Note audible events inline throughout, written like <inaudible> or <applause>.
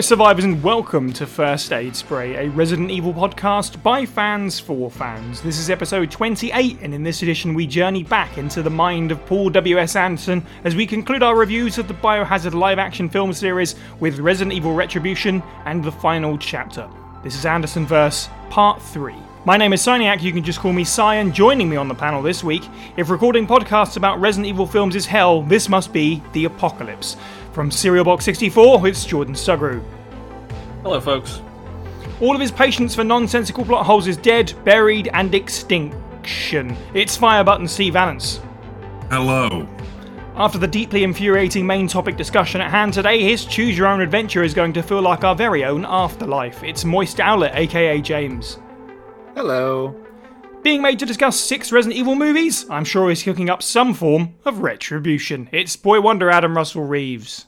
Survivors, and welcome to First Aid Spray, a Resident Evil podcast by fans for fans. This is episode 28, and in this edition, we journey back into the mind of Paul W.S. Anderson as we conclude our reviews of the Biohazard live action film series with Resident Evil Retribution and the final chapter. This is Anderson Verse, Part 3. My name is Cyniac, you can just call me Cy, and joining me on the panel this week, if recording podcasts about Resident Evil films is hell, this must be The Apocalypse. From Serial Box 64, it's Jordan Sugru. Hello, folks. All of his patience for nonsensical plot holes is dead, buried, and extinction. It's Fire Button Steve Valance. Hello. After the deeply infuriating main topic discussion at hand today, his Choose Your Own Adventure is going to feel like our very own afterlife. It's Moist Owlet, aka James. Hello. Being made to discuss six Resident Evil movies, I'm sure he's cooking up some form of retribution. It's Boy Wonder Adam Russell Reeves.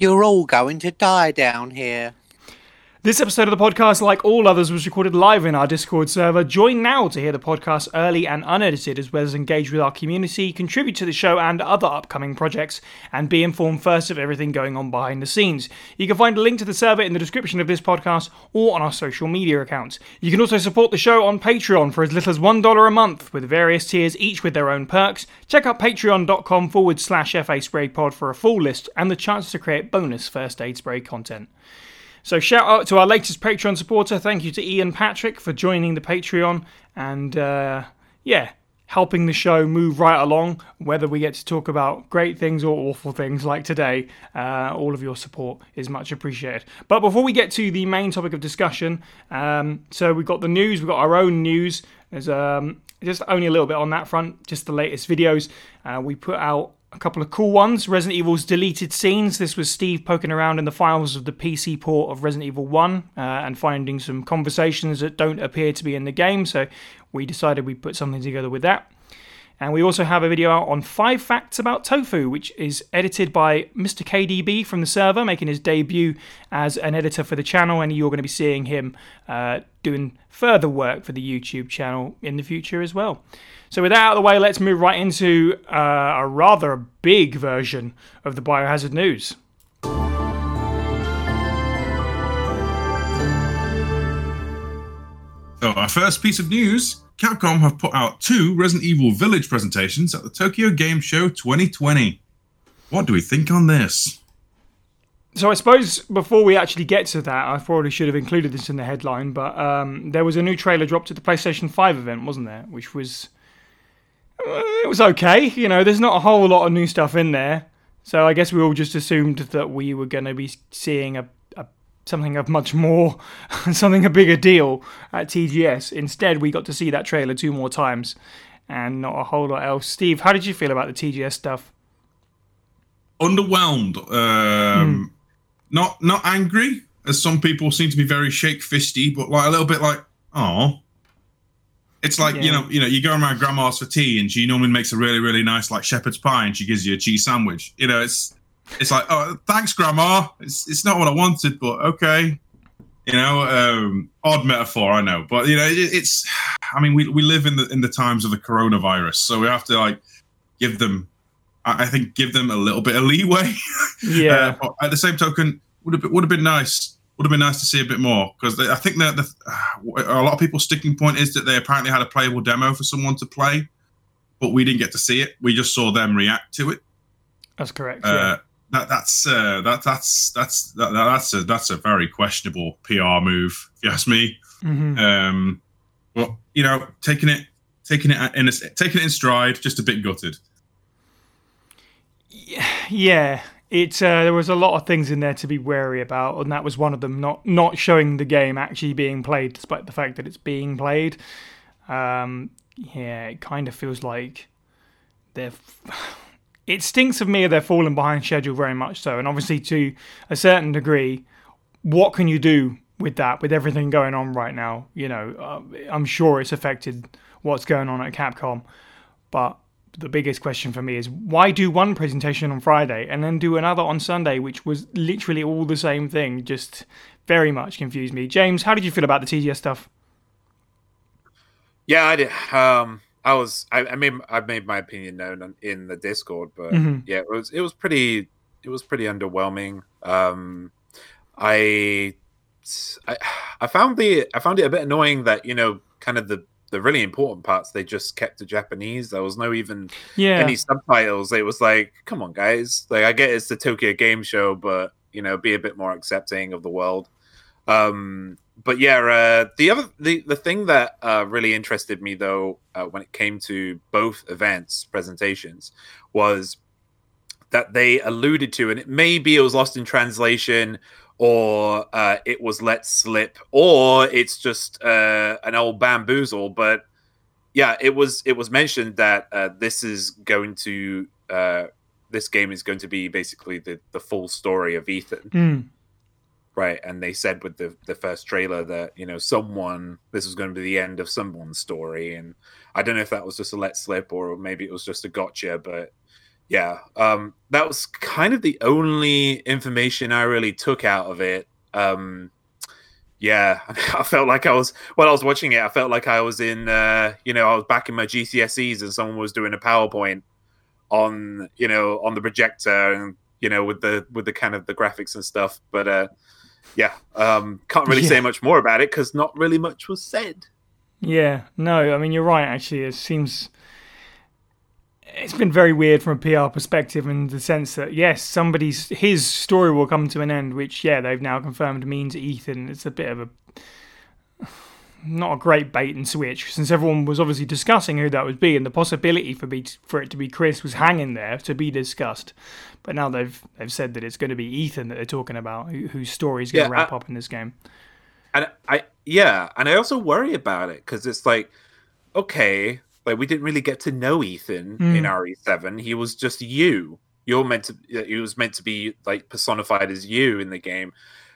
You're all going to die down here. This episode of the podcast, like all others, was recorded live in our Discord server. Join now to hear the podcast early and unedited, as well as engage with our community, contribute to the show and other upcoming projects, and be informed first of everything going on behind the scenes. You can find a link to the server in the description of this podcast or on our social media accounts. You can also support the show on Patreon for as little as $1 a month, with various tiers, each with their own perks. Check out patreon.com forward slash FA Spray Pod for a full list and the chance to create bonus first aid spray content. So shout out to our latest Patreon supporter. Thank you to Ian Patrick for joining the Patreon and uh, yeah, helping the show move right along. Whether we get to talk about great things or awful things like today, uh, all of your support is much appreciated. But before we get to the main topic of discussion, um, so we've got the news, we've got our own news. There's um, just only a little bit on that front, just the latest videos. Uh, we put out a couple of cool ones. Resident Evil's deleted scenes. This was Steve poking around in the files of the PC port of Resident Evil 1 uh, and finding some conversations that don't appear to be in the game. So we decided we'd put something together with that. And we also have a video out on five facts about tofu, which is edited by Mr. KDB from the server, making his debut as an editor for the channel. And you're going to be seeing him uh, doing further work for the YouTube channel in the future as well. So, with that out of the way, let's move right into uh, a rather big version of the biohazard news. So, our first piece of news Capcom have put out two Resident Evil Village presentations at the Tokyo Game Show 2020. What do we think on this? So I suppose before we actually get to that, I probably should have included this in the headline, but um, there was a new trailer dropped at the PlayStation 5 event, wasn't there? Which was it was okay. You know, there's not a whole lot of new stuff in there, so I guess we all just assumed that we were going to be seeing a, a something of much more, <laughs> something a bigger deal at TGS. Instead, we got to see that trailer two more times, and not a whole lot else. Steve, how did you feel about the TGS stuff? Underwhelmed. Um, Not not angry, as some people seem to be very shake fisty, but like a little bit like, oh. It's like you know, you know, you go around grandma's for tea, and she normally makes a really, really nice like shepherd's pie, and she gives you a cheese sandwich. You know, it's it's like, oh, thanks, grandma. It's it's not what I wanted, but okay. You know, um, odd metaphor, I know, but you know, it, it's. I mean, we we live in the in the times of the coronavirus, so we have to like give them. I I think give them a little bit of leeway. <laughs> Yeah. Uh, but at the same token, would have been, would have been nice. Would have been nice to see a bit more because I think that the, a lot of people's sticking point is that they apparently had a playable demo for someone to play, but we didn't get to see it. We just saw them react to it. That's correct. Uh, yeah. that that's uh, that that's that's that, that's a that's a very questionable PR move, if you ask me. Mhm. Um, well, you know, taking it taking it in a, taking it in stride, just a bit gutted. Yeah, it's uh, there was a lot of things in there to be wary about, and that was one of them. Not not showing the game actually being played, despite the fact that it's being played. Um, yeah, it kind of feels like they're. <sighs> It stinks of me they're falling behind schedule very much so, and obviously to a certain degree, what can you do with that with everything going on right now? You know, uh, I'm sure it's affected what's going on at Capcom, but the biggest question for me is why do one presentation on Friday and then do another on Sunday, which was literally all the same thing? Just very much confused me. James, how did you feel about the TGS stuff? Yeah, I did. Um, I was. I, I made. I made my opinion known on- in the Discord, but Mhm. yeah, it was. It was pretty. It was pretty underwhelming. Um, I, I I found the I found it a bit annoying that you know kind of the the really important parts they just kept to Japanese. There was no even Yeah. any subtitles. It was like, come on, guys. Like I get it's the Tokyo Game Show, but you know, be a bit more accepting of the world. Um, but yeah, uh, the other the the thing that uh, really interested me though uh, when it came to both events presentations was that they alluded to, and it maybe it was lost in translation, or uh, it was let slip, or it's just uh, an old bamboozle. But yeah, it was it was mentioned that uh, this is going to uh, this game is going to be basically the the full story of Ethan Mm. right and they said with the the first trailer that you know someone this was going to be the end of someone's story and i don't know if that was just a let slip or maybe it was just a gotcha but yeah um that was kind of the only information i really took out of it. Um yeah <laughs> i felt like i was while i was watching it i felt like i was in uh you know i was back in my gcse's and someone was doing a powerpoint on you know on the projector and you know with the with the kind of the graphics and stuff. But uh yeah um can't really <laughs> say much more about it because not really much was said. Yeah, no, I mean you're right. Actually, it seems it's been very weird from a PR perspective in the sense that yes, somebody's his story will come to an end, which yeah they've now confirmed means Ethan. It's a bit of a not a great bait and switch since everyone was obviously discussing who that would be, and the possibility for be for it to be Chris was hanging there to be discussed. But now they've they've said that it's going to be Ethan that they're talking about, who, whose story is going Yeah, to wrap I- up in this game. and i yeah and i also worry about it because it's like okay like we didn't really get to know ethan in re7 he was just you. You're meant to he was meant to be like personified as you in the game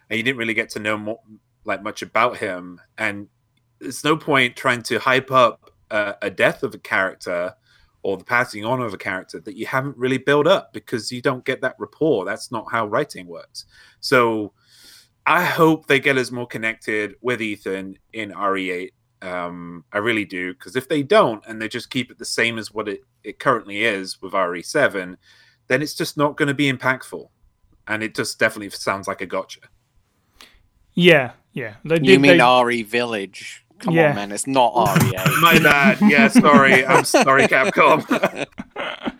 and you didn't really get to know more like much about him. And there's no point trying to hype up uh, a death of a character or the passing on of a character that you haven't really built up because you don't get that rapport. That's not how writing works. So I hope they get us more connected with Ethan in RE8. Um, I really do, because if they don't and they just keep it the same as what it, it currently is with RE7, then it's just not going to be impactful. And it just definitely sounds like a gotcha. Yeah, yeah. They You did- mean they- RE Village? Come Yeah. on, man, it's not <laughs> E RE8. My bad. Yeah, sorry. I'm sorry, Capcom. <laughs>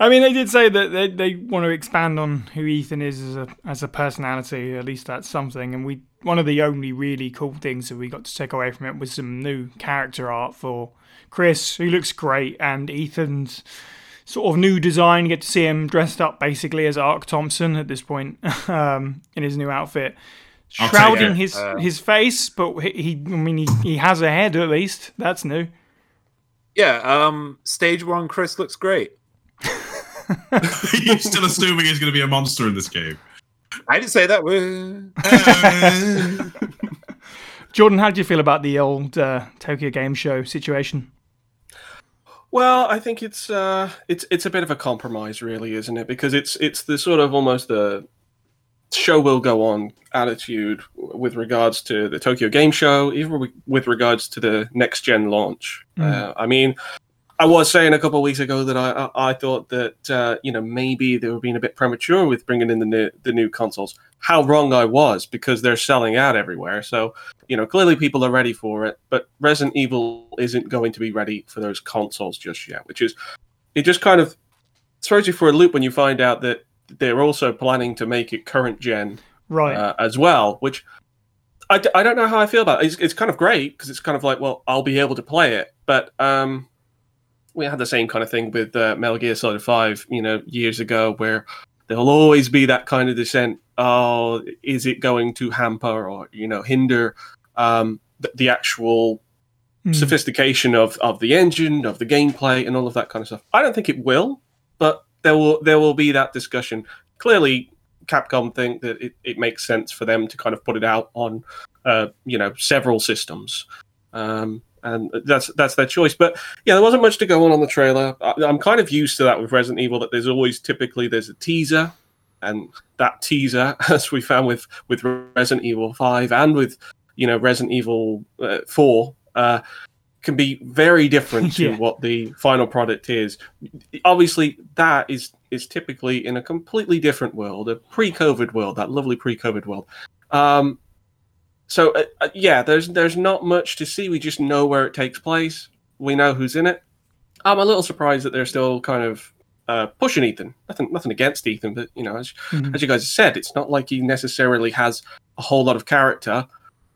I mean, they did say that they, they want to expand on who Ethan is as a as a personality. At least that's something. And we one of the only really cool things that we got to take away from it was some new character art for Chris, who looks great, and Ethan's sort of new design. You get to see him dressed up basically as Ark Thompson at this point <laughs> um, in his new outfit, shrouding his Uh, his face. But he, he, I mean, he, he has a head at least. That's new. yeah, um, stage one, Chris looks great. <laughs> <laughs> You're still assuming he's going to be a monster in this game. I didn't say that. word. <laughs> Jordan, how do you feel about the old uh, Tokyo Game Show situation? Well, I think it's uh, it's it's a bit of a compromise, really, isn't it? Because it's it's the sort of almost the show will go on attitude with regards to the Tokyo Game Show, even with- with regards to the next gen launch. Uh, I mean, I was saying a couple of weeks ago that I I, I thought that uh, you know maybe they were being a bit premature with bringing in the new, the new consoles. How wrong I was because they're selling out everywhere. So you know clearly people are ready for it, but Resident Evil isn't going to be ready for those consoles just yet. Which is it just kind of throws you for a loop when you find out that they're also planning to make it current gen Right. uh, as well, which I, d- I don't know how I feel about it. It's, it's kind of great because it's kind of like, well, I'll be able to play it. But um, we had the same kind of thing with uh, Metal Gear Solid 5, you know, years ago, where there'll always be that kind of dissent. Oh, is it going to hamper or, you know, hinder um, the, the actual Mm. sophistication of, of the engine, of the gameplay, and all of that kind of stuff. I don't think it will, but there will there will be that discussion. Clearly, Capcom think that it, it makes sense for them to kind of put it out on uh, you know several systems, um, and that's that's their choice. But yeah, there wasn't much to go on on the trailer. I, I'm kind of used to that with Resident Evil. That there's always typically there's a teaser, and that teaser, <laughs> as we found with with Resident Evil Five and with you know Resident Evil uh, Four, uh, can be very different <laughs> to Yeah. what the final product is. Obviously, that is is typically in a completely different world, a pre-COVID world, that lovely pre-COVID world. Um, so uh, uh, yeah, there's there's not much to see. We just know where it takes place. We know who's in it. I'm a little surprised that they're still kind of uh, pushing Ethan. Nothing nothing against Ethan, but you know, as, Mhm. as you guys said, it's not like he necessarily has a whole lot of character.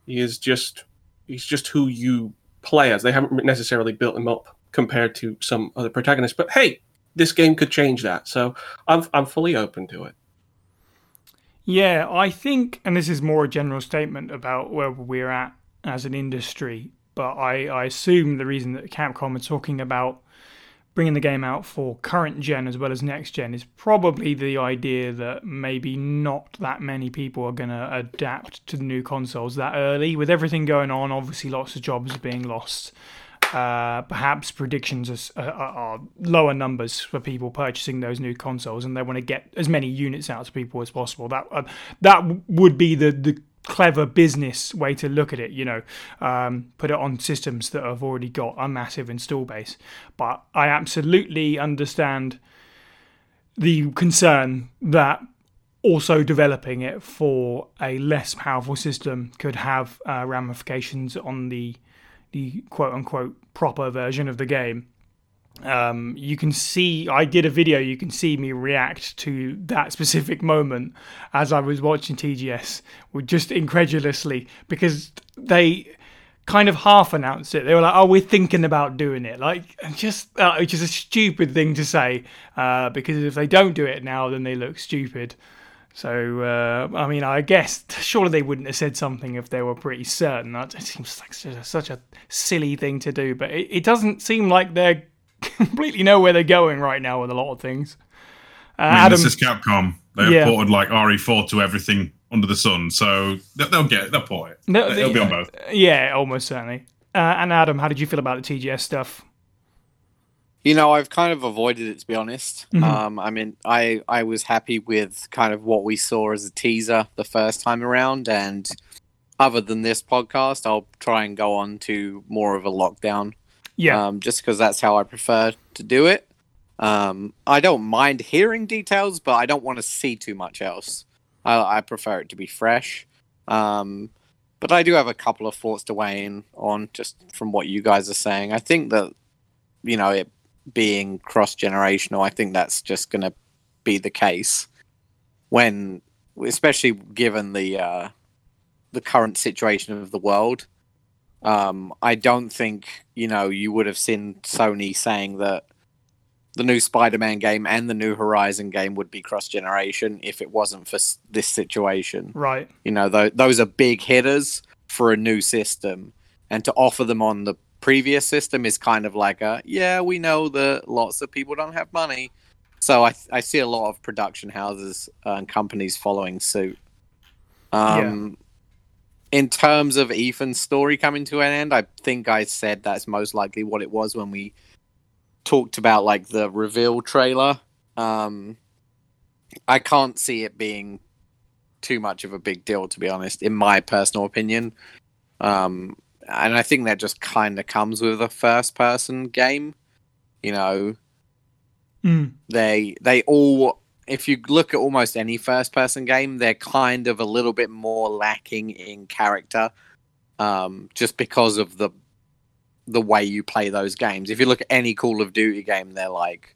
He is just he's just who you play as. They haven't necessarily built him up compared to some other protagonists. But hey, this game could change that. So I'm I'm fully open to it. Yeah, I think, and this is more a general statement about where we're at as an industry, but I, I assume the reason that Capcom are talking about bringing the game out for current gen as well as next gen is probably the idea that maybe not that many people are going to adapt to the new consoles that early. With everything going on, obviously lots of jobs being lost. Uh, perhaps predictions are, are, are lower numbers for people purchasing those new consoles, and they want to get as many units out to people as possible. That uh, that would be the the clever business way to look at it. You know, um, put it on systems that have already got a massive install base. But I absolutely understand the concern that also developing it for a less powerful system could have uh, ramifications on the the quote unquote proper version of the game. Um, you can see, I did a video, you can see me react to that specific moment as I was watching TGS, just incredulously, because they kind of half announced it. They were like, "Oh, we're thinking about doing it," like just, uh, which is a stupid thing to say, uh, because if they don't do it now, then they look stupid. So, uh, I mean, I guess surely they wouldn't have said something if they were pretty certain. That it seems like such a, such a silly thing to do, but it, it doesn't seem like they're <laughs> completely know where they're going right now with a lot of things. Uh, I mean, Adam, this is Capcom. They Yeah. ported like RE4 to everything under the sun, so they- they'll get it. They'll port it. No, It'll be on both. yeah, almost certainly. Uh, and Adam, how did you feel about the TGS stuff? You know, I've kind of avoided it to be honest. Mhm. Um, I mean, I I was happy with kind of what we saw as a teaser the first time around, and other than this podcast, I'll try and go on to more of a lockdown. Yeah, Um, just because that's how I prefer to do it. Um, I don't mind hearing details, but I don't want to see too much else. I, I prefer it to be fresh. Um, but I do have a couple of thoughts to weigh in on just from what you guys are saying. I think that, you know, it being cross generational, I think that's just going to be the case when, especially given the uh, the current situation of the world. Um, I don't think you know you would have seen Sony saying that the new Spider-Man game and the new Horizon game would be cross generation if it wasn't for s- this situation. right. You know, th- those are big hitters for a new system, and to offer them on the previous system is kind of like a yeah, we know that lots of people don't have money, so I I see a lot of production houses uh, and companies following suit. Um, in terms of Ethan's story coming to an end, I think I said that's most likely what it was when we talked about like the reveal trailer. Um, I can't see it being too much of a big deal, to be honest, in my personal opinion. Um, and I think that just kind of comes with a first-person game. You know, Mm. they they all if you look at almost any first person game they're kind of a little bit more lacking in character um, just because of the the way you play those games if you look at any call of duty game they're like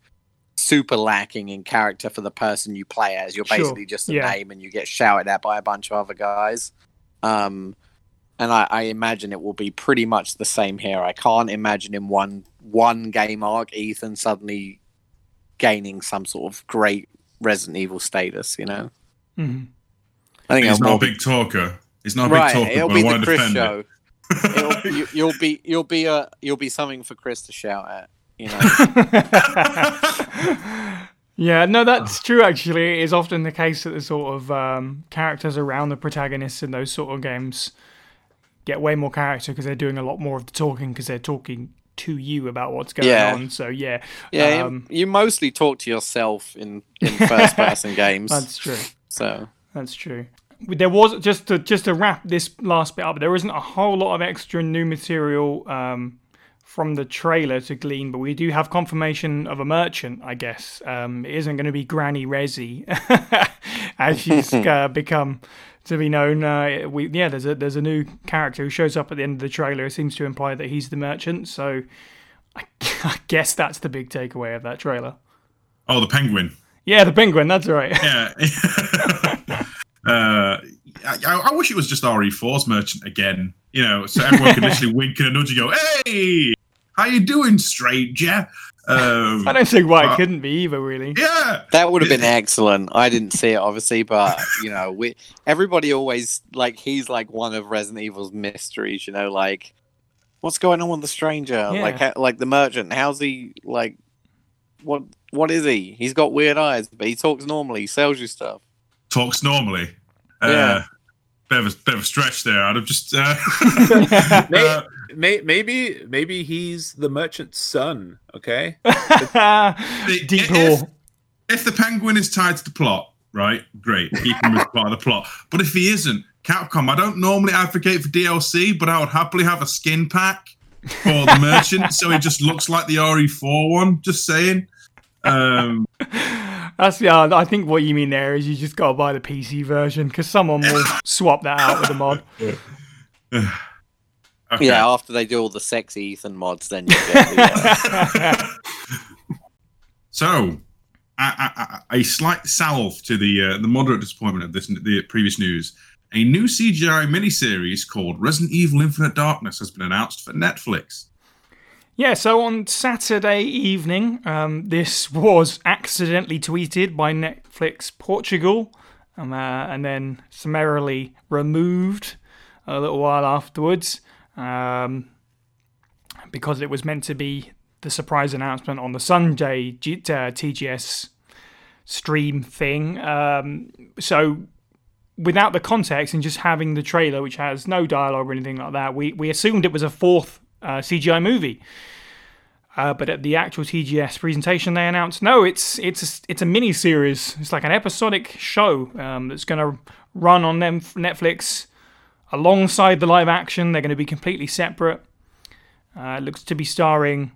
super lacking in character for the person you play as you're Sure, basically just a yeah. name and you get shouted at by a bunch of other guys um, and I, I imagine it will be pretty much the same here i can't imagine in one one game arc ethan suddenly gaining some sort of great Resident Evil status, you know. hmm I think He's not a big talker. He's not a be, big right. talker, It'll but be I the Chris show. it. It'll, <laughs> you, you'll be you'll be a you'll be something for Chris to shout at, you know. <laughs> <laughs> yeah, no, that's true. Actually, it is often the case that the sort of um, characters around the protagonists in those sort of games get way more character because they're doing a lot more of the talking because they're talking to you about what's going Yeah. on. So yeah, Yeah, Um, you mostly talk to yourself in in first person <laughs> games. that's true. So That's true. There was just to just to wrap this last bit up. There isn't a whole lot of extra new material um, from the trailer to glean, but we do have confirmation of a merchant. I guess um, it isn't going to be Granny Resi, <laughs> as she's <laughs> uh, become to be known. Uh, we yeah, there's a there's a new character who shows up at the end of the trailer. It seems to imply that he's the merchant. So I, <laughs> I guess that's the big takeaway of that trailer. Oh, the penguin. Yeah, the penguin. That's right. <laughs> Yeah. <laughs> uh, I, I, wish it was just RE4's merchant again. You know, so everyone could literally wink and a nudge and go, "Hey, how you doing, stranger?" Um, I don't see why it couldn't be either. Really. Yeah. That would have been excellent. I didn't see it obviously, but you know, we everybody always like he's like one of Resident Evil's mysteries. You know, like what's going on with the stranger? Yeah. Like, ha- like the merchant. How's he? Like, what? What is he? He's got weird eyes, but he talks normally. He sells you stuff. Talks normally. Uh, Yeah. Bit of, a, bit of a stretch there. I'd have just. Uh, <laughs> <laughs> uh, may- maybe maybe he's the merchant's son. Okay. <laughs> Deep if, if the penguin is tied to the plot, right? Great, keep him as part of the plot. But if he isn't, Capcom, I don't normally advocate for DLC, but I would happily have a skin pack for the merchant, so he just looks like the RE4 one. Just saying. Um, <laughs> That's yeah. I think what you mean there is you just got to buy the PC version because someone will <laughs> swap that out with a mod. Okay. Yeah, after they do all the sexy Ethan mods, then you get the, uh, <laughs> So, a, a, a slight salve to the uh, the moderate disappointment of this the previous news. A new CGI miniseries called Resident Evil: Infinite Darkness has been announced for Netflix. Yeah, so on Saturday evening, um, this was accidentally tweeted by Netflix Portugal um, uh, and then summarily removed a little while afterwards um, because it was meant to be the surprise announcement on the Sunday G- uh, TGS stream thing. Um, so without the context and just having the trailer, which has no dialogue or anything like that, we, we assumed it was a fourth uh, CGI movie. Uh, but at the actual TGS presentation, they announced no, it's it's a, it's a mini series. It's like an episodic show um, that's going to run on Netflix alongside the live action. They're going to be completely separate. Uh, looks to be starring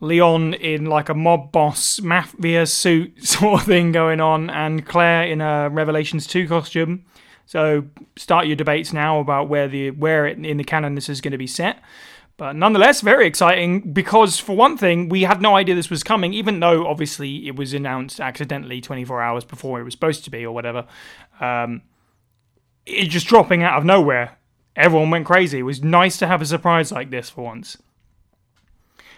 Leon in like a mob boss mafia suit <laughs> sort of thing going on, and Claire in a Revelations two costume. So start your debates now about where the where it, in the canon this is going to be set. But nonetheless, very exciting because for one thing, we had no idea this was coming, even though obviously it was announced accidentally 24 hours before it was supposed to be or whatever. Um, it just dropping out of nowhere. Everyone went crazy. It was nice to have a surprise like this for once.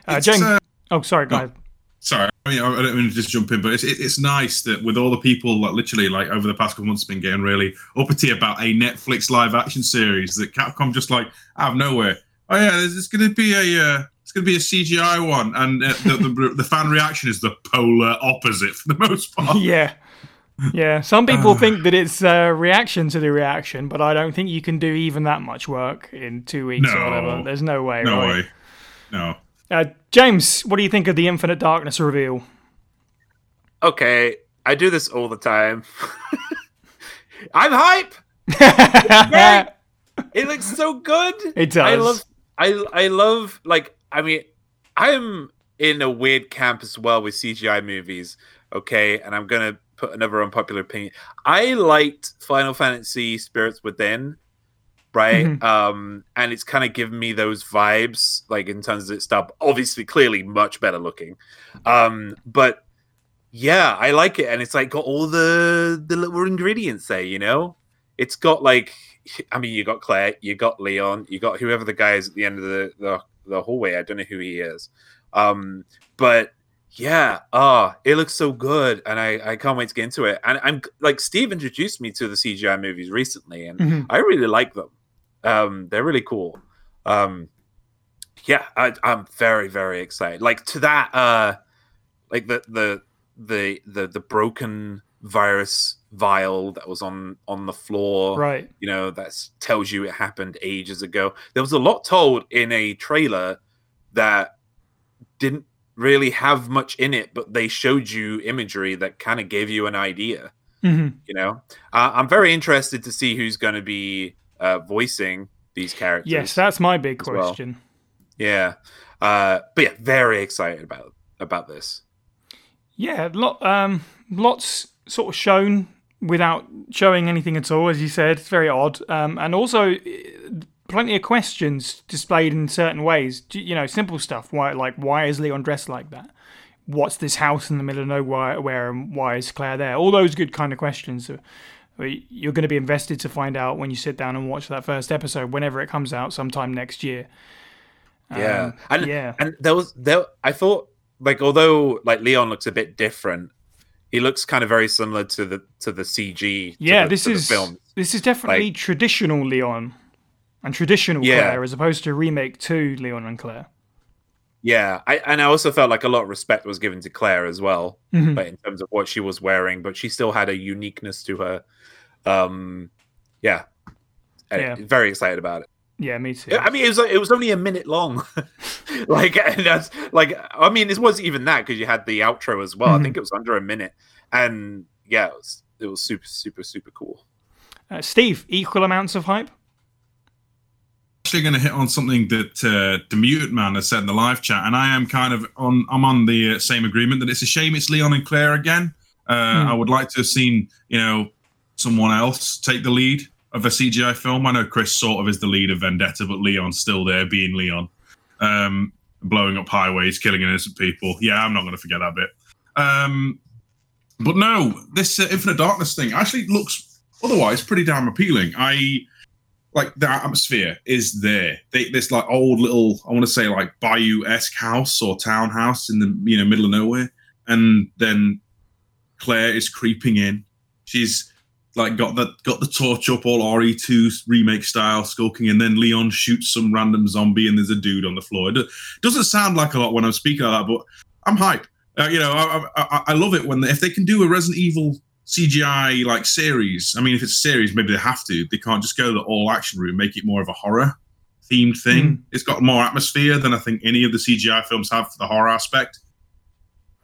Uh, James, uh, oh sorry, go no. ahead. sorry, I mean, I don't mean to just jump in, but it's it, it's nice that with all the people like literally like over the past couple months been getting really uppity about a Netflix live action series that Capcom just like out of nowhere. Oh yeah, there's, there's going to be a uh, it's going to be a CGI one, and uh, the, the <laughs> the fan reaction is the polar opposite for the most part. <laughs> yeah. Yeah, some people think that it's a reaction to the reaction, but I don't think you can do even that much work in two weeks or No. whatever. There's no way. No right? way, no. Uh, James, what do you think of the Infinite Darkness reveal? Okay, I do this all the time. <laughs> I'm hype. <laughs> It looks so good. It does. I love. I I love like. I mean, I'm in a weird camp as well with CGI movies. Okay, and I'm gonna put another unpopular opinion. I liked Final Fantasy Spirits Within, right? Mhm. Um, and it's kind of given me those vibes, like in terms of its stuff. Obviously, clearly much better looking, um, but yeah, I like it, and it's like got all the the little ingredients there. You know, it's got like, I mean, you got Claire, you got Leon, you got whoever the guy is at the end of the the, the hallway. I don't know who he is, um, but yeah, ah, it looks so good, and I I can't wait to get into it. And I'm like Steve introduced me to the CGI movies recently, and Mhm. I really like them. Um, they're really cool. Um, yeah, I, I'm very very excited. Like to that, uh, like the the the the the broken virus vial that was on on the floor Right. you know that tells you it happened ages ago there was a lot told in a trailer that didn't really have much in it but they showed you imagery that kind of gave you an idea hmm you know uh, i'm very interested to see who's going to be uh, voicing these characters Yes, that's my big as well. question. Yeah. Uh, but yeah, very excited about about this. Yeah, lot, um, lots sort of shown without showing anything at all, as you said. It's very odd. Um, and also, plenty of questions displayed in certain ways. You know, simple stuff. Why, like, why is Leon dressed like that? What's this house in the middle of nowhere? Where and why is Claire there? All those good kind of questions. You're going to be invested to find out when you sit down and watch that first episode, whenever it comes out, sometime next year. Yeah. Um, and yeah. and there was there I thought like although like Leon looks a bit different, he looks kind of very similar to the to the CG. to Yeah, the- this to is film. this is definitely Like- traditional Leon and traditional Yeah. Claire, as opposed to remake two Leon and Claire. Yeah, I and I also felt like a lot of respect was given to Claire as well, Mhm. like in terms of what she was wearing, but she still had a uniqueness to her. Um, yeah, And Yeah. very excited about it. Yeah, me too. I mean, it was it was only a minute long. <laughs> like that's like I mean, it wasn't even that because you had the outro as well. Mhm. I think it was under a minute, and yeah, it was it was super super super cool. Uh, Steve, equal amounts of hype. Actually going to hit on something that uh, the mutant man has said in the live chat, and I am kind of on. I'm on the uh, same agreement that it's a shame it's Leon and Claire again. Uh, Hmm. I would like to have seen you know someone else take the lead of a CGI film. I know Chris sort of is the lead of Vendetta, but Leon's still there, being Leon, um, blowing up highways, killing innocent people. Yeah, I'm not going to forget that bit. Um, but no, this uh, Infinite Darkness thing actually looks otherwise pretty damn appealing. I like the atmosphere is there. They, this like old little, I want to say like bayou esque house or townhouse in the you know middle of nowhere, and then Claire is creeping in. She's like got the got the torch up, all RE2 remake style, skulking, and then Leon shoots some random zombie, and there's a dude on the floor. It doesn't sound like a lot when I'm speaking like that, but I'm hyped. Uh, you know, I, I, I- I love it when if they can do a Resident Evil CGI like series. I mean, if it's a series, maybe they have to. They can't just go the all action route, make it more of a horror themed thing. It's got more atmosphere than I think any of the CGI films have for the horror aspect.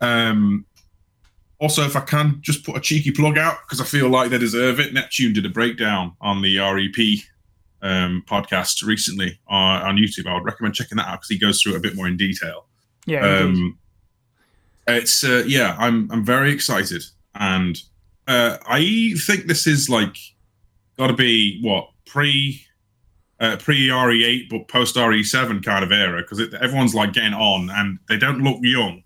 Um, also, if I can just put a cheeky plug out because I feel like they deserve it. Neptune did a breakdown on the REP um, podcast recently on, on YouTube. I would recommend checking that out because he goes through it a bit more in detail. Yeah. Um, it's uh, yeah, I'm I'm very excited, and uh, I think this is like got to be what pre uh, pre RE8 but post RE7 kind of era because everyone's like getting on and they don't look young.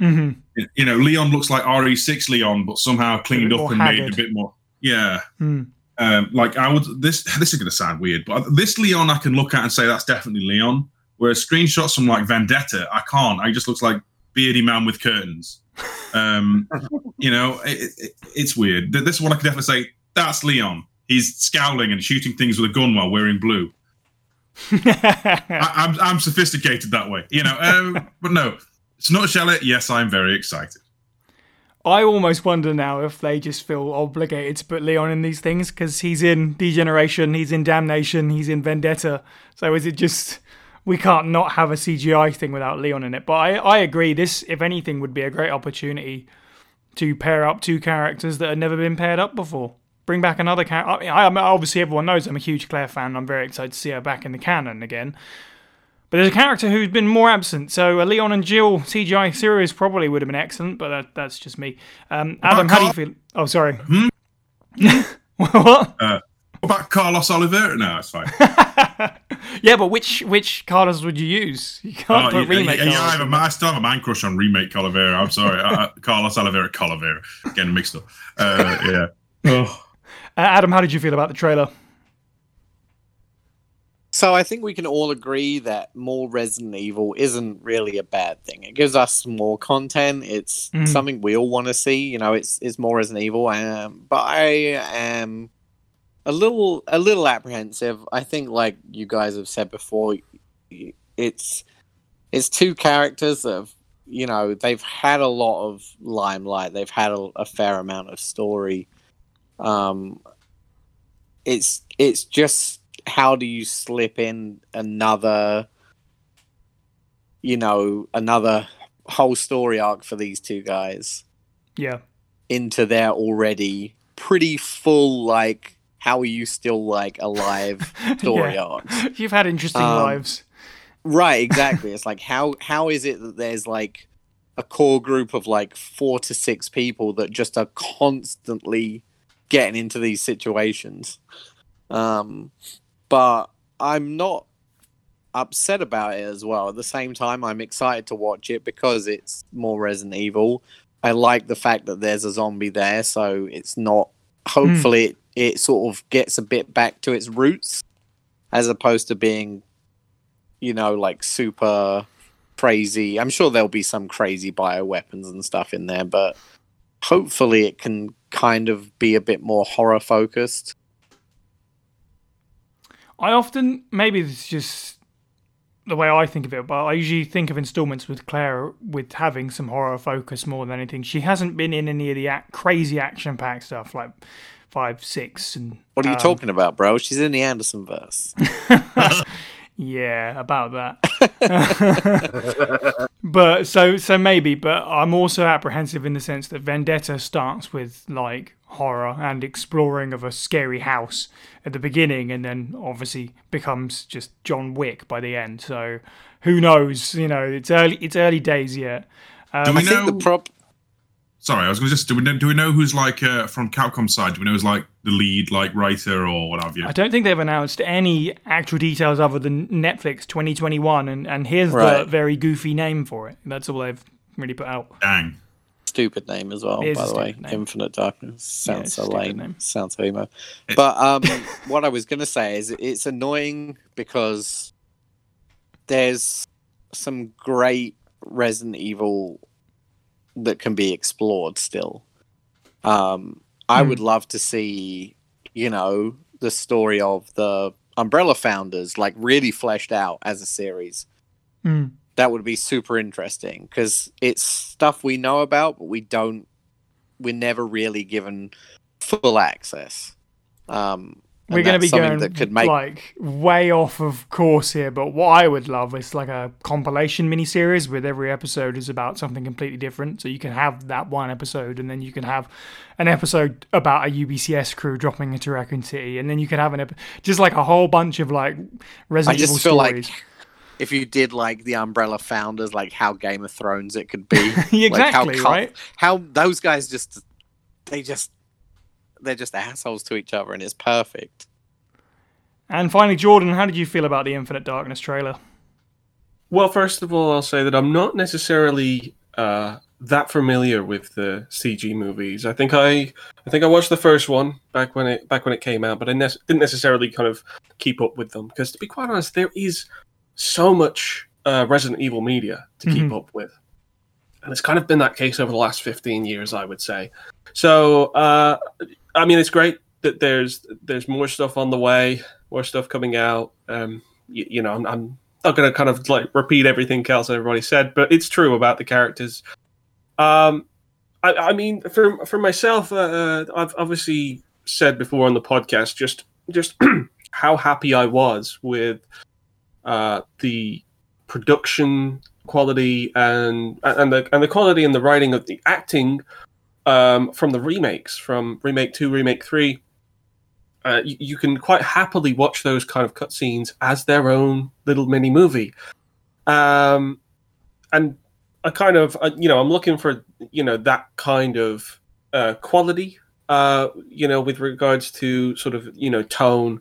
Mhm. You know, Leon looks like RE6 Leon, but somehow cleaned up and made a bit more. Yeah, Hmm. um, like I would this this is going to sound weird, but this Leon I can look at and say that's definitely Leon. Whereas screenshots from like Vendetta, I can't. I just looks like beardy man with curtains. Um, <laughs> you know, it, it, it's weird. Th- This is what I could definitely say. That's Leon. He's scowling and shooting things with a gun while wearing blue. I, I'm I'm sophisticated that way, you know. Um, <laughs> but no, it's not it. Yes, I'm very excited. I almost wonder now if they just feel obligated to put Leon in these things because he's in Degeneration, he's in Damnation, he's in Vendetta. So is it just we can't not have a CGI thing without Leon in it? But I, I agree. This, if anything, would be a great opportunity to pair up two characters that have never been paired up before. Bring back another character. I, I, obviously, everyone knows I'm a huge Claire fan. I'm very excited to see her back in the canon again. But there's a character who's been more absent, so a Leon and Jill CGI series probably would have been excellent, but that, that's just me. Um, Adam, how do you feel? Oh, sorry. <laughs> what? What about Carlos Oliveira? No, it's fine. <laughs> <laughs> Yeah, but which which Carlos would you use? You can't Oh, put yeah, remake. yeah, yeah, I, Carlos have a, I still have a man crush on remake Calavera. I'm sorry, uh, uh, Carlos Oliveira, Calavera, getting mixed up. Uh, yeah. <laughs> Oh. Uh, Adam, how did you feel about the trailer? So I think we can all agree that more Resident Evil isn't really a bad thing. It gives us more content. It's Mhm. something we all want to see. You know, it's it's more Resident Evil. Um, but I am a little a little apprehensive. I think, like you guys have said before, it's it's two characters that have you know they've had a lot of limelight. They've had a, a fair amount of story. Um, it's it's just how do you slip in another you know another whole story arc for these two guys Yeah. into their already pretty full like how are you still like alive <laughs> story Yeah. arcs You've had interesting Um, lives. Right, exactly. <laughs> it's like how how is it that there's like a core group of like four to six people that just are constantly getting into these situations. Um but I'm not upset about it as well. At the same time, I'm excited to watch it because it's more Resident Evil. I like the fact that there's a zombie there, so it's not. Hopefully, it, it sort of gets a bit back to its roots, as opposed to being, you know, like super crazy. I'm sure there'll be some crazy bioweapons and stuff in there, but hopefully, it can kind of be a bit more horror focused. I often maybe it's just the way I think of it, but I usually think of installments with Claire with having some horror focus more than anything. She hasn't been in any of the ac- crazy action packed stuff like five, six, and What are you um, talking about, bro? She's in the Anderson verse. <laughs> <laughs> Yeah, about that. <laughs> <laughs> but so so maybe, but I'm also apprehensive in the sense that Vendetta starts with like horror and exploring of a scary house at the beginning and then obviously becomes just John Wick by the end. So who knows, you know, it's early it's early days yet. Do Um, we I think know? the prop. Sorry, I was going to just do we know, do we know who's like uh, from Capcom side? Do we know who's like the lead like writer or what have you? I don't think they've announced any actual details other than Netflix 2021 and, and here's the very goofy name for it. That's all they've really put out. Dang. stupid name as well, by the way. name. Infinite Darkness sounds it's a so lame. name. Sounds so emo. But um, <laughs> what I was gonna say is it's annoying because there's some great Resident Evil that can be explored still. Um, I Hmm. would love to see, you know, the story of the Umbrella founders like really fleshed out as a series Mm. that would be super interesting because it's stuff we know about, but we don't. We're never really given full access. Um, We're going to be going that could make. like way off of course here, but what I would love is like a compilation miniseries with every episode is about something completely different. So you can have that one episode, and then you can have an episode about a UBCS crew dropping into Raccoon City, and then you can have an ep- just like a whole bunch of like Resident I just feel stories. like if you did like the Umbrella founders, like how Game of Thrones it could be. exactly <laughs> like how right. How those guys just they just they're just assholes to each other, and it's perfect. And finally, Jordan, how did you feel about the Infinite Darkness trailer? Well, first of all, I'll say that I'm not necessarily uh, that familiar with the CG movies. I think I, I think I watched the first one back when it back when it came out, but I ne- didn't necessarily kind of keep up with them because, to be quite honest, there is so much uh, Resident Evil media to keep up with, and it's kind of been that case over the last 15 years, I would say. So, uh, I mean, it's great that there's there's more stuff on the way, more stuff coming out. Um, you, you know, I'm, I'm not going to kind of like repeat everything else everybody said, but it's true about the characters. Um, I, I mean, for for myself, uh, I've obviously said before on the podcast just just <clears throat> how happy I was with uh, the production quality and and the and the quality and the writing of the acting um, from the remakes, from remake two, remake three. Uh, you, you can quite happily watch those kind of cutscenes as their own little mini movie. Um, and I kind of, uh, you know, I'm looking for, you know, that kind of uh, quality, uh, you know, with regards to sort of, you know, tone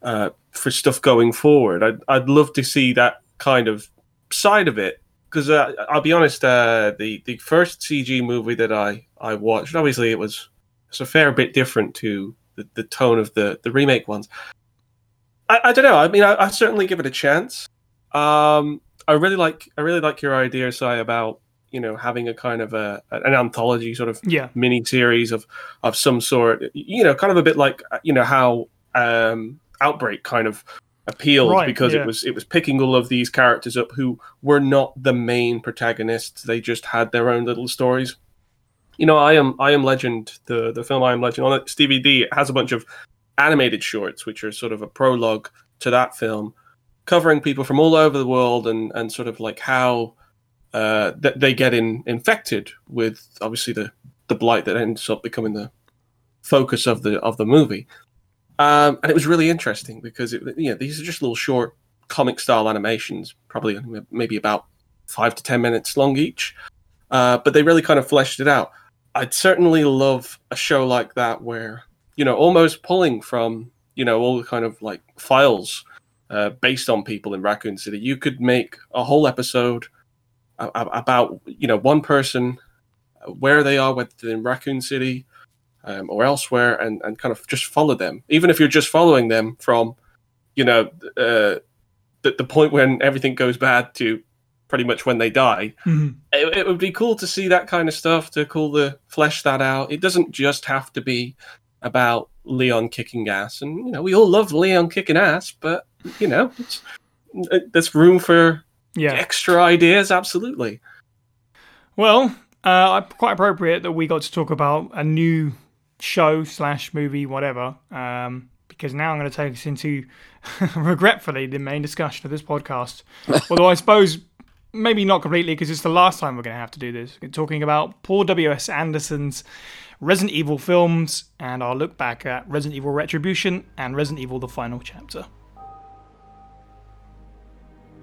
uh, for stuff going forward. I'd, I'd love to see that kind of side of it because uh, I'll be honest, uh, the the first CG movie that I I watched, obviously it was it's a fair bit different to the, the tone of the the remake ones. I, I don't know. I mean, I, I certainly give it a chance. Um, I really like I really like your idea, Cy, about you know having a kind of a an anthology sort of Yeah, mini series of of some sort. You know, kind of a bit like you know how um, Outbreak kind of appealed Right, because yeah. it was it was picking all of these characters up who were not the main protagonists. They just had their own little stories. You know, I am I am Legend, the the film I am Legend on its DVD. It has a bunch of animated shorts, which are sort of a prologue to that film, covering people from all over the world and and sort of like how uh, that they get in, infected with obviously the the blight that ends up becoming the focus of the of the movie. Um, and it was really interesting because it, you know these are just little short comic style animations, probably maybe about five to ten minutes long each. Uh, but they really kind of fleshed it out. I'd certainly love a show like that where you know almost pulling from you know all the kind of like files uh, based on people in Raccoon City. You could make a whole episode about you know one person where they are, whether in Raccoon City um, or elsewhere, and and kind of just follow them. Even if you're just following them from you know uh, the the point when everything goes bad to pretty much when they die. Mm-hmm. It, it, would be cool to see that kind of stuff to cool the flesh that out. It doesn't just have to be about Leon kicking ass, and you know we all love Leon kicking ass, but you know there's room for yeah. extra ideas. Absolutely. Well, uh, quite appropriate that we got to talk about a new show slash movie, whatever. Um, because now I'm going to take us into, <laughs> regretfully, the main discussion of this podcast. <laughs> Although I suppose maybe not completely because it's the last time we're going to have to do this. We're talking about Paul W.S. Anderson's Resident Evil films, and I'll look back at Resident Evil Retribution and Resident Evil The Final Chapter.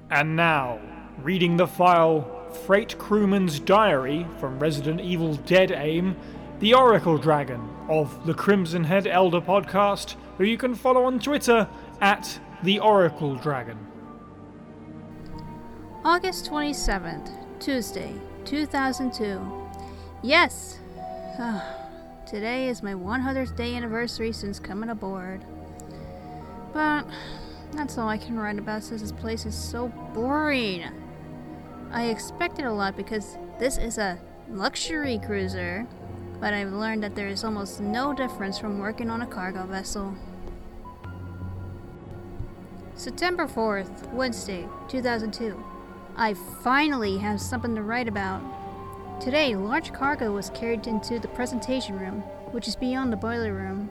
And now, reading the file Freight Crewman's Diary from Resident Evil Dead Aim, the Oracle Dragon of the Crimson Head Elder podcast, who you can follow on Twitter at the Oracle Dragon. August 27th, Tuesday, 2002. Yes! Ah, today is my 100th day anniversary since coming aboard. But that's all I can write about since this place is so boring. I expected a lot because this is a luxury cruiser, but I've learned that there is almost no difference from working on a cargo vessel. September 4th, Wednesday, 2002. I finally have something to write about. Today, large cargo was carried into the presentation room, which is beyond the boiler room.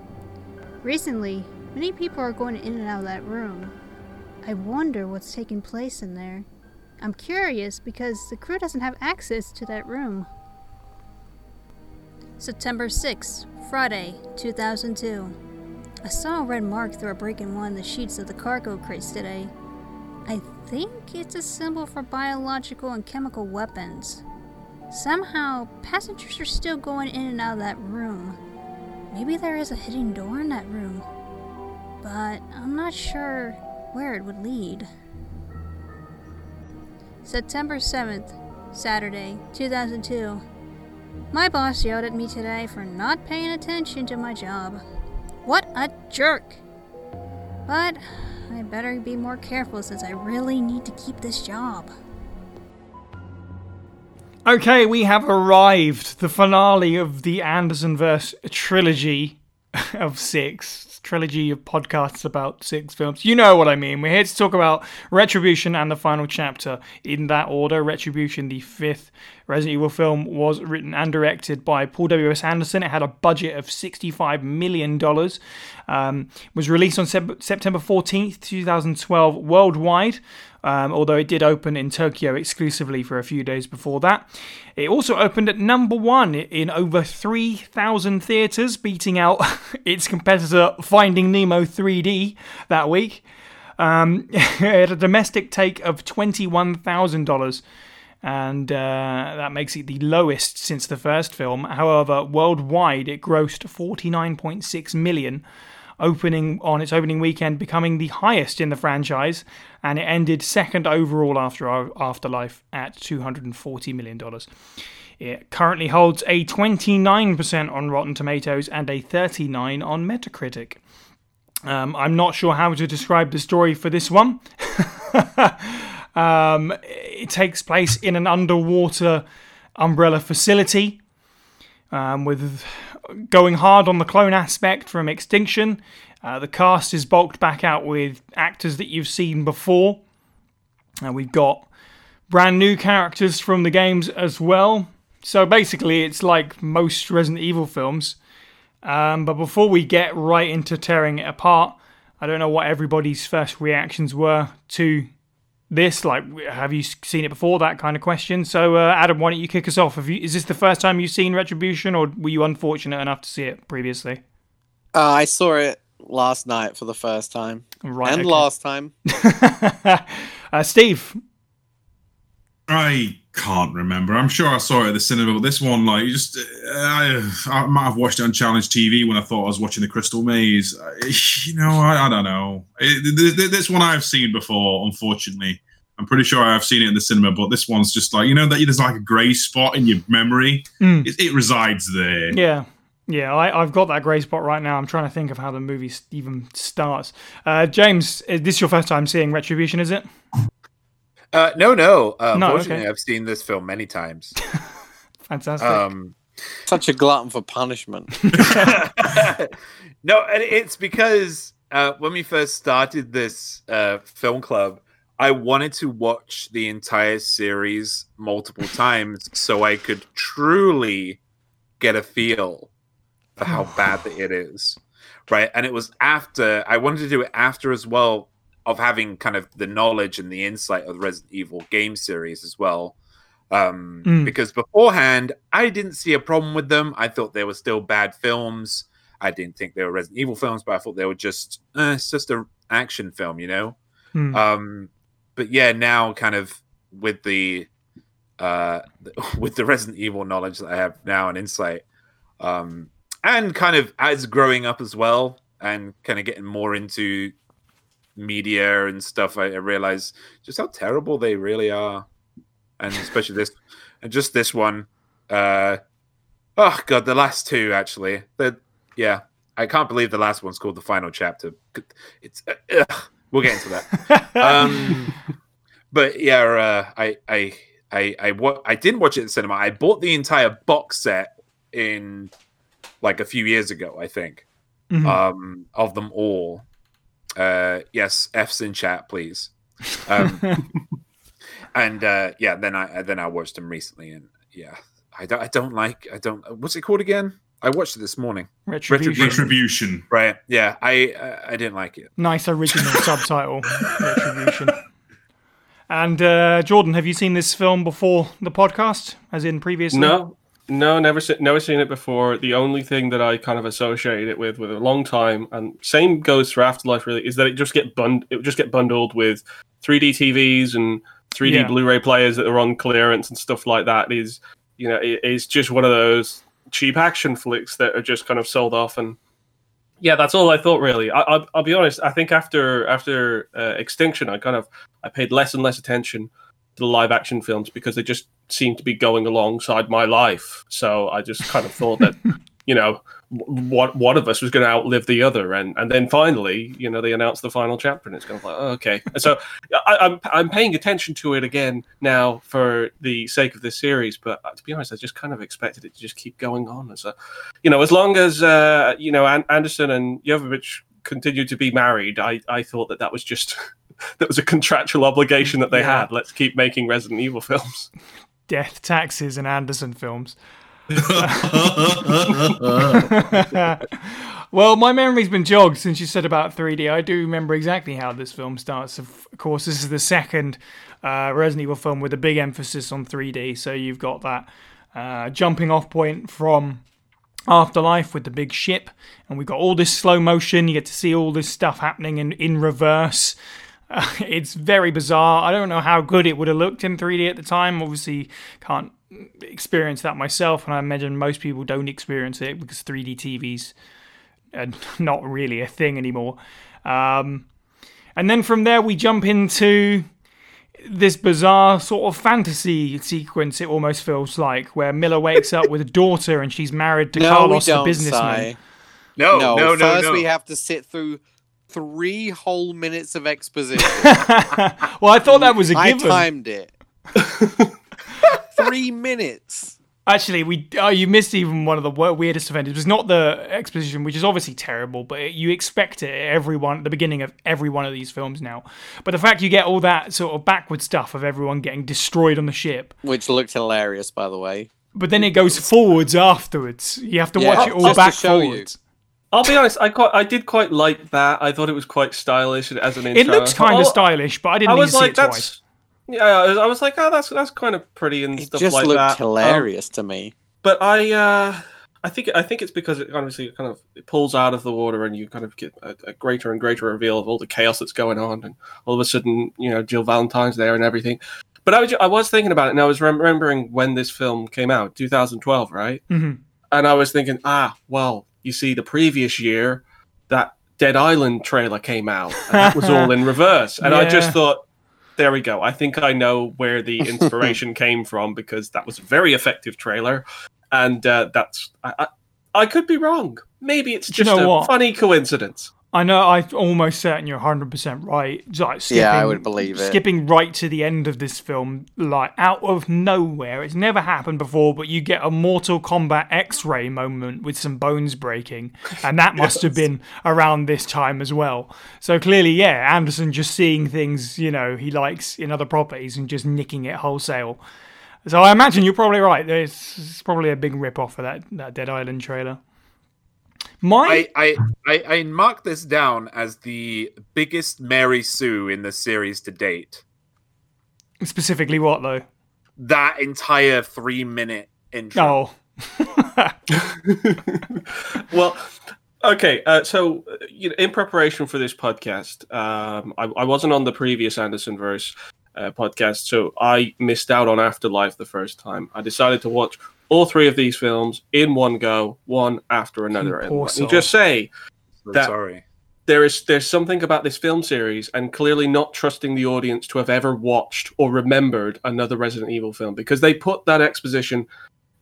Recently, many people are going in and out of that room. I wonder what's taking place in there. I'm curious because the crew doesn't have access to that room. September 6, Friday, 2002. I saw a red mark through a break in one of the sheets of the cargo crates today. I think it's a symbol for biological and chemical weapons. Somehow, passengers are still going in and out of that room. Maybe there is a hidden door in that room, but I'm not sure where it would lead. September 7th, Saturday, 2002. My boss yelled at me today for not paying attention to my job. What a jerk! But I better be more careful since I really need to keep this job. Okay, we have arrived. The finale of the Anderson verse trilogy <laughs> of six trilogy of podcasts about six films. You know what I mean. We're here to talk about Retribution and the final chapter in that order. Retribution, the fifth Resident Evil film, was written and directed by Paul W.S. Anderson. It had a budget of $65 million. Um, was released on Sep- September 14th, 2012, worldwide um, although it did open in Tokyo exclusively for a few days before that. It also opened at number one in over 3,000 theatres, beating out <laughs> its competitor Finding Nemo 3D that week. Um, <laughs> it had a domestic take of $21,000 and uh, that makes it the lowest since the first film. However, worldwide it grossed 49.6 million, opening on its opening weekend, becoming the highest in the franchise, and it ended second overall after Afterlife at $240 million. It currently holds a 29% on Rotten Tomatoes and a 39 on Metacritic. Um, I'm not sure how to describe the story for this one. <laughs> um, it takes place in an underwater umbrella facility um, with going hard on the clone aspect from Extinction. Uh, the cast is bulked back out with actors that you've seen before. Uh, we've got brand new characters from the games as well. So basically, it's like most Resident Evil films. Um, but before we get right into tearing it apart, I don't know what everybody's first reactions were to this? Like, have you seen it before? That kind of question. So, uh, Adam, why don't you kick us off? You, is this the first time you've seen Retribution, or were you unfortunate enough to see it previously? Uh, I saw it last night for the first time Right. and okay. last time. <laughs> uh, Steve. I can't remember. I'm sure I saw it at the cinema, but this one, like, just uh, I, I might have watched it on Challenge TV when I thought I was watching the Crystal Maze. Uh, <laughs> You know, I, I don't know. It, th- th- this one I've seen before, unfortunately. I'm pretty sure I've seen it in the cinema, but this one's just like you know that there's like a grey spot in your memory. Mm. It, it resides there. Yeah. Yeah, I, I've got that grey spot right now. I'm trying to think of how the movie even starts. Uh, James, is this your first time seeing Retribution, is it? Uh, no, no. Uh, No, unfortunately, okay. I've seen this film many times. <laughs> Fantastic. Um, Such a glutton for punishment. <laughs> <laughs> no, and it's because uh, when we first started this uh, film club, I wanted to watch the entire series multiple times so I could truly get a feel for how bad it is. Right. And it was after, I wanted to do it after as well of having kind of the knowledge and the insight of the Resident Evil game series as well. Um, Mm. Because beforehand, I didn't see a problem with them. I thought they were still bad films. I didn't think they were Resident Evil films, but I thought they were just, eh, it's just an action film, you know? Hmm. Um, but yeah, now kind of with the uh, <laughs> with the Resident Evil knowledge that I have now and insight, um, and kind of as growing up as well, and kind of getting more into media and stuff, I, I realize just how terrible they really are, and especially this, <laughs> and just this one. Uh, oh god, the last two actually. The yeah, I can't believe the last one's called the final chapter. It's uh, we'll get into that <laughs> um, but yeah, uh, I, I, I, I, wa- I didn't watch it in cinema. I bought the entire box set in like a few years ago, I think, Mhm. um, of them all. Uh, yes, F's in chat, please. Um, <laughs> and uh, yeah, then I then I watched them recently, and yeah, I don't I don't like I don't what's it called again? I watched it this morning. Retribution. Retribution. Right? Yeah, I I, I didn't like it. Nice original <laughs> subtitle. Retribution. And uh, Jordan, have you seen this film before the podcast, as in previously? No, no, never se- never seen it before. The only thing that I kind of associate it with with a long time, and same goes for Afterlife really, is that it just get bund it would just get bundled with 3D TVs and 3D Yeah. Blu-ray players that are on clearance and stuff like that. It is you know it is just one of those cheap action flicks that are just kind of sold off and. Yeah, that's all I thought. Really, I, I'll, I'll be honest. I think after after uh, Extinction, I kind of I paid less and less attention the live action films because they just seemed to be going alongside my life. So I just kind of thought that, <laughs> you know, w- one one of us was going to outlive the other, and and then finally, you know, they announced the final chapter, and it's kind of like, oh, okay. And so <laughs> I, I'm I'm paying attention to it again now for the sake of this series, but uh, to be honest, I just kind of expected it to just keep going on as a, you know, as long as uh, you know An- Anderson and Jovovich continued to be married, I I thought that that was just. <laughs> That was a contractual obligation that they Yeah. had. Let's keep making Resident Evil films. Death, Taxes, and Anderson films. <laughs> well, my memory's been jogged since you said about 3D. I do remember exactly how this film starts. Of course, this is the second uh, Resident Evil film with a big emphasis on 3D. So you've got that uh, jumping off point from Afterlife with the big ship, and we've got all this slow motion. You get to see all this stuff happening in, in reverse. Uh, <laughs> it's very bizarre. I don't know how good it would have looked in 3D at the time. Obviously, can't experience that myself, and I imagine most people don't experience it because 3D TVs are <laughs> not really a thing anymore. Um, and then from there, we jump into this bizarre sort of fantasy sequence. It almost feels like where Miller wakes up with a daughter and she's married to no, Carlos, we the don't, businessman. Cy. No, no, no, no, first no. we have to sit through three whole minutes of <laughs> exposition. well, I thought that was a I given. I timed it. <laughs> three minutes. Actually, we oh, you missed even one of the weirdest events. It was not the exposition, which is obviously terrible, but it, you expect it at everyone at the beginning of every one of these films now. But the fact you get all that sort of backward stuff of everyone getting destroyed on the ship, Which looked hilarious, by the way. but then it goes forwards afterwards. You have to Yeah, watch it all back you. Forwards. I'll be honest. I quite, I did quite like that. I thought it was quite stylish as an intro. It looks kind of oh, stylish, but I didn't I need was to see like, it twice. that's yeah. I was, I was like, oh, that's that's kind of pretty and It stuff just like looked that. Um, hilarious to me. but I, uh, I think I think it's because it obviously kind of it pulls out of the water, and you kind of get a, a, greater and greater reveal of all the chaos that's going on, and all of a sudden, you know, Jill Valentine's there and everything. But I was I was thinking about it, and I was remembering when this film came out, 2012, right? Mm-hmm. And I was thinking, ah, well, you see, the previous year that Dead Island trailer came out, and that was all in <laughs> reverse, and I just thought. There we go. I think I know where the <laughs> inspiration came from because that was a very effective trailer, and uh, that's I, I, I could be wrong. Maybe it's Do you just know a what? funny coincidence. I know. I'm almost certain you're 100 percent right. Like skipping, Yeah, I would believe it. Skipping right to the end of this film, like out of nowhere. It's never happened before, but you get a Mortal Kombat X-ray moment with some bones breaking, and that <laughs> must have been around this time as well. So clearly, yeah, Anderson just seeing things you know he likes in other properties and just nicking it wholesale. So I imagine you're probably right. There's it's probably a big rip off for that that Dead Island trailer. My I, I, I, I mark this down as the biggest Mary Sue in the series to date. specifically what though? That entire three minute intro. Oh. <laughs> well, okay. Uh, so, uh, you know, in preparation for this podcast, um, I, I wasn't on the previous Anderson verse uh, podcast, so I missed out on Afterlife the first time. I decided to watch all three of these films in one go, one after another. And poor let me just say, So that- sorry. there is there's something about this film series and clearly not trusting the audience to have ever watched or remembered another Resident Evil film because they put that exposition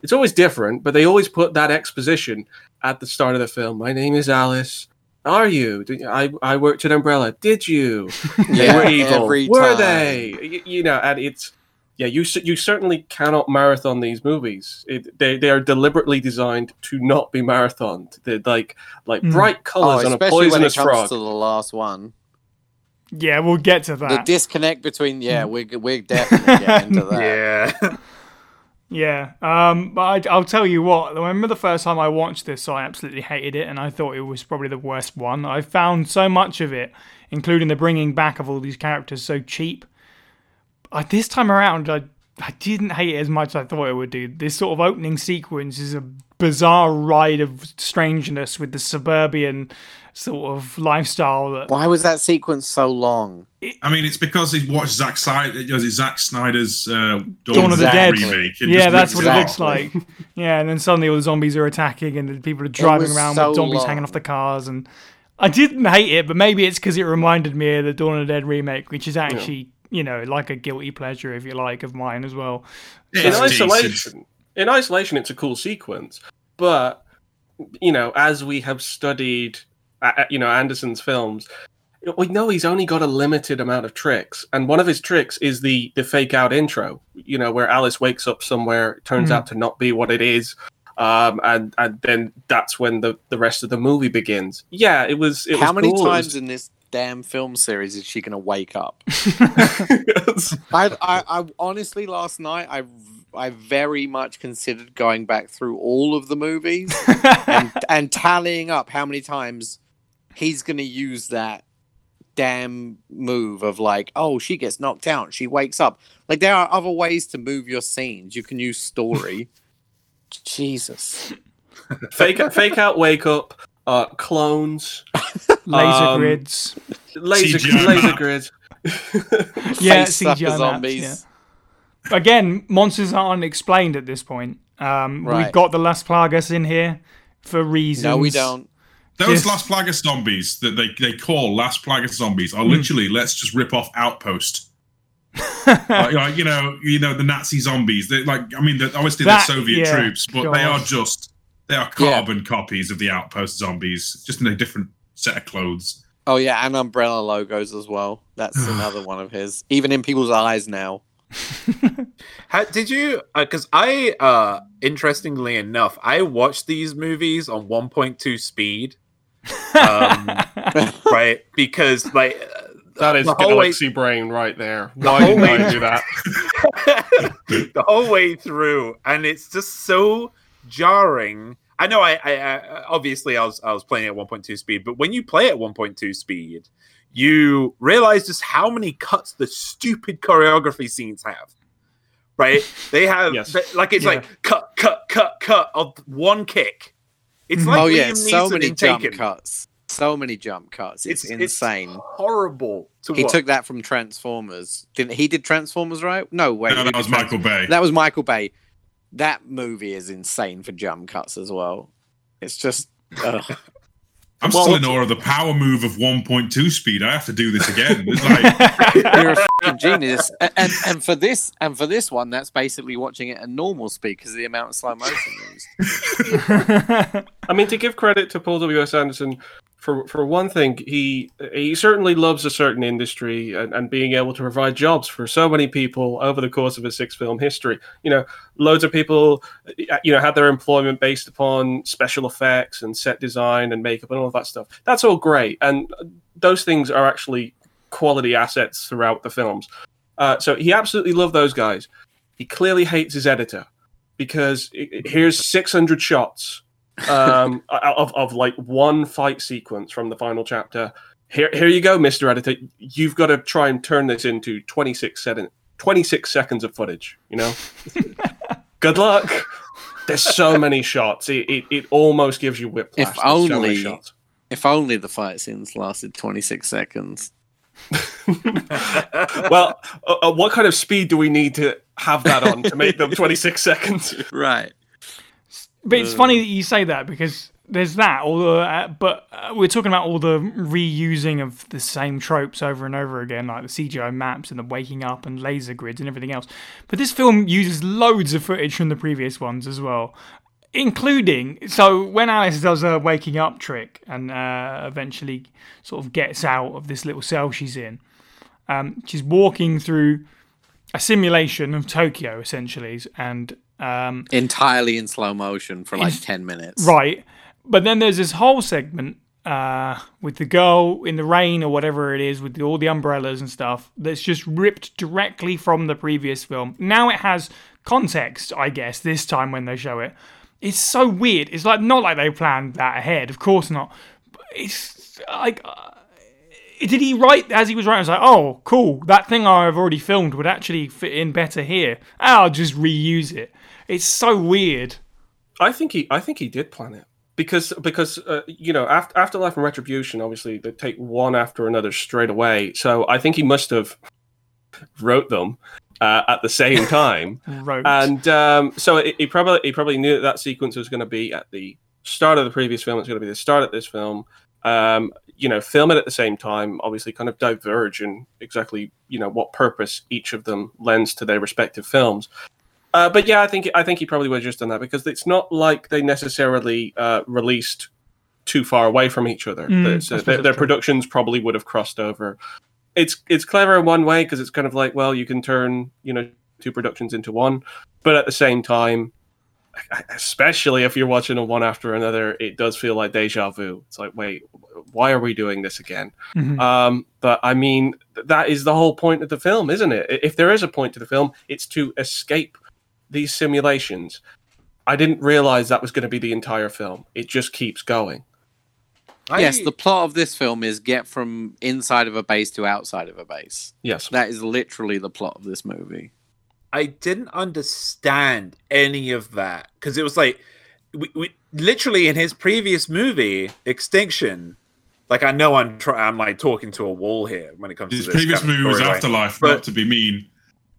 it's always different but they always put that exposition at the start of the film. My name is Alice. Are you? Did- I I worked at Umbrella. Did you? <laughs> They Yeah, were evil. every were time. they? Y- you know and it's yeah you you certainly cannot marathon these movies it, they they are deliberately designed to not be marathoned they're like like Mm. bright Oh, colors on a especially when it poisonous comes frog to the last one. Yeah, we'll get to that. The disconnect between yeah, we're we're definitely getting <laughs> to that. Yeah. yeah, um, but I, I'll tell you what. I remember the first time I watched this, I absolutely hated it, and I thought it was probably the worst one. I found so much of it, including the bringing back of all these characters, so cheap. I, this time around, I I didn't hate it as much as I thought it would do. This sort of opening sequence is a bizarre ride of strangeness with the suburban sort of lifestyle that Why was that sequence so long? I mean, it's because he watched Zack Snyder, Zack Snyder's uh, Dawn, Dawn of the Dead. remake. yeah, that's what it it looks like. Yeah, and then suddenly all the zombies are attacking, and the people are driving around so with zombies long. hanging off the cars. And I didn't hate it, but maybe it's because it reminded me of the Dawn of the Dead remake, which is actually you know like a guilty pleasure, if you like, of mine as well. Yeah, in it's decent. isolation, in isolation, it's a cool sequence. But you know, as we have studied, uh, you know, Anderson's films, we know he's only got a limited amount of tricks, and one of his tricks is the the fake out intro. You know, where Alice wakes up somewhere, it turns Mhm. out to not be what it is. Um, and and then that's when the, the rest of the movie begins. Yeah, it was. It How was many cool. It times in this damn film series is she gonna wake up? <laughs> was- I, I, I honestly last night I I very much considered going back through all of the movies <laughs> and, and tallying up how many times he's gonna use that damn move of like, oh, she gets knocked out, she wakes up. Like there are other ways to move your scenes. You can use story. <laughs> Jesus. fake fake out, wake up, uh, clones, <laughs> Laser Um, grids. laser CGI laser grids. <laughs> Yeah, Face sucker CGI maps, zombies. yeah. Again, monsters aren't explained at this point. Um, We've got the Las Plagas in here for reasons. No, we don't. Those Just- Las Plagas zombies that they, they call Las Plagas zombies Hmm. are literally let's just rip off Outpost. <laughs> like, like, you know, you know the Nazi zombies. They like, I mean, they're, obviously That- they're Soviet yeah, troops, but they are just they are carbon copies of the Outpost zombies, just in a different set of clothes. Oh yeah, and umbrella logos as well. That's <sighs> another one of his. Even in people's eyes now. <laughs> How, did you? Because I, uh, interestingly enough, I watched these movies on 1.2 speed, um, <laughs> right? Because like uh, That is The whole way- galaxy brain right there. Why whole did I do that? <laughs> the whole way through, and it's just so jarring. I know. I, I, I obviously I was I was playing at 1.2 speed, but when you play at 1.2 speed, you realize just how many cuts the stupid choreography scenes have. right? They have Yes. they- like it's Yeah. like cut, cut, cut, cut of one kick. It's like oh yeah, Liam so many jump Taken. cuts. So many jump cuts. It's, insane. horrible to he watch. took that from Transformers. Didn't he? Did Transformers right? No, way. No, that was Michael Bay. That was Michael Bay. That movie is insane for jump cuts as well. It's just. ugh. <laughs> I'm Well, still in awe of the power move of 1.2 speed. I have to do this again. It's like, <laughs> You're a fucking genius. A- And and for this and for this one, that's basically watching it at normal speed because of the amount of slow motion used. <laughs> I mean, to give credit to Paul W. S. Anderson, for for one thing, he he certainly loves a certain industry and, and being able to provide jobs for so many people over the course of a six film history. You know, loads of people, uh, you know, had their employment based upon special effects and set design and makeup and all of that stuff. That's all great, and those things are actually quality assets throughout the films. Uh, so he absolutely loved those guys. He clearly hates his editor because here's 600 shots um, <laughs> of, of like one fight sequence from the final chapter. Here, here you go, Mr. Editor. You've got to try and turn this into 26, second, 26 seconds of footage, you know? <laughs> Good luck. There's so many shots. It, it, it almost gives you whiplash. If There's so many only- shots. If only the fight scenes lasted 26 seconds. <laughs> Well, uh, uh, what kind of speed do we need to have that on to make them 26 seconds? Right. But it's funny that you say that because there's that. All the, uh, but uh, we're talking about all the reusing of the same tropes over and over again, like the CGI maps and the waking up and laser grids and everything else. But this film uses loads of footage from the previous ones as well, including so when Alice does a waking up trick and uh, eventually sort of gets out of this little cell she's in. Um, she's walking through a simulation of Tokyo, essentially, and um, Entirely in slow motion for like Is- 10 minutes. Right. But then there's this whole segment uh, with the girl in the rain or whatever it is, with the, all the umbrellas and stuff, that's just ripped directly from the previous film. Now it has context, I guess, this time when they show it. It's so weird. It's like not like they planned that ahead. Of course not. But it's like. Uh, did he write as he was writing? I was like, oh, cool. That thing I've already filmed would actually fit in better here. I'll just reuse it. It's so weird. I think he, I think he did plan it because because uh, you know after afterlife and retribution, obviously they take one after another straight away. So I think he must have wrote them uh, at the same <laughs> time, Wrote. and um, so he, he probably he probably knew that that sequence was going to be at the start of the previous film. It's going to be the start of this film. Um, you know, film it at the same time. Obviously, kind of diverge in exactly you know what purpose each of them lends to their respective films. Uh, but yeah, I think I think he probably would have just done that because it's not like they necessarily uh, released too far away from each other. Mm, so their, their productions probably would have crossed over. It's it's clever in one way because it's kind of like well, you can turn you know two productions into one, but at the same time, especially if you're watching them one after another, it does feel like deja vu. It's like wait, why are we doing this again? Mhm. Um, but I mean, that is the whole point of the film, isn't it? If there is a point to the film, it's to escape these simulations. I didn't realize that was going to be the entire film. It just keeps going. I- Yes, the plot of this film is get from inside of a base to outside of a base. Yes. That is literally the plot of this movie. I didn't understand any of that because it was like, we, we literally in his previous movie, Extinction. Like I know I'm try- I'm like talking to a wall here when it comes his to this previous movie was. Afterlife, But- not to be mean.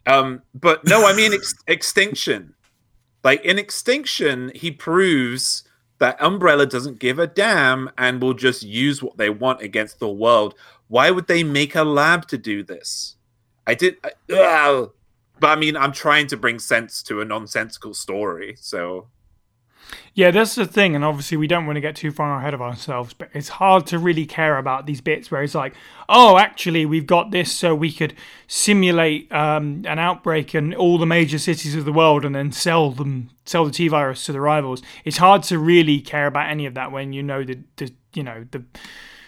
Um, but no, I mean ex- <laughs> Extinction. Like in Extinction, he proves that Umbrella doesn't give a damn and will just use what they want against the world. Why would they make a lab to do this? I did, I, but I mean, I'm trying to bring sense to a nonsensical story. So Yeah, that's the thing, and obviously we don't want to get too far ahead of ourselves, but it's hard to really care about these bits where it's like, oh, actually, we've got this so we could simulate um, an outbreak in all the major cities of the world and then sell them, sell the T virus to the rivals. It's hard to really care about any of that when you know the, the you know the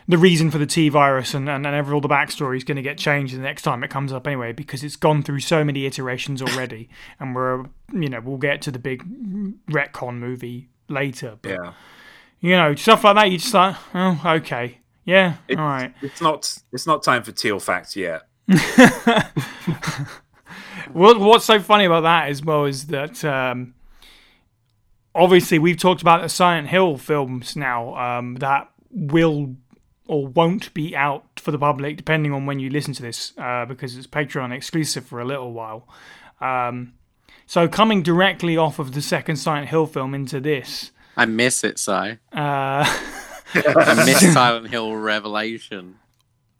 the reason for the T virus and, and, and all the backstory is going to get changed the next time it comes up anyway because it's gone through so many iterations already <laughs> and we're you know we'll get to the big retcon movie later but yeah, you know stuff like that you just like oh okay. Yeah It- all right it's not it's not time for teal facts yet. well <laughs> what, what's so funny about that as well is that um, obviously we've talked about the Silent Hill films now um, that will or won't be out for the public depending on when you listen to this uh, because it's Patreon exclusive for a little while. Um, so coming directly off of the second Silent Hill film into this, I miss it, Cy. uh, I <laughs> miss Silent Hill Revelation.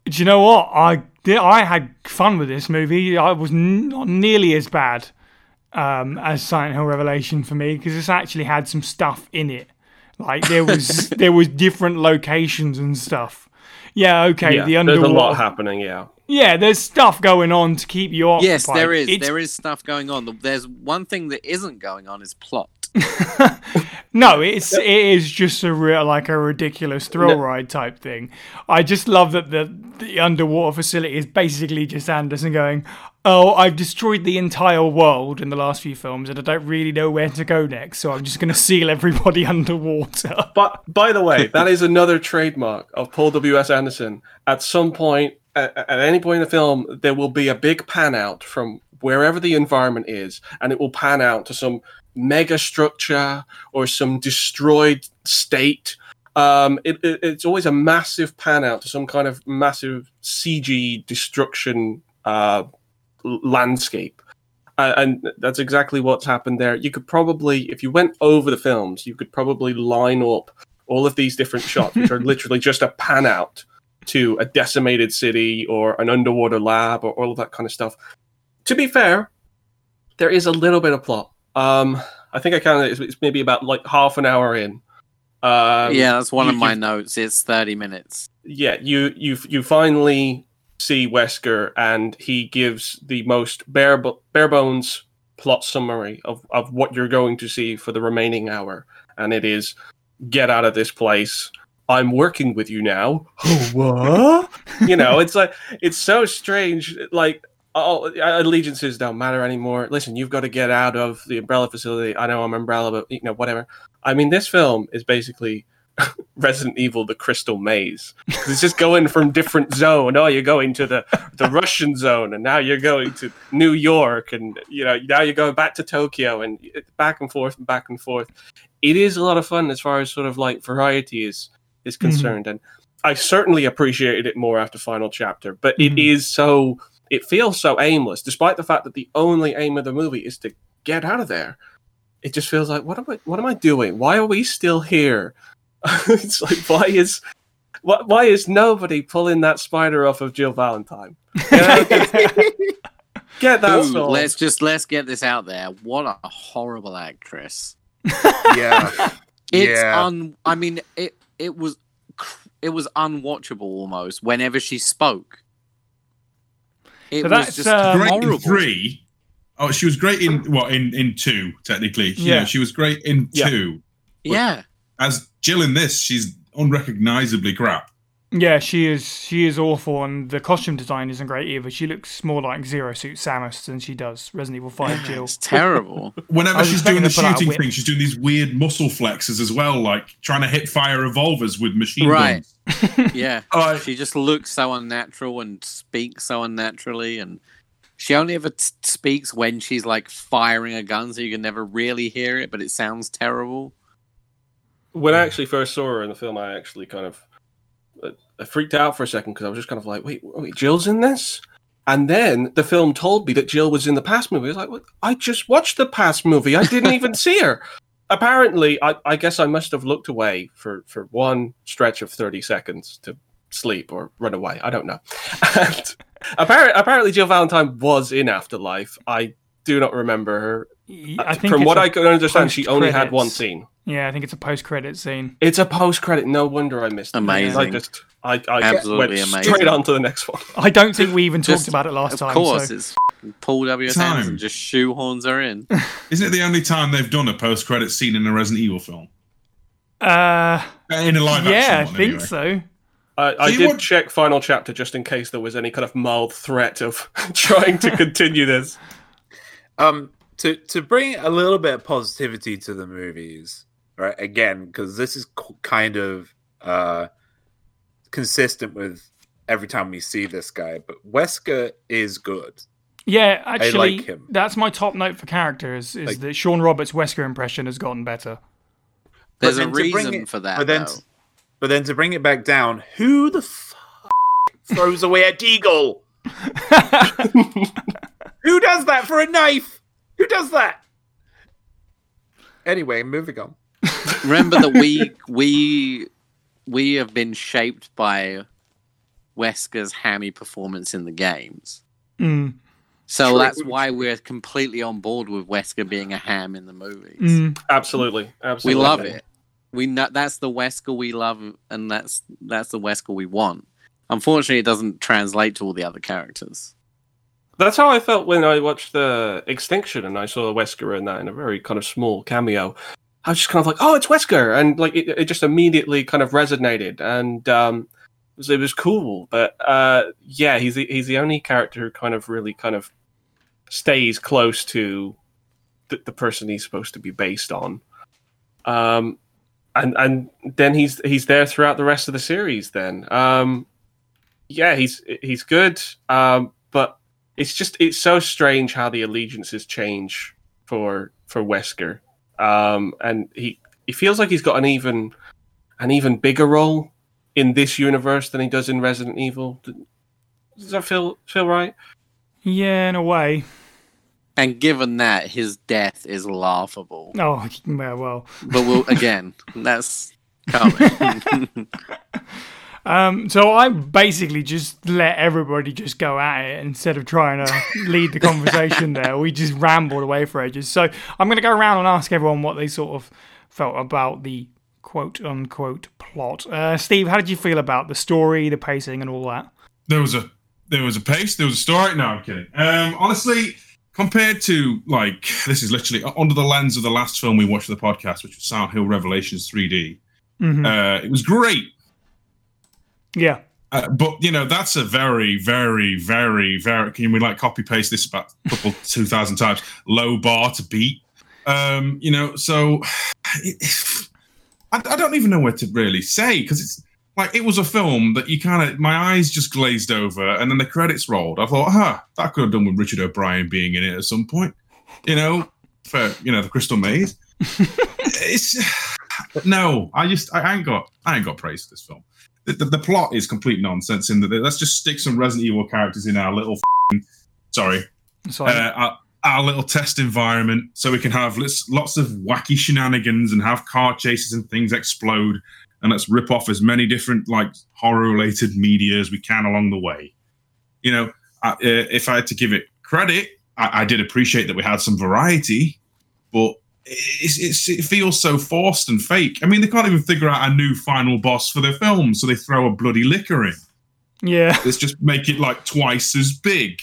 do you know what I? I had fun with this movie. I was n- not nearly as bad um, as Silent Hill Revelation for me because this actually had some stuff in it. Like there was <laughs> there was different locations and stuff. Yeah, okay. yeah, the there's underwater. a lot happening. Yeah. yeah, there's stuff going on to keep you occupied. Yes, there is. It's- There is stuff going on. There's one thing that isn't going on is plot. <laughs> No, it's it is just a real like a ridiculous thrill No. ride type thing. I just love that the the underwater facility is basically just Anderson going, "Oh, I've destroyed the entire world in the last few films, and I don't really know where to go next, so I'm just going <laughs> to seal everybody underwater." But by the way, that is <laughs> another trademark of Paul W. S. Anderson. At some point, at, at any point in the film, there will be a big pan out from wherever the environment is, and it will pan out to some mega structure or some destroyed state. Um, it, it, it's always a massive pan out to some kind of massive CG destruction uh, landscape. Uh, and that's exactly what's happened there. You could probably, if you went over the films, you could probably line up all of these different shots, which are <laughs> literally just a pan out to a decimated city or an underwater lab or all of that kind of stuff. To be fair, there is a little bit of plot. Um, I think I counted it, it's- it's maybe about like half an hour in. Um, yeah, that's one you- of my you- notes. It's 30 minutes. yeah, you you you finally see Wesker, and he gives the most bare bare bones plot summary of of what you're going to see for the remaining hour, and it is get out of this place. I'm working with you now. <laughs> what? <laughs> you know, it's like <laughs> it's so strange. Like. Oh, allegiances don't matter anymore. Listen, you've got to get out of the umbrella facility. I know I'm umbrella, but you know, whatever. I mean, this film is basically <laughs> Resident Evil: The Crystal Maze. It's just going from different zone. Oh, you're going to the the Russian zone, and now you're going to New York, and you know now you're going back to Tokyo, and back and forth and back and forth. It is a lot of fun as far as sort of like variety is is concerned, and I certainly appreciated it more after final chapter. But it Mhm. is so it feels so aimless, despite the fact that the only aim of the movie is to get out of there. It just feels like what am I what am I doing? Why are we still here? <laughs> it's like why is why, why is nobody pulling that spider off of Jill Valentine? You <laughs> know, get that Ooh, solved. let's just let's get this out there. What a horrible actress. <laughs> Yeah. It's Yeah. un. I mean, it it was it was unwatchable almost whenever she spoke. It So was that's, just uh, great horrible. in three. Oh, she was great in what in in two technically. Yeah. Yeah, she was great in Yeah. two. Yeah, As Jill in this, she's unrecognizably crap. Yeah, she is. She is awful, and the costume design isn't great either. She looks more like Zero Suit Samus than she does Resident Evil Five Jill. it's terrible. <laughs> Whenever she's doing the to pull out a shooting thing, she's doing these weird muscle flexes as well, like trying to hit fire revolvers with machine Right. guns. <laughs> Yeah, Uh, she just looks so unnatural and speaks so unnaturally, and she only ever t- speaks when she's like firing a gun, so you can never really hear it, but it sounds terrible. When I actually first saw her in the film, I actually kind of uh, I freaked out for a second because I was just kind of like, wait, wait, Jill's in this? And then the film told me that Jill was in the past movie. I was like, what? I just watched the past movie. I didn't even <laughs> see her. Apparently, I, I guess I must have looked away for, for one stretch of 30 seconds to sleep or run away. I don't know. <laughs> And apparently, apparently, Jill Valentine was in Afterlife. I do not remember her. I think From what a I could understand, she only had one scene. Yeah, I think it's a post-credit scene. It's a post credit. No wonder I missed it. Amazing. I just, I, I Absolutely went amazing. straight on to the next one. <laughs> I don't think we even talked Just- about it last of time. Of course, so- it's Paul W. S. Time. Anderson just shoehorns her in. <laughs> Isn't it the only time they've done a post-credit scene in a Resident Evil film? Uh, Uh, In a live yeah, I action one, think anyway. so. I, I did what- check final chapter just in case there was any kind of mild threat of <laughs> trying to continue this. um to to bring a little bit of positivity to the movies right again because this is c- kind of uh consistent with every time we see this guy but wesker is good Yeah, actually, like him. that's my top note for characters is Like- that Shawn Roberts' Wesker impression has gotten better. There's a then to bring reason it- for that. But then, though. but then to bring it back down, who the f- throws away a deagle? <laughs> who does that for a knife? Who does that? Anyway, moving on. <laughs> Remember that we we we have been shaped by Wesker's hammy performance in the games. Mm, So True. that's why we're completely on board with Wesker being a ham in the movies. mm. Absolutely, We love it. We know that's the Wesker we love, and that's that's the Wesker we want. Unfortunately, it doesn't translate to all the other characters. That's how I felt when I watched the Extinction and I saw Wesker in that in a very kind of small cameo. I was just kind of like, "Oh, it's Wesker," and like it, it just immediately kind of resonated, and um, it was, it was cool. But uh, yeah, he's the, he's the only character who kind of really kind of stays close to the, the person he's supposed to be based on. Um, and and then he's he's there throughout the rest of the series. Then, um, yeah, he's he's good. Um, it's just it's so strange how the allegiances change for for Wesker. Um, and he he feels like he's got an even an even bigger role in this universe than he does in Resident Evil. Does that feel feel right? Yeah, in a way. And given that his death is laughable, Oh, yeah, well. but we'll again, that's coming. <laughs> Um, so I basically just let everybody just go at it instead of trying to lead the conversation <laughs> there. We just rambled away for ages. So I'm going to go around and ask everyone what they sort of felt about the quote unquote plot. Uh, Steve, how did you feel about the story, the pacing, and all that? there was a there was a pace, there was a story. No, I'm kidding. Um, honestly, compared to like this is literally under the lens of the last film we watched for the podcast, which was Silent Hill Revelations 3D. Mhm. Uh, it was great, Yeah. uh, but you know that's a very, very, very, very. Can we like copy paste this about a couple <laughs> two thousand times? Low bar to beat. Um, you know, so <sighs> it, I, I don't even know what to really say because it's like it was a film that you kind of my eyes just glazed over, and then the credits rolled. I thought, huh, that could have done with Richard O'Brien being in it at some point. You know, for you know the Crystal Maze. <laughs> it's <sighs> no, I just I ain't got I ain't got praise for this film. The, the, the plot is complete nonsense. In that let's just stick some Resident Evil characters in our little f***ing- sorry Sorry. uh, our, our little test environment so we can have lots, lots of wacky shenanigans and have car chases and things explode and let's rip off as many different like horror related media as we can along the way you know I, uh, if i had to give it credit I, I did appreciate that we had some variety but it's, it's, it feels so forced and fake i mean they can't even figure out a new final boss for their film so they throw a bloody licker in yeah. Let's just make it like twice as big.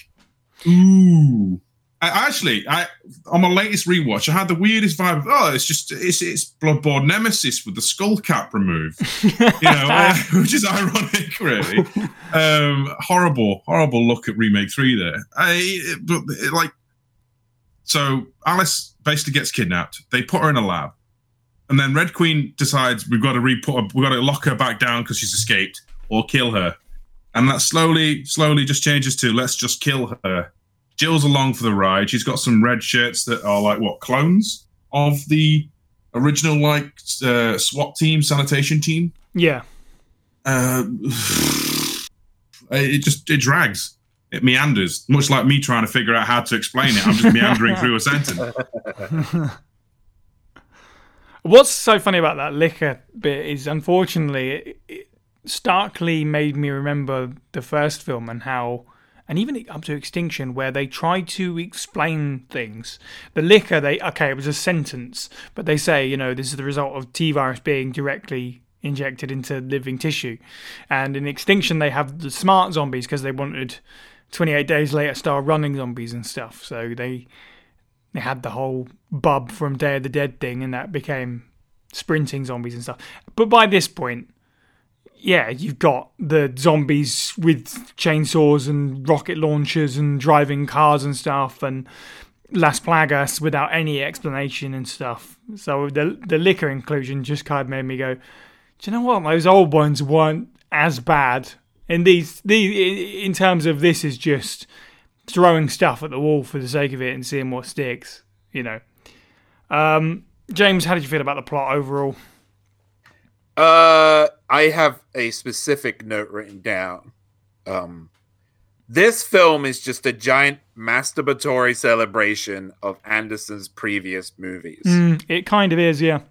Ooh. I, actually, I on my latest rewatch, I had the weirdest vibe of oh, it's just it's it's Bloodborne Nemesis with the skull cap removed, <laughs> you know, uh, <laughs> which is ironic, really. <laughs> Um, horrible, horrible look at remake three there. I but like, so Alice basically gets kidnapped. They put her in a lab, and then Red Queen decides we've got to re-put her, we've got to lock her back down because she's escaped or kill her. And that slowly, slowly just changes to let's just kill her. Jill's along for the ride. She's got some red shirts that are like what clones of the original like uh, SWAT team, sanitation team. Yeah. Uh, <sighs> it just it drags. It meanders, much like me trying to figure out how to explain it. I'm just meandering through a <laughs> sentence. What's so funny about that licker bit is, unfortunately, it, it starkly made me remember the first film and how, and even up to Extinction, where they try to explain things. The licker, they okay, it was a sentence, but they say, you know, this is the result of T virus being directly injected into living tissue, and in Extinction they have the smart zombies because they wanted 28 days later start running zombies and stuff. So they they had the whole bub from Day of the Dead thing, and that became sprinting zombies and stuff. But by this point, yeah, you've got the zombies with chainsaws and rocket launchers and driving cars and stuff, and Las Plagas without any explanation and stuff. So the the licker inclusion just kind of made me go, do you know what? Those old ones weren't as bad. And these, these in terms of this is just throwing stuff at the wall for the sake of it and seeing what sticks. You know. Um, James, how did you feel about the plot overall? Uh, I have a specific note written down. Um, this film is just a giant masturbatory celebration of Anderson's previous movies. Mm, it kind of is, yeah.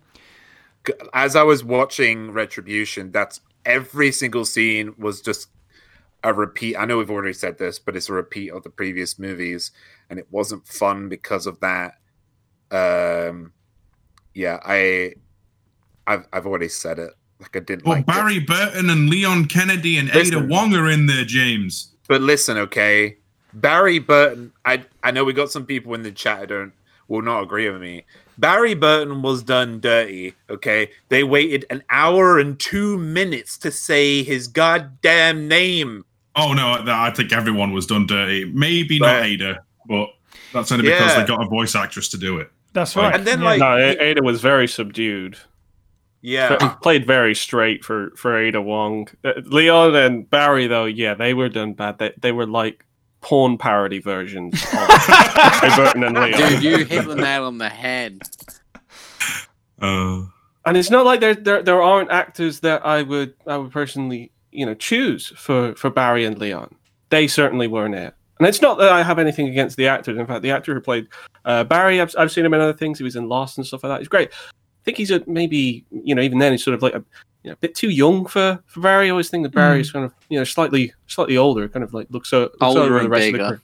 As I was watching Retribution, that's every single scene was just a repeat. I know we've already said this, but it's a repeat of the previous movies, and it wasn't fun because of that. Um, yeah, I, I've I've already said it. Like I didn't Well, like it. Barry Burton and Leon Kennedy and Listen. Ada Wong are in there, James. But listen, okay, Barry Burton. I I know we got some people in the chat who don't will not agree with me. Barry Burton was done dirty. Okay, they waited an hour and two minutes to say his goddamn name. Oh no, I think everyone was done dirty. Maybe not Ada, but that's only because Yeah. they got a voice actress to do it. That's Right. right. And then yeah. like no, Ada was very subdued. yeah, He played very straight for for Ada Wong. Uh, Leon and Barry, though, yeah, they were done bad. They they were like porn parody versions of <laughs> Barry Burton and Leon. Dude, you hit the nail on the head. Uh, and it's not like there, there there aren't actors that I would I would personally you know choose for for Barry and Leon. They certainly weren't it. And it's not that I have anything against the actors. In fact, the actor who played uh, Barry, I've, I've seen him in other things. He was in Lost and stuff like that. He's great. I think he's a maybe you know even then he's sort of like a you know, a bit too young for for Barry. I always think that Barry is kind of you know slightly slightly older, kind of like looks so looks Older over and the rest of the bigger. group.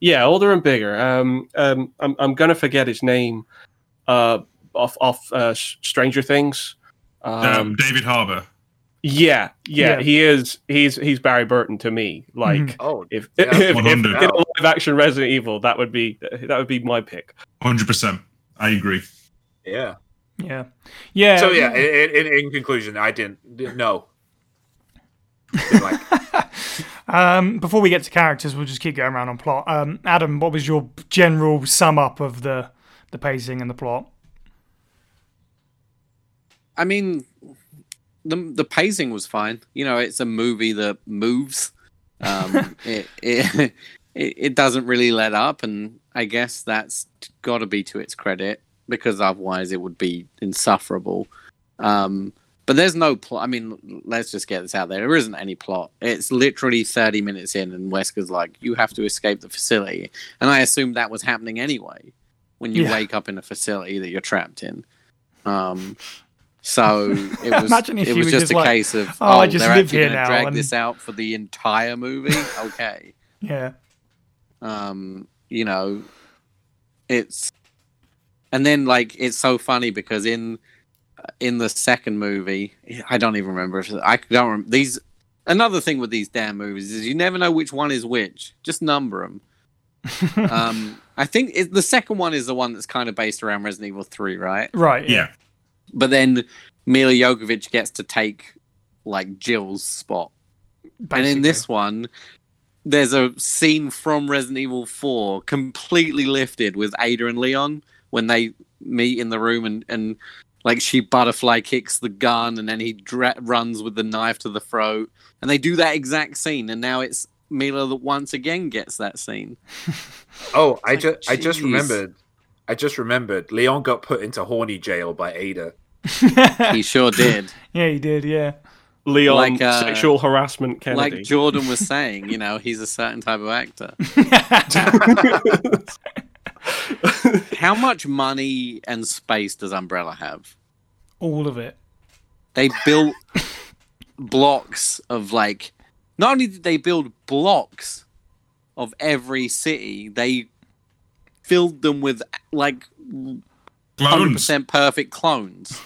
Yeah, older and bigger. Um, um, I'm I'm gonna forget his name. Uh, off off uh, Stranger Things. um, Um, David Harbour. yeah, yeah, Yeah. he is. He's he's Barry Burton to me. Like Mhm. oh if Yeah, if, if, 100. in a live action Resident Evil, that would be that would be my pick. 100%. I agree. yeah. Yeah. Yeah. So yeah, in, in, in conclusion, I didn't no. Didn't like <laughs> Um, before we get to characters, we'll just keep going around on plot. Um, Adam, what was your general sum up of the the pacing and the plot? I mean, the the pacing was fine. You know, it's a movie that moves. Um, <laughs> it, it <laughs> it it doesn't really let up, and I guess that's got to be to its credit because otherwise it would be insufferable. Um, but there's no plot. I mean, let's just get this out there. There isn't any plot. It's literally 30 minutes in, and Wesker's like, "You have to escape the facility," and I assume that was happening anyway. When you Yeah. wake up in a facility that you're trapped in. Um, so <laughs> it was. Imagine if it was just, just a like, case of "Oh, oh, I just they're live actually here going to now," drag and- this out for the entire movie. <laughs> Okay, Yeah. um, you know, it's and then like it's so funny because in in the second movie, I don't even remember if I don't remember these. Another thing with these damn movies is you never know which one is which. Just number them. <laughs> um, I think it, the second one is the one that's kind of based around Resident Evil Three, right? Right. Yeah. But then Milla Jovovich gets to take like Jill's spot. And in this one, there's a scene from Resident Evil 4 completely lifted with Ada and Leon when they meet in the room and, and like she butterfly kicks the gun and then he dra- runs with the knife to the throat. And they do that exact scene. And now it's Milla that once again gets that scene. <laughs> Oh, I like, just I just remembered. I just remembered. Leon got put into horny jail by Ada. <laughs> He sure did. <laughs> yeah, he did. Yeah. Leon Like, uh, sexual harassment Kennedy. Like Jordan was saying, you know, he's a certain type of actor. How much money and space does Umbrella have? All of it. They built blocks of like. Not only did they build blocks of every city, they filled them with like hundred percent perfect clones.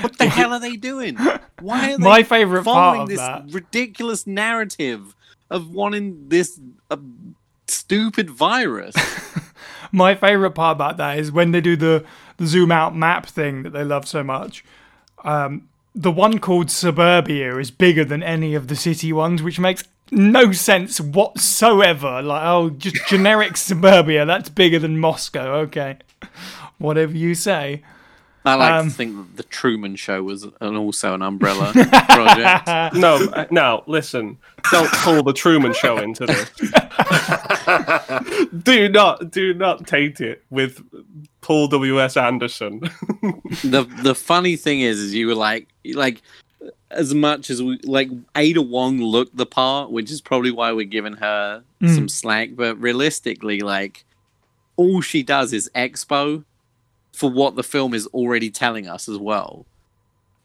What the <laughs> hell are they doing? Why are they My favorite part following of this that. ridiculous narrative of wanting this uh, stupid virus? <laughs> My favorite part about that is when they do the, the zoom out map thing that they love so much. Um, the one called Suburbia is bigger than any of the city ones, which makes no sense whatsoever. Like, oh, just generic <laughs> Suburbia, that's bigger than Moscow. Okay. <laughs> Whatever you say. I like Um, to think that the Truman Show was an, also an umbrella <laughs> project. No, uh, no, listen. Don't pull the Truman Show into this. <laughs> do not, do not taint it with Paul W. S. Anderson. the the funny thing is, is you were like like as much as we like Ada Wong looked the part, which is probably why we're giving her Mm. some slack. But realistically, like all she does is expo for what the film is already telling us as well.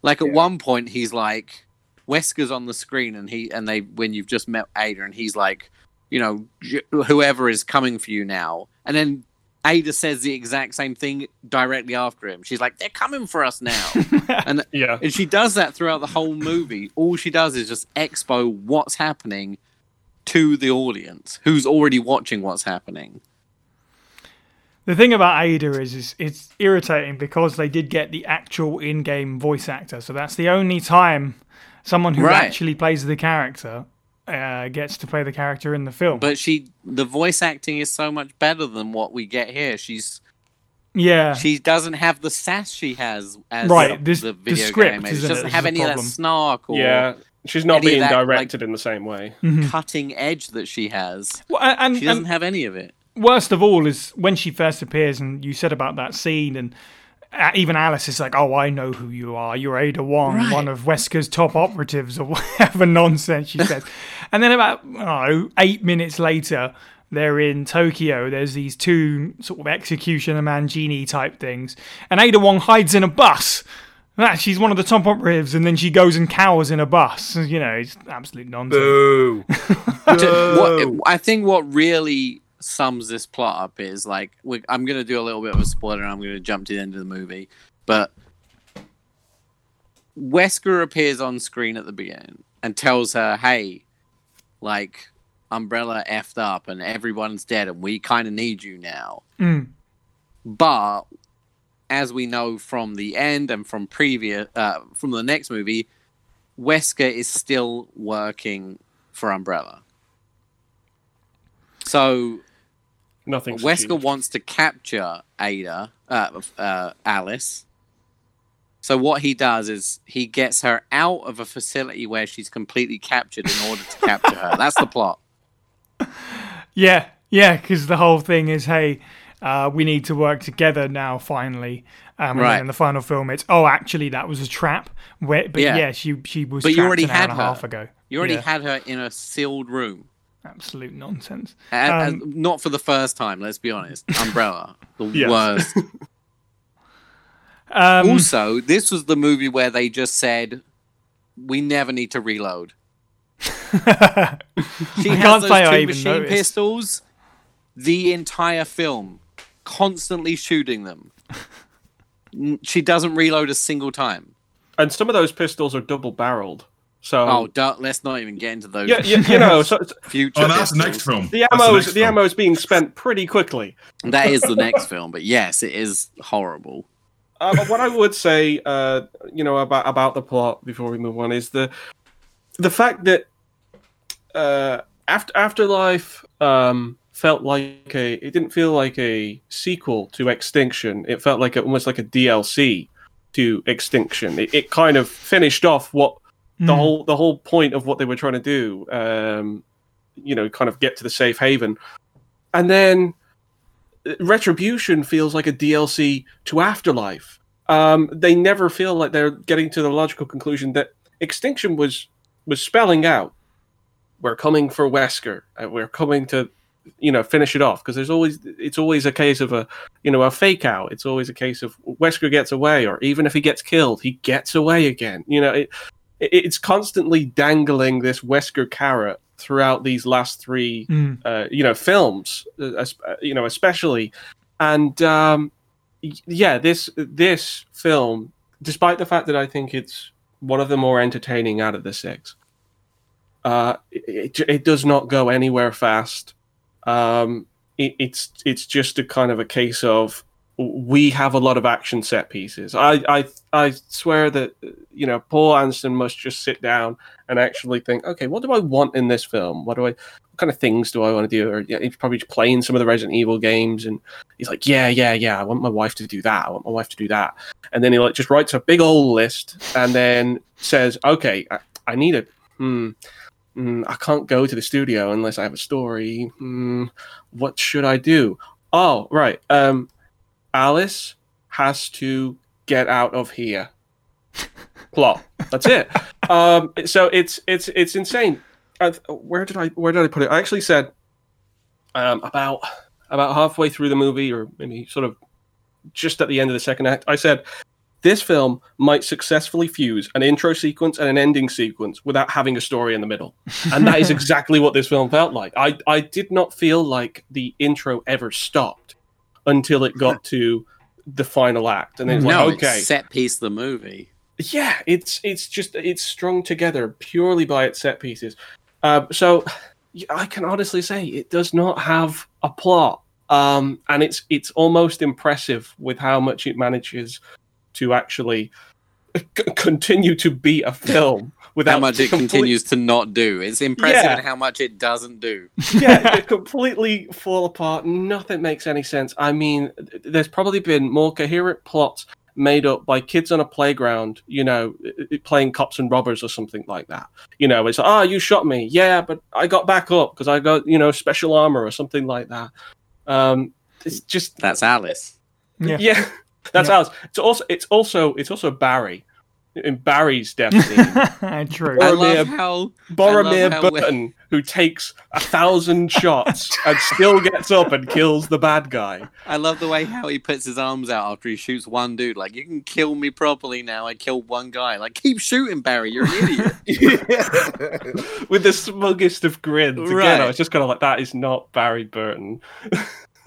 Like at Yeah. one point, he's like Wesker's on the screen, and he and they when you've just met Ada, and he's like, you know, whoever is coming for you now, and then. Ada says the exact same thing directly after him. She's like, "They're coming for us now," <laughs> and <laughs> yeah. and she does that throughout the whole movie. All she does is just expo what's happening to the audience who's already watching what's happening. The thing about Ada is, is it's irritating because they did get the actual in-game voice actor, so that's the only time someone who Right. actually plays the character uh, gets to play the character in the film. But she, the voice acting is so much better than what we get here. She's yeah, she doesn't have the sass she has as Right, the, this- the the video script, game. She isn't it, doesn't have any of that snark or Yeah. She's not being that, like- directed in the same way. Mhm. cutting edge that she has. Well, and, and, She doesn't and have any of it. Worst of all is when she first appears, and you said about that scene, and uh, even Alice is like, "Oh, I know who you are. You're Ada Wong, Right. one of Wesker's top operatives, or <laughs> whatever nonsense she says." <laughs> and then about oh, eight minutes later, they're in Tokyo. There's these two sort of executioner Majini type things, and Ada Wong hides in a bus. Ah, she's one of the top operatives, and then she goes and cowers in a bus. You know, it's absolute nonsense. Boo. <laughs> what, I think what really sums this plot up is like I'm going to do a little bit of a spoiler. and I'm going to jump to the end of the movie, but Wesker appears on screen at the beginning and tells her, "Hey, like Umbrella effed up and everyone's dead, and we kind of need you now." Mm. But as we know from the end and from previous uh, from the next movie, Wesker is still working for Umbrella. So Nothing's Wesker achieved. wants to capture Ada, uh, uh, Alice. So what he does is he gets her out of a facility where she's completely captured in order to capture her. That's the plot. <laughs> Yeah, yeah, because the whole thing is, hey, uh, we need to work together now. Finally, um, and Right. then in the final film, it's oh, actually, that was a trap. Where, but yeah. Yeah. she she was. But you already an had her. half ago. You already Yeah. had her in a sealed room. Absolute nonsense. And, Um, and not for the first time, let's be honest. <laughs> Umbrella, the Yes. worst. <laughs> Um, also, this was the movie where they just said, "We never need to reload." <laughs> She I has can't those say I two even machine noticed. pistols. The entire film, constantly shooting them. She doesn't reload a single time. and some of those pistols are double barreled. So Oh, don't, let's not even get into those yeah, you, you know, so so <laughs> future. Oh, that's the next film. the ammo next is the film. ammo is being spent pretty quickly. That is the next <laughs> film, but yes, it is horrible. Uh, but what I would say, uh, you know, about about the plot before we move on is the the fact that uh, after Afterlife um, felt like a it didn't feel like a sequel to Extinction. It felt like a, almost like a DLC to Extinction. It, it kind of finished off what the Mm. whole the whole point of what they were trying to do. Um, you know, kind of get to the safe haven, and then Retribution feels like a DLC to Afterlife. Um, they never feel like they're getting to the logical conclusion that Extinction was was spelling out. We're coming for Wesker. And we're coming to, you know, finish it off because there's always it's always a case of a, you know, a fake out. It's always a case of Wesker gets away, or even if he gets killed, he gets away again. You know, it it's constantly dangling this Wesker carrot throughout these last three Mm. uh, you know films uh, uh, you know especially and um, yeah this this film despite the fact that i think it's one of the more entertaining out of the six uh, it, it, it does not go anywhere fast um, it, it's it's just a kind of a case of we have a lot of action set pieces i i, I swear that you know paul anderson must just sit down and actually think okay what do i want in this film what do i what kind of things do I want to do? Or yeah, he's probably playing some of the Resident Evil games, and he's like, yeah, yeah, yeah. I want my wife to do that. I want my wife to do that. And then he like just writes a big old list and then says, okay, I, I need a. Hmm, hmm, I can't go to the studio unless I have a story. Hmm, what should I do? Oh, right. Um, Alice has to get out of here. Plot. That's it. um, so it's it's it's insane. Uh, where did I where did I put it? I actually said um, about about halfway through the movie, or maybe sort of just at the end of the second act. I said this film might successfully fuse an intro sequence and an ending sequence without having a story in the middle, and that is <laughs> exactly what this film felt like. I I did not feel like the intro ever stopped until it got <laughs> to the final act, and then it's no, like okay, it's set piece the movie. yeah, it's it's just it's strung together purely by its set pieces. Uh, so <sighs> I can honestly say it does not have a plot, um, and it's it's almost impressive with how much it manages to actually <laughs> c- continue to be a film without How much it complete- continues to not do. It's impressive Yeah. how much it doesn't do. <laughs> yeah, they completely fall apart. Nothing makes any sense. I mean, there's probably been more coherent plots made up by kids on a playground, you know, i- i- playing cops and robbers or something like that. You know, it's ah, you shot me, yeah, but I got back up because I got you know special armor or something like that. Um, it's just That's Alice. Yeah. yeah, <laughs> that's Yeah. ours. It's also it's also it's also Barry in Barry's death scene. <laughs> True. I Boromir- love how Boromir how we- Burton, who takes a thousand shots and still gets up and kills the bad guy. I love the way how he puts his arms out after he shoots one dude. Like, you can kill me properly now. I killed one guy. Like, keep shooting, Barry. You're an idiot. <laughs> With the smuggest of grins. Again, Right. I was just kind of like, that is not Barry Burton. <laughs>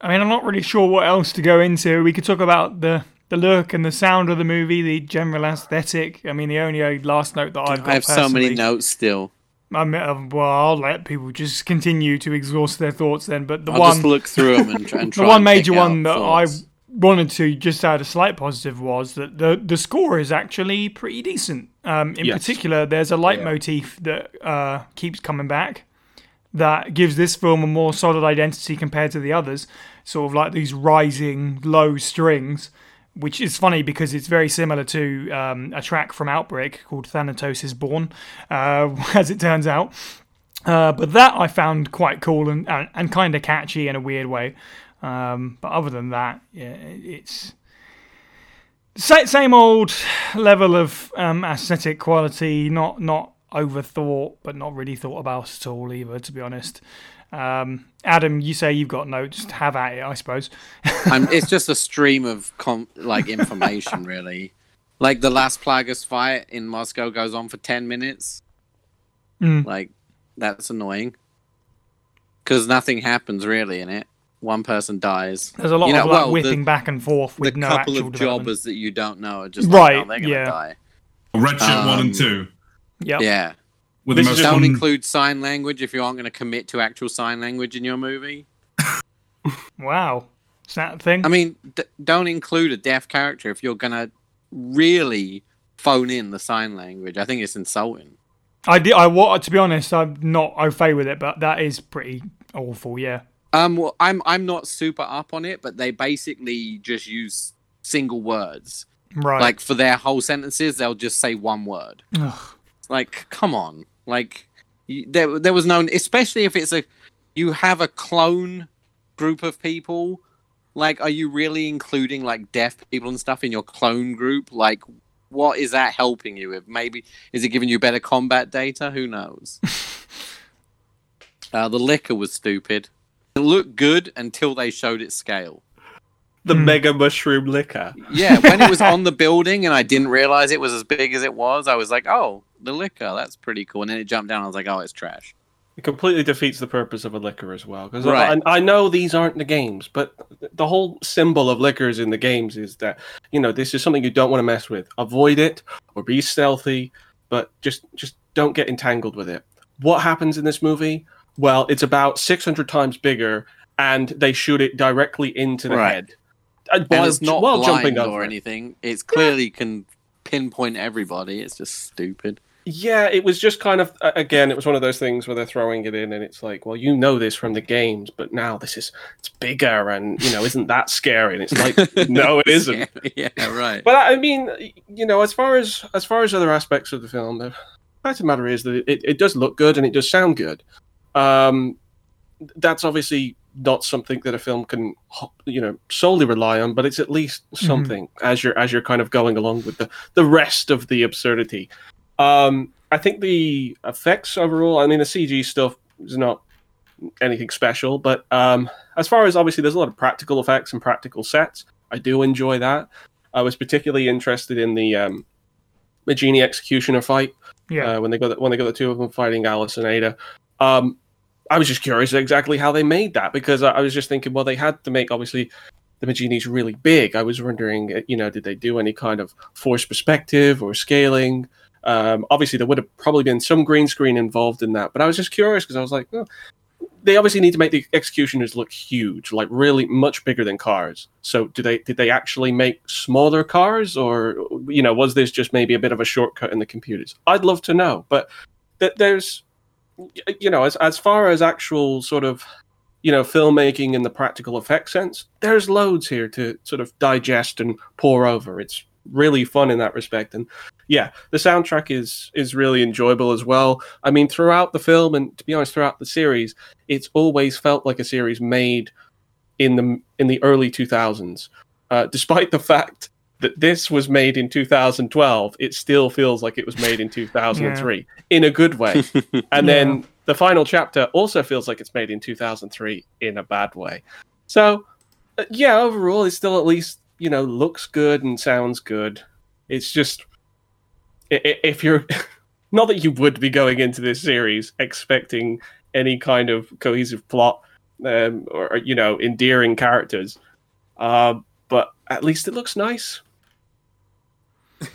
I mean, I'm not really sure what else to go into. We could talk about the the look and the sound of the movie, the general aesthetic. I mean, the only uh, last note that I've got. I have so many notes still. I mean, um, well, I'll let people just continue to exhaust their thoughts then. But the I'll one, just look through them and, tr- <laughs> and try the one and major one that thoughts. I wanted to just add a slight positive was that the the score is actually pretty decent. Um, in Yes. particular, there's a leitmotif that uh, keeps coming back that gives this film a more solid identity compared to the others. Sort of like these rising low strings, which is funny because it's very similar to um, a track from Outbreak called Thanatos is Born, uh, <laughs> as it turns out. Uh, but that I found quite cool and, and, and kind of catchy in a weird way. Um, but other than that, yeah, it's sa- same old level of um, aesthetic quality. Not not overthought, but not really thought about at all either. To be honest, um, Adam, you say you've got notes. Have at it, I suppose. <laughs> I'm, it's just a stream of com- like information, <laughs> really. Like the Las Plagas fight in Moscow goes on for ten minutes. Mm. Like that's annoying because nothing happens really in it. One person dies. There's a lot You know, of like well, the- whipping back and forth The with no couple actual of jobbers that you don't know are just Right, Like, oh, they're gonna yeah. die. Red Shirt one Um, and two. Yep. Yeah. With the This most Don't fun- include sign language if you aren't going to commit to actual sign language in your movie. <laughs> Wow. Is that a thing? I mean, d- don't include a deaf character if you're going to really phone in the sign language. I think it's insulting. I did. I wa- to be honest, I'm not au fait with it, but that is pretty awful. Yeah. Um, well, I'm I'm not super up on it, but they basically just use single words. Right. Like for their whole sentences, they'll just say one word. Ugh. Like, come on. Like, there there was no, especially if it's a, you have a clone group of people. Like, are you really including like deaf people and stuff in your clone group? Like, what is that helping you with? Maybe is it giving you better combat data? Who knows? <laughs> uh, the licker was stupid. It looked good until they showed its scale. The Hmm. mega mushroom licker. Yeah, when it was <laughs> on the building and I didn't realize it was as big as it was, I was like, "Oh, the licker, that's pretty cool." And then it jumped down. I was like, "Oh, it's trash." It completely defeats the purpose of a licker as well. Because Right. I, I know these aren't the games, but the whole symbol of lickers in the games is that you know this is something you don't want to mess with. Avoid it or be stealthy, but just just don't get entangled with it. What happens in this movie? Well, it's about six hundred times bigger, and they shoot it directly into the Right. head. And And it's not while blind jumping or over anything. It's clearly can pinpoint everybody. It's just stupid. Yeah, it was just kind of again, it was one of those things where they're throwing it in, and it's like, well, you know this from the games, but now this is it's bigger, and you know, isn't that scary? And it's like, <laughs> no, it isn't. <laughs> yeah, right. But I mean, you know, as far as as far as other aspects of the film, the fact of the matter is that it, it does look good and it does sound good. Um, that's obviously not something that a film can, you know, solely rely on, but it's at least something as you're as you're kind of going along with the the rest of the absurdity. Um, I think the effects overall, I mean, the CG stuff is not anything special, but um, as far as obviously, there's a lot of practical effects and practical sets. I do enjoy that. I was particularly interested in the um, Majini executioner fight Yeah. uh, when they got the, when they got the two of them fighting Alice and Ada. Um, I was just curious exactly how they made that because I, I was just thinking, well, they had to make obviously the Majini's really big. I was wondering, you know, did they do any kind of force perspective or scaling? Um, obviously, there would have probably been some green screen involved in that, but I was just curious because I was like, oh, they obviously need to make the executioners look huge, like really much bigger than cars. So, do they did they actually make smaller cars, or you know, was this just maybe a bit of a shortcut in the computers? I'd love to know, but th- there's you know, as as far as actual sort of you know filmmaking in the practical effect sense, there's loads here to sort of digest and pour over. It's really fun in that respect, and yeah, the soundtrack is is really enjoyable as well. I mean, throughout the film and to be honest, throughout the series, it's always felt like a series made in the in the early 2000s. Uh, despite the fact that this was made in 2012, it still feels like it was made in 2003 in a good way. <laughs> And then the final chapter also feels like it's made in 2003 in a bad way. So, uh, yeah, overall, it still at least you know looks good and sounds good. It's just i- i- if you're <laughs> not that you would be going into this series expecting any kind of cohesive plot um, or, or, you know endearing characters, uh, but at least it looks nice. <laughs>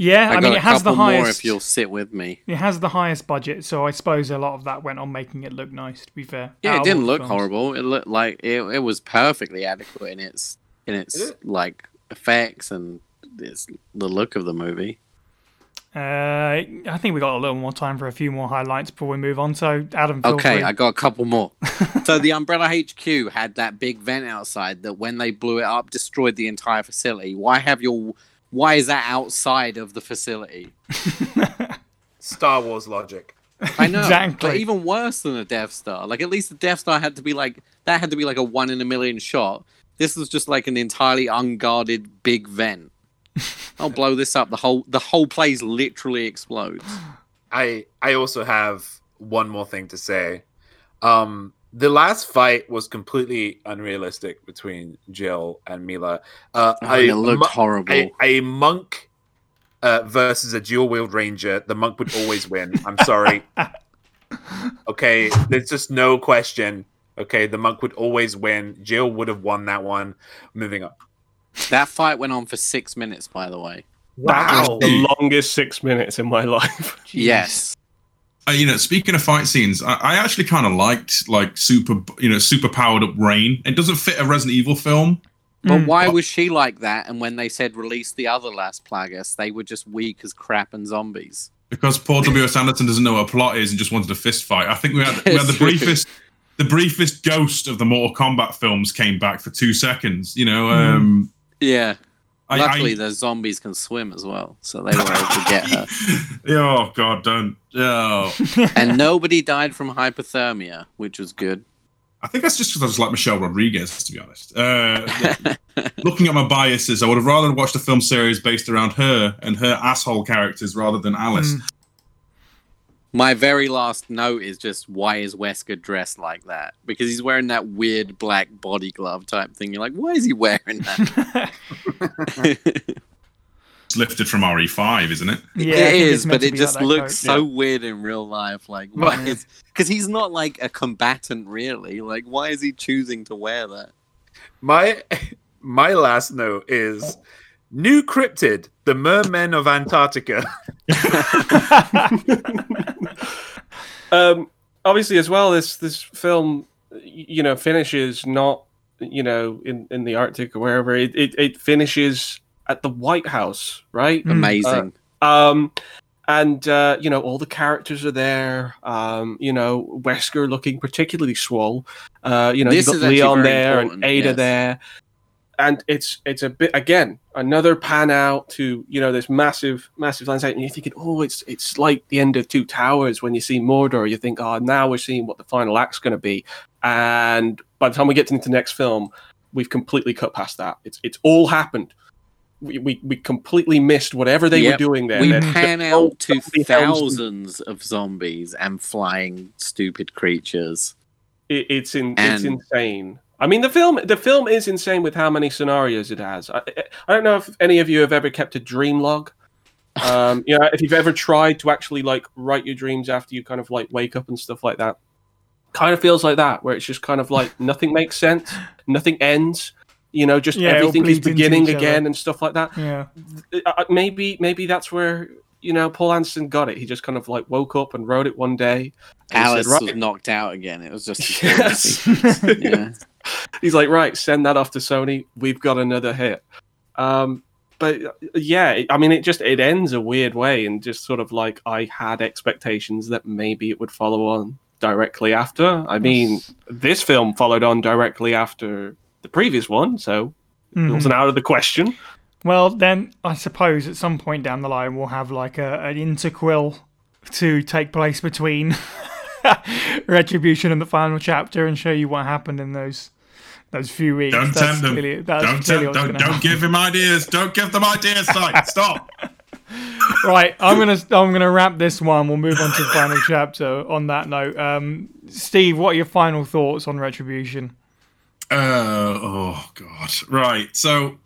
Yeah, I, I, mean, it has the couple more highest. if you'll sit with me. It has the highest budget, so I suppose a lot of that went on making it look nice. To be fair, Yeah, out it didn't look films. horrible. It looked like it, it was perfectly adequate in its in its it? like effects and its the look of the movie. Uh, I think we got a little more time for a few more highlights before we move on. So, Adam, feel Okay, free. I got a couple more. <laughs> so the Umbrella HQ had that big vent outside that when they blew it up destroyed the entire facility. Why have your why is that outside of the facility? <laughs> Star Wars logic. I know, Exactly. but even worse than the Death Star. Like at least the Death Star had to be like that had to be like a one in a million shot. This was just like an entirely unguarded big vent. <laughs> I'll blow this up. The whole the whole place literally explodes. I I also have one more thing to say. Um, the last fight was completely unrealistic between Jill and Milla. Uh, Oh, I- it looked mo- horrible. a, a monk uh, versus a dual wheeled ranger, the monk would always win. I'm sorry. <laughs> okay, there's just no question. Okay, the monk would always win. Jill would have won that one. Moving up. that fight went on for six minutes, by the way. That was Wow. the longest six minutes in my <laughs> life. Yes. Uh, you know, speaking of fight scenes, I, I actually kind of liked like super, you know, super powered up Rain. It doesn't fit a Resident Evil film. But Mm. why was she like that? And when they said release the other Las Plagas, they were just weak as crap and zombies. because Paul W. S. Anderson doesn't know what a plot is and just wanted a fist fight. I think we had we had the <laughs> briefest the briefest ghost of the Mortal Kombat films came back for two seconds. You know, um, Yeah. I, Luckily, I, the zombies can swim as well, so they were able to get her. <laughs> oh God, don't. Oh, And nobody died from hypothermia, which was good. I think that's just because I just like Michelle Rodriguez, to be honest. Uh, <laughs> looking at my biases, I would have rather watched a film series based around her and her asshole characters rather than Alice. Mm. My very last note is just why is Wesker dressed like that? Because he's wearing that weird black body glove type thing. You're like, why is he wearing that? <laughs> <laughs> It's lifted from RE5, isn't it? yeah, I it think it's but it be like just looks coat. so weird in real life. Like, why Yeah. is because he's not like a combatant, really. Like, why is he choosing to wear that? My <laughs> my last note is new cryptid, the mermen of Antarctica. <laughs> um, obviously, as well, this this film, you know, finishes not, you know, in, in the Arctic or wherever. It, it it finishes at the White House, right? Mm. Amazing. Um, and uh, you know all the characters are there. Um, you know Wesker looking particularly swole. Uh, you know This you've got Leon very there and Ada yes. there, and it's it's a bit again another pan out to you know this massive massive landscape, and you're thinking, oh, it's it's like the end of Two Towers when you see Mordor. You think, oh, now we're seeing what the final act's going to be, and by the time we get into the next film, we've completely cut past that. It's it's all happened. We, we, we completely missed whatever they Yep. were doing there. we They're- pan out to thousands of zombies and flying stupid creatures. It, it's in, it's insane. I mean, the film the film is insane with how many scenarios it has. I, I- I don't know if any of you have ever kept a dream log. <laughs> Um, you know, if you've ever tried to actually like write your dreams after you kind of like wake up and stuff like that, kind of feels like that, where it's just kind of like nothing makes sense, nothing ends. You know, just Yeah, everything is beginning again and stuff like that. Yeah. uh, maybe maybe that's where you know Paul Anderson got it. He just kind of like woke up and wrote it one day. Alice said, was knocked out again. It was just <laughs> Yes. <laughs> yeah. He's like, right, send that off to Sony. We've got another hit. Um, but yeah, I mean, it just it ends a weird way, and just sort of like I had expectations that maybe it would follow on directly after. I mean, this film followed on directly after the previous one, so it Mhm. wasn't out of the question. Well, then I suppose at some point down the line we'll have like a, an interquel to take place between <laughs> Retribution and the final chapter and show you what happened in those those few weeks. Don't That's tempt them. clearly- Don't tempt, don't don't give him ideas. Don't give them ideas. Like, <laughs> stop. Right, I'm gonna I'm gonna wrap this one. We'll move on to the final chapter. On that note, um, Steve, what are your final thoughts on Retribution? Uh, oh god. Right. So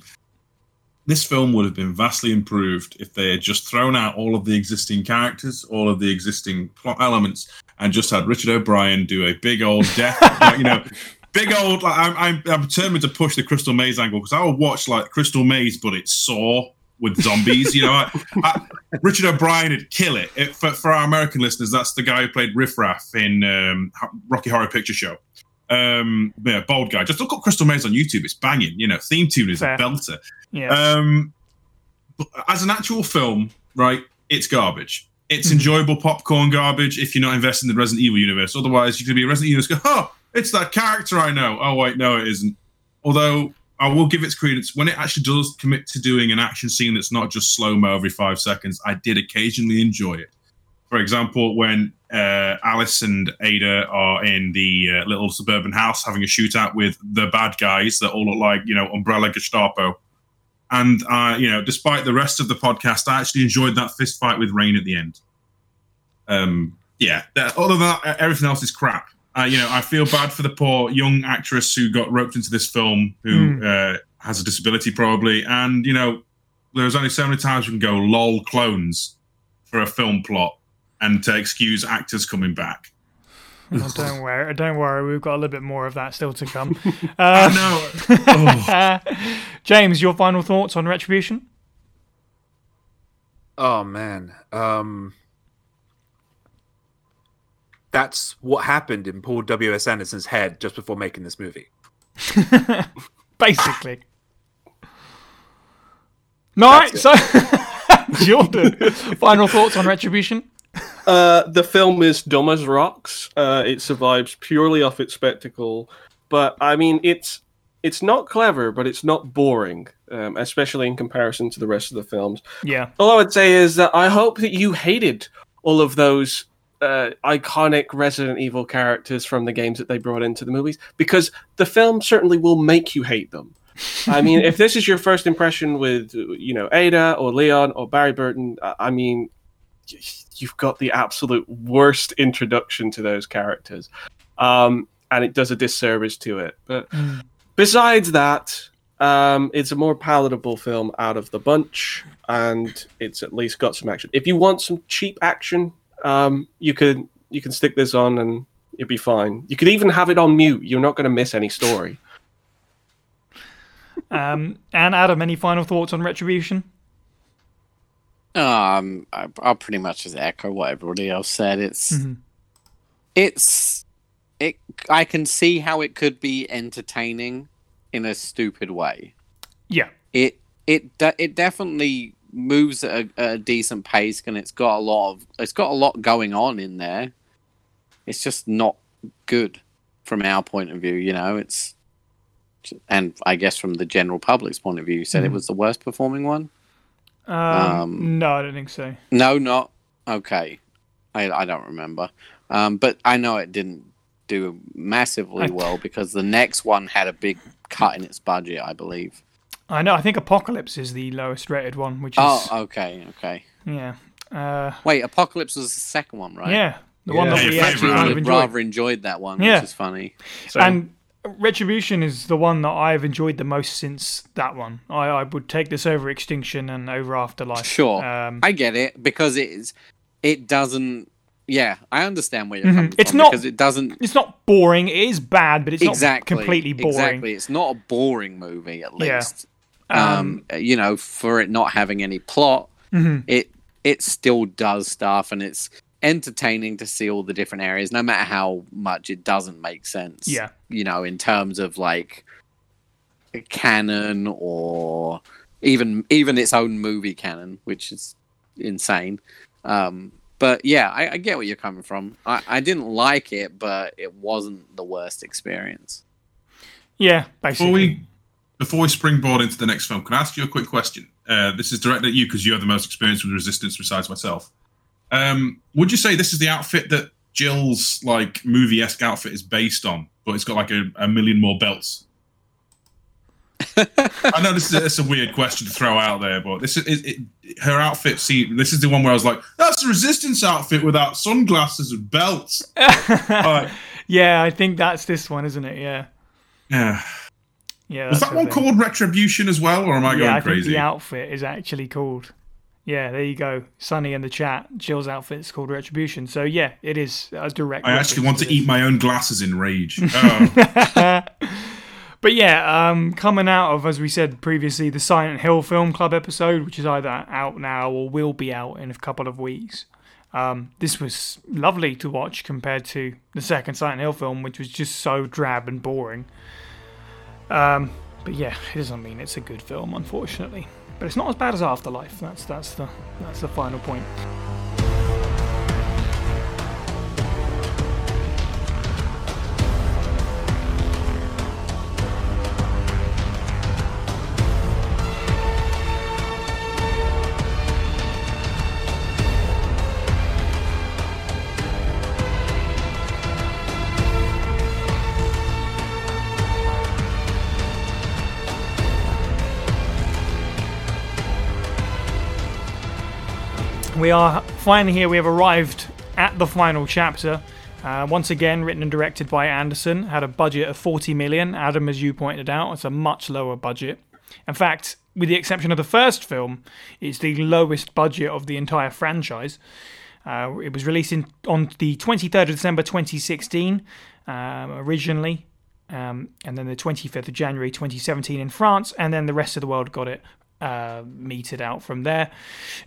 this film would have been vastly improved if they had just thrown out all of the existing characters, all of the existing plot elements, and just had Richard O'Brien do a big old death. <laughs> you know, big old. Like, I'm, I'm I'm determined to push the Crystal Maze angle because I will watch like Crystal Maze, but it's Saw with zombies. you know, I, I, Richard O'Brien would kill it. it for, for our American listeners, that's the guy who played Riff Raff in um, Rocky Horror Picture Show um yeah bold guy just look up crystal maze on youtube it's banging you know theme tune is Fair. a belter Yeah, um but as an actual film right it's garbage it's Mhm. enjoyable popcorn garbage if you're not invested in the resident evil universe otherwise you could be a resident evil go oh it's that character i know oh wait no it isn't although i will give its credence when it actually does commit to doing an action scene that's not just slow mo every five seconds i did occasionally enjoy it for example, when uh, Alice and Ada are in the uh, little suburban house having a shootout with the bad guys that all look like, you know, Umbrella Gestapo. And, uh, you know, despite the rest of the podcast, I actually enjoyed that fist fight with Rain at the end. Um, yeah, other than that, everything else is crap. Uh, you know, I feel bad for the poor young actress who got roped into this film, who uh, has a disability probably. And, you know, there's only so many times we can go lol clones for a film plot and to excuse actors coming back. Oh, don't worry, don't worry. We've got a little bit more of that still to come. <laughs> I <laughs> Uh, know. James, your final thoughts on Retribution? Oh man. Um That's what happened in Paul W. S. Anderson's head just before making this movie. <laughs> Basically. No, all right, so <laughs> Jordan, final thoughts on Retribution? Uh, the film is dumb as rocks. Uh, it survives purely off its spectacle, but I mean, it's it's not clever, but it's not boring, um, especially in comparison to the rest of the films. Yeah, All I would say is that I hope that you hated all of those uh, iconic Resident Evil characters from the games that they brought into the movies, because the film certainly will make you hate them. I mean, if this is your first impression with, you know, Ada or Leon or Barry Burton, I mean, you've got the absolute worst introduction to those characters, um, and it does a disservice to it. But Mm. besides that, um, it's a more palatable film out of the bunch, and it's at least got some action. If you want some cheap action, um, you could you can stick this on and you'll be fine. You could even have it on mute. You're not going to miss any story. Um, and Adam, any final thoughts on Retribution? Um, I, I'll pretty much just echo what everybody else said. It's Mhm. it's it. I can see how it could be entertaining in a stupid way. Yeah, It it it definitely moves at a, at a decent pace, and it's got a lot of it's got a lot going on in there. It's just not good from our point of view. You know, it's and I guess from the general public's point of view, you said it Mhm. was the worst performing one. Um, Um, no, I don't think so. No, not okay. I I don't remember. Um, but I know it didn't do massively well because the next one had a big cut in its budget, I believe. I know. I think Apocalypse is the lowest rated one, which is Oh, okay, okay. yeah, uh, Wait, Apocalypse was the second one, right? yeah, the one that Your we actually right? kind of enjoyed. rather enjoyed that one, Yeah. which is funny. So, And Retribution is the one that I've enjoyed the most since that one. I, I would take this over Extinction and over Afterlife. Sure. Um, I get it because it is. It doesn't. Yeah, I understand where you're Mhm. coming It's from not- because it doesn't it's not boring. It is bad, but it's exactly not completely boring. Exactly, it's not a boring movie at Yeah. least. Um, you know, for it not having any plot, mhm. it it still does stuff and it's entertaining to see all the different areas no matter how much it doesn't make sense Yeah. you know in terms of like canon or even even its own movie canon which is insane um but yeah I, I get where you're coming from I, I didn't like it but it wasn't the worst experience Yeah, Before basically. we before we springboard into the next film, can I ask you a quick question? Uh, this is directed at you because you have the most experience with Resistance besides myself. Um, would you say this is the outfit that Jill's like movie esque outfit is based on, but it's got like a, a million more belts? <laughs> I know this is a, it's a weird question to throw out there, but this is it, it, her outfit. See, this is the one where I was like, "That's a Resistance outfit without sunglasses and belts." <laughs> Alright. yeah, I think that's this one, isn't it? Yeah. Yeah, Yeah. was that one thing. called Retribution as well, or am I going yeah, I crazy? think the outfit is actually called. Yeah, there you go. Sunny in the chat. Jill's outfit is called Retribution. So yeah, it is a direct. I actually want to eat my own glasses in rage. <laughs> Oh, <laughs> But yeah, um, coming out of, as we said previously, the Silent Hill Film Club episode, which is either out now or will be out in a couple of weeks. Um, this was lovely to watch compared to the second Silent Hill film, which was just so drab and boring. Um, but yeah, it doesn't mean it's a good film, unfortunately. But it's not as bad as Afterlife. That's that's the that's the final point. We are finally here. We have arrived at the final chapter. Uh, once again, written and directed by Anderson. Had a budget of 40 million. Adam, as you pointed out, it's a much lower budget. In fact, with the exception of the first film, it's the lowest budget of the entire franchise. Uh, it was released in, on the 23rd of December 2016, um, originally, um, and then the 25th of January 2017 in France, and then the rest of the world got it uh, meted out from there.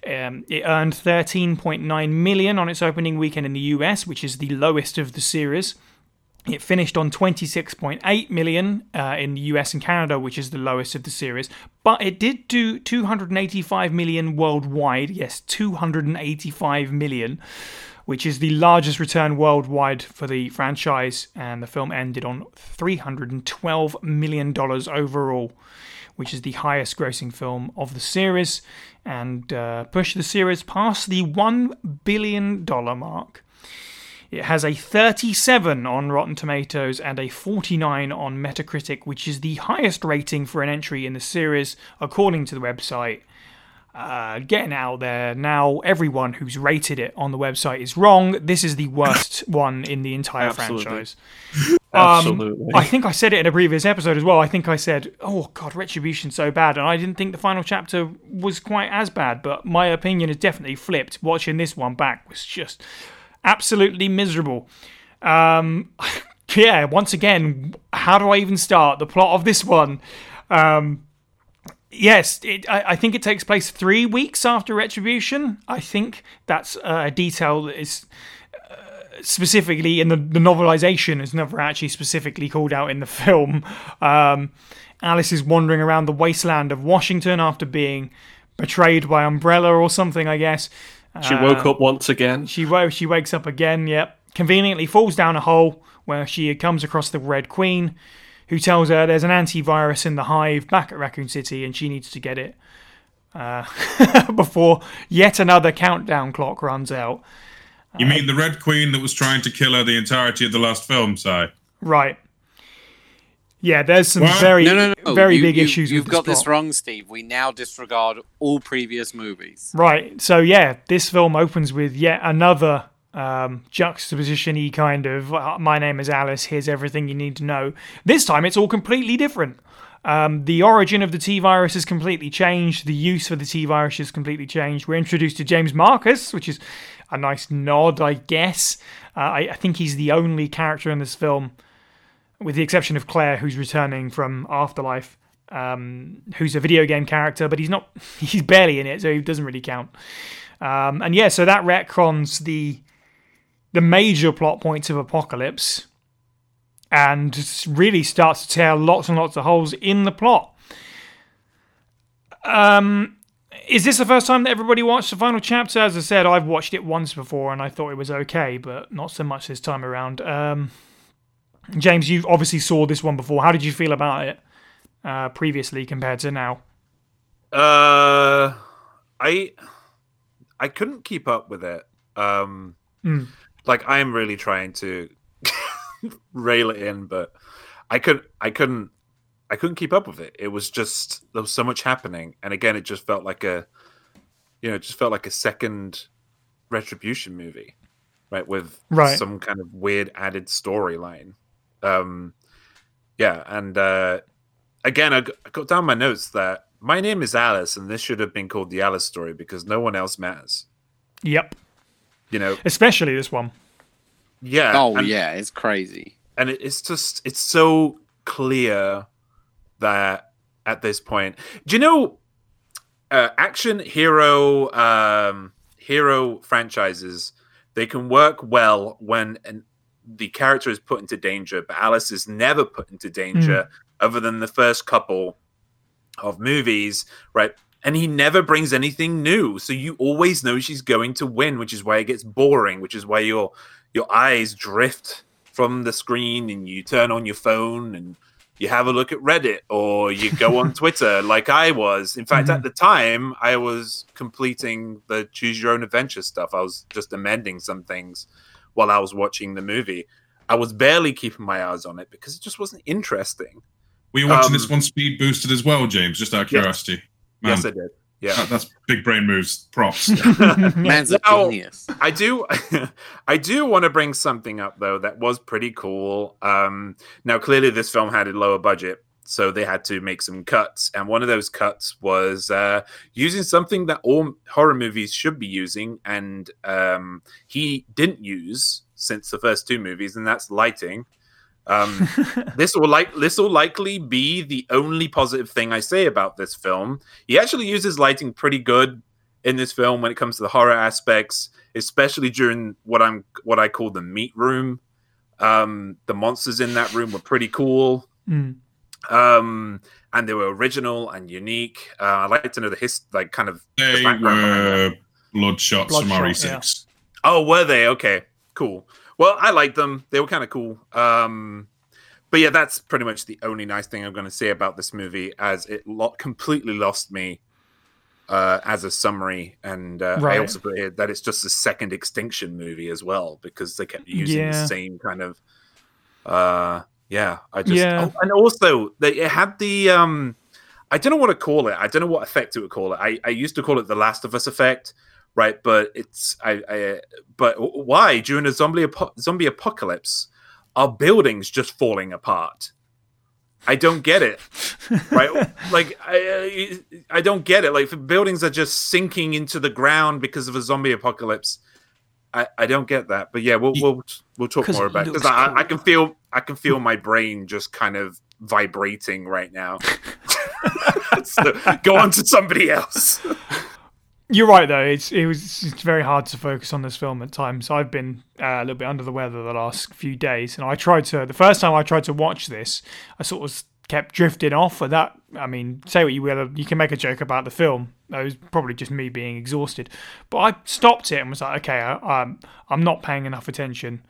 Um, it earned 13.9 million on its opening weekend in the US, which is the lowest of the series. It finished on 26.8 million uh, in the US and Canada, which is the lowest of the series. But it did do 285 million worldwide. Yes, 285 million, which is the largest return worldwide for the franchise. And the film ended on 312 million dollars overall, which is the highest grossing film of the series, and uh, pushed the series past the one billion dollar mark. It has a 37 on Rotten Tomatoes and a 49 on Metacritic, which is the highest rating for an entry in the series, according to the website. Uh, getting out there now, everyone who's rated it on the website is wrong. This is the worst <laughs> one in the entire Absolutely. franchise. <laughs> Absolutely. Um, I think I said it in a previous episode as well. I think I said, "Oh God, Retribution so bad," and I didn't think the final chapter was quite as bad. But my opinion has definitely flipped. Watching this one back was just absolutely miserable. Um, <laughs> yeah, once again, how do I even start the plot of this one? Um, yes, it, I, I think it takes place three weeks after Retribution. I think that's a detail that is specifically in the, the novelization is never actually specifically called out in the <laughs> film. Um, Alice is wandering around the wasteland of Washington after being betrayed by Umbrella or something, I guess. She woke up once again. She wo- she wakes up again. Yep, conveniently falls down a hole where she comes across the Red Queen, who tells her there's an antivirus in the hive back at Raccoon City, and she needs to get it uh, <laughs> before yet another countdown clock runs out. You mean the Red Queen that was trying to kill her the entirety of the last film, Cy? Right. Yeah, there's some What? very No, no, no. very You- big you- issues. You've with got this this wrong, Steve. We now disregard all previous movies. Right. So yeah, this film opens with yet another um, juxtaposition-y kind of uh, "My name is Alice. Here's everything you need to know." This time, it's all completely different. Um, the origin of the T virus has completely changed. The use for the T virus has completely changed. We're introduced to James Marcus, which is a nice nod, I guess. Uh, I, I think he's the only character in this film, with the exception of Claire, who's returning from Afterlife, um, who's a video game character, but he's not. <laughs> He's barely in it, so he doesn't really count. Um, and yeah, so that retcons the the major plot points of Apocalypse, and really starts to tear lots and lots of holes in the plot. Um, is this the first time that everybody watched the final chapter? As I said, I've watched it once before and I thought it was okay, but not so much this time around. Um, James, you obviously saw this one before. How did you feel about it uh, previously compared to now? Uh, I I couldn't keep up with it. Um, Mm. like I'm really trying to <laughs> rail it in, but I could I couldn't I couldn't keep up with it. It was just there was so much happening, and again, it just felt like a you know, it just felt like a second retribution movie, right? With Right. some kind of weird added storyline. Um, yeah, and uh, again, I got, got down my notes that my name is Alice, and this should have been called the Alice story because no one else matters. Yep, You know, especially this one. yeah. Oh and- yeah, it's crazy. and it, it's just it's so clear that at this point. Do you know uh, action hero um hero franchises they can work well when an, the character is put into danger but alice is never put into danger other than the first couple of movies right? And he never brings anything new. So you always know she's going to win which is why it gets boring which is why your your eyes drift from the screen and you turn on your phone and you have a look at Reddit or you go on <laughs> Twitter like I was. In fact, Mhm. at the time, I was completing the choose your own adventure stuff. I was just amending some things while I was watching the movie. I was barely keeping my eyes on it because it just wasn't interesting. Were you watching Um, this one speed boosted as well, James? Just out of curiosity. Man, Yes, I did. Yeah. that- <laughs> that's big brain moves. Props. <laughs> Man's a Now- genius. I do <laughs> I do want to bring something up though that was pretty cool. Um now clearly this film had a lower budget, so they had to make some cuts and one of those cuts was uh using something that all horror movies should be using and um he didn't use since the first two movies and that's lighting. Um <laughs> this will like this will likely be the only positive thing I say about this film. He actually uses lighting pretty good in this film when it comes to the horror aspects, especially during what I'm what I call the meat room. Um, the monsters in that room were pretty cool, Mm. um, and they were original and unique. Uh, I'd like to know the his like kind of. the they background behind were bloodshots from Bloodshot, RE6. Oh, were they? Okay, cool. Well, I liked them. They were kind of cool. Um, but yeah, that's pretty much the only nice thing I'm going to say about this movie, as it lo- completely lost me uh, as a summary. And uh, I also put here that it's just a second Extinction movie as well because they kept using Yeah. the same kind of. Uh, yeah, I just Yeah. oh, and also they it had the um, I don't know what to call it. I don't know what effect it would call it. I, I used to call it the Last of Us effect, right? But it's I, I but why during a zombie apo- zombie apocalypse are buildings just falling apart? I don't get it, right? <laughs> like I I don't get it. Like if buildings are just sinking into the ground because of a zombie apocalypse. I, I don't get that, but yeah, we'll we'll we'll talk more about it because I, cool. I can feel I can feel my brain just kind of vibrating right now. <laughs> <laughs> so go on to somebody else. You're right though. It's it was it's very hard to focus on this film at times. I've been uh, a little bit under the weather the last few days, and I tried to. The first time I tried to watch this, I sort of kept drifting off. And that, I mean, say what you will, you can make a joke about the film. It was probably just me being exhausted. But I stopped it and was like, okay, I, I'm I'm not paying enough attention.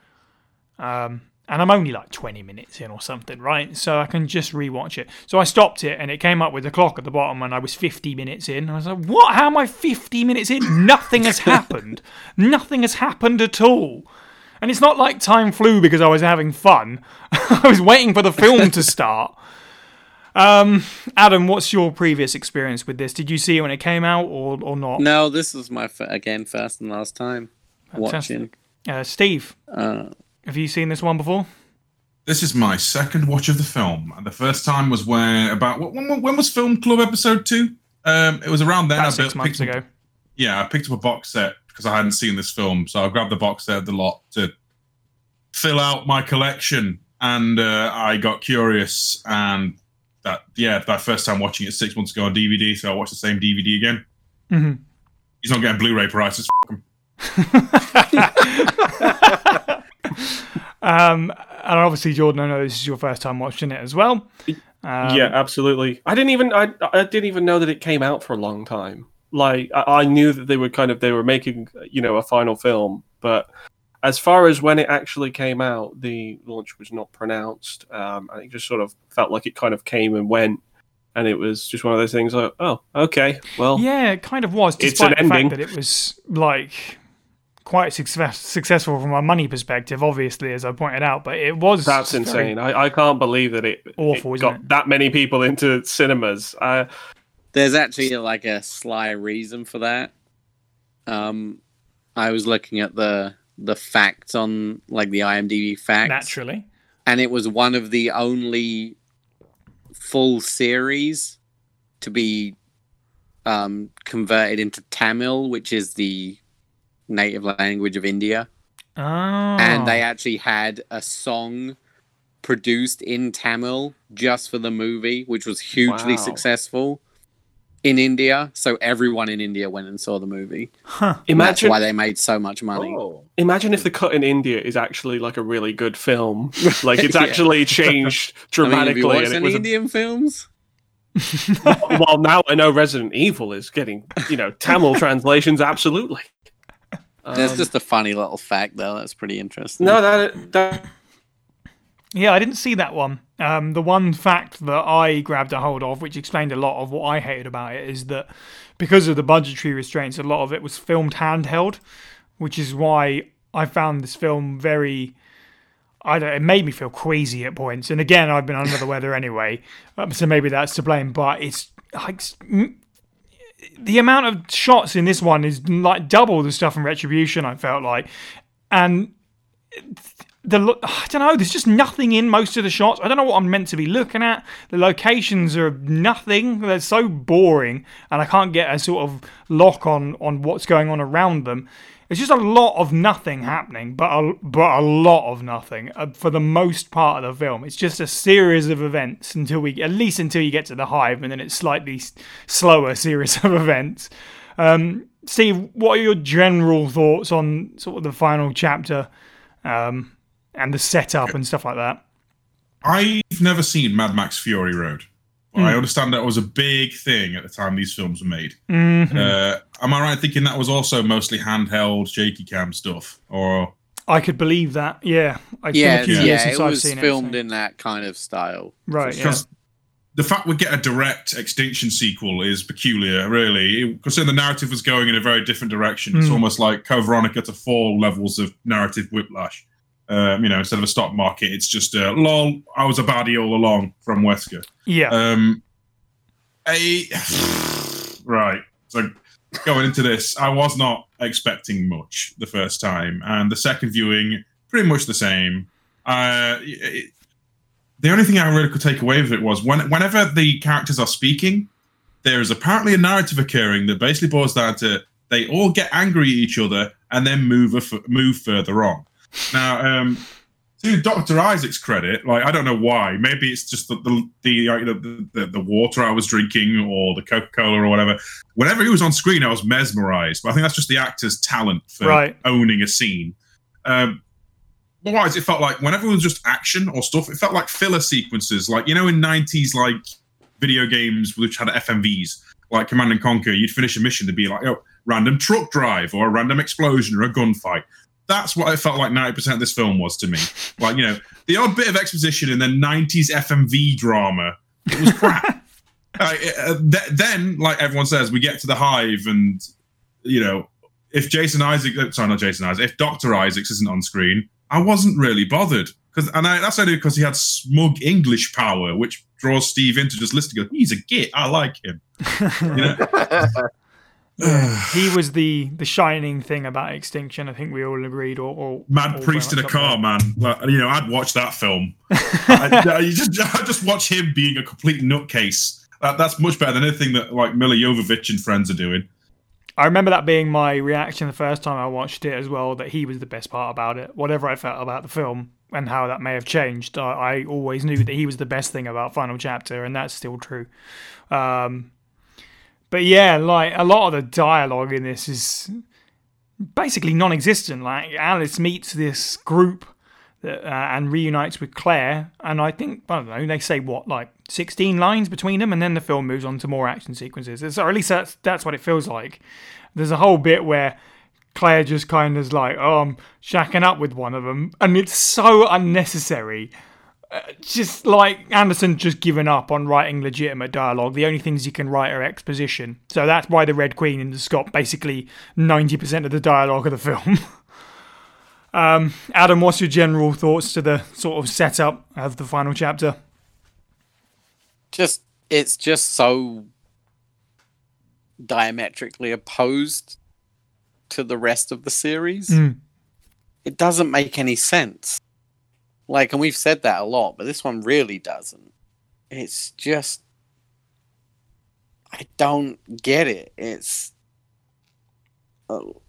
Um, and I'm only like 20 minutes in or something, right? So I can just rewatch it. So I stopped it and it came up with the clock at the bottom and I was 50 minutes in. And I was like, what? How am I 50 minutes in? Nothing has <laughs> happened. Nothing has happened at all. And it's not like time flew because I was having fun. <laughs> I was waiting for the film to <laughs> start. Um, Adam, what's your previous experience with this? Did you see it when it came out or, or not? No, this was my f- again first and last time Fantastic. watching. Uh, Steve, Uh, have you seen this one before? This is my second watch of the film. And the first time was when about when, when was Film Club episode two? Um, it was around then. About I six built- months up- ago. yeah, I picked up a box set because I hadn't seen this film, so I grabbed the box set of the lot to fill out my collection, and uh, I got curious, and that yeah, that first time watching it six months ago on DVD, so I watched the same DVD again. Mhm. He's not getting Blu-ray prices. <laughs> <laughs> Um, and obviously, Jordan, I know this is your first time watching it as well. Um, yeah, absolutely. I didn't even I, I didn't even know that it came out for a long time. Like I, I knew that they were kind of they were making you know a final film, but as far as when it actually came out, the launch was not pronounced. Um, and it just sort of felt like it kind of came and went, and it was just one of those things like, oh, okay, well, Yeah, it kind of was, It's despite an the ending. fact that it was like quite success- successful from a money perspective, obviously, as I pointed out. But it was that's insane. I, I can't believe that it, Awful, it isn't got it? that many people <laughs> into cinemas. Uh, There's actually like a sly reason for that. Um, I was looking at the the facts on like the IMDb facts, naturally. and it was one of the only full series to be um, converted into Tamil, which is the native language of India. Oh. and they oh. actually had a song produced in Tamil just for the movie, which was hugely Wow. successful in India. So everyone in India went and saw the movie. Huh. And that's imagine why they made so much money. Oh. Imagine if the cut in India is actually like a really good film. <laughs> Like it's Yeah. actually changed <laughs> I mean, dramatically. have you watched any was a- Indian films? <laughs> well, now I know Resident Evil is getting, you know, Tamil translations. Absolutely. That's Um, just a funny little fact, though. That's pretty interesting. no, that that Yeah, I didn't see that one. Um, the one fact that I grabbed a hold of, which explained a lot of what I hated about it, is that because of the budgetary restraints, a lot of it was filmed handheld, which is why I found this film very. I don't. It made me feel queasy at points, and again, I've been under the weather anyway, um, so maybe that's to blame. But it's like s- m- the amount of shots in this one is like double the stuff in Retribution. I felt like, and the I don't know. There's just nothing in most of the shots. I don't know what I'm meant to be looking at. The locations are nothing. They're so boring, and I can't get a sort of lock on on what's going on around them. It's just a lot of nothing happening, but a, but a lot of nothing uh, for the most part of the film. It's just a series of events until we, at least until you get to the hive, and then it's slightly slower <laughs> series of events. Um, Steve, what are your general thoughts on sort of the final chapter? Um, and the setup and stuff like that. I've never seen Mad Max Fury Road. But Hmm. I understand that was a big thing at the time these films were made. Mhm. Uh, am I right thinking that was also mostly handheld shaky cam stuff? Or I could believe that. Yeah, it's yeah, been a few yeah, years since it I've was seen filmed it. in that kind of style. so- right. Yeah. because the fact we get a direct extinction sequel is peculiar, really. Considering the narrative was going in a very different direction, it's Hmm. almost like Code Veronica to four levels of narrative whiplash. Um, you know, instead of a stock market, it's just a lol. I was a baddie all along from Wesker. Yeah. Um, a <sighs> right. So going into this, I was not expecting much the first time, and the second viewing, pretty much the same. Uh, it- the only thing I really could take away with it was when, whenever the characters are speaking, there is apparently a narrative occurring that basically boils down to they all get angry at each other and then move a f- move further on. Now, um, to Dr. Isaac's credit, like I don't know why. Maybe it's just the the the, the, the, the water I was drinking or the Coca Cola or whatever. Whenever he was on screen, I was mesmerized. But I think that's just the actor's talent for Right. owning a scene. Um, otherwise it felt like whenever it was just action or stuff, it felt like filler sequences. Like you know, in '90s like video games which had FMVs, like Command and Conquer, you'd finish a mission to be like, oh, random truck drive or a random explosion or a gunfight. That's what it felt like 90% of this film was to me. Like, you know, the odd bit of exposition and then 90s FMV drama. It was crap. <laughs> uh, uh, th- then, like everyone says, we get to the hive and, you know, if Jason Isaac, uh, sorry, not Jason Isaac, if Dr. Isaacs isn't on screen, I wasn't really bothered. Cause, and I, that's only because he had smug English power, which draws Steve into just listening. He's a git. I like him. <laughs> You know? <laughs> he was the the shining thing about Extinction. I think we all agreed. Or, or Mad or Priest in a car, up man. Like, you know, I'd watch that film. <laughs> I, I- you just, <laughs> I just watch him being a complete nutcase. That, that's much better than anything that like Milla Jovovich and friends are doing. I remember that being my reaction the first time I watched it as well. That he was the best part about it. Whatever I felt about the film and how that may have changed, I, I always knew that he was the best thing about Final Chapter, and that's still true. Um, but yeah, like a lot of the dialogue in this is basically non-existent. Like Alice meets this group that, uh, and reunites with Claire, and I think I don't know. They say what like sixteen lines between them, and then the film moves on to more action sequences. Or at least that's that's what it feels like. There's a whole bit where Claire just kind of is like, "Oh, I'm shacking up with one of them," and it's so unnecessary. Just like Anderson just given up on writing legitimate dialogue. The only things he can write are exposition. So that's why the Red Queen and the Scott basically 90% of the dialogue of the film. <laughs> um, Adam, what's your general thoughts to the sort of setup of the final chapter? just it's just so diametrically opposed to the rest of the series. Mm. It doesn't make any sense. Like, and we've said that a lot, but this one really doesn't. It's just I don't get it. It's oh,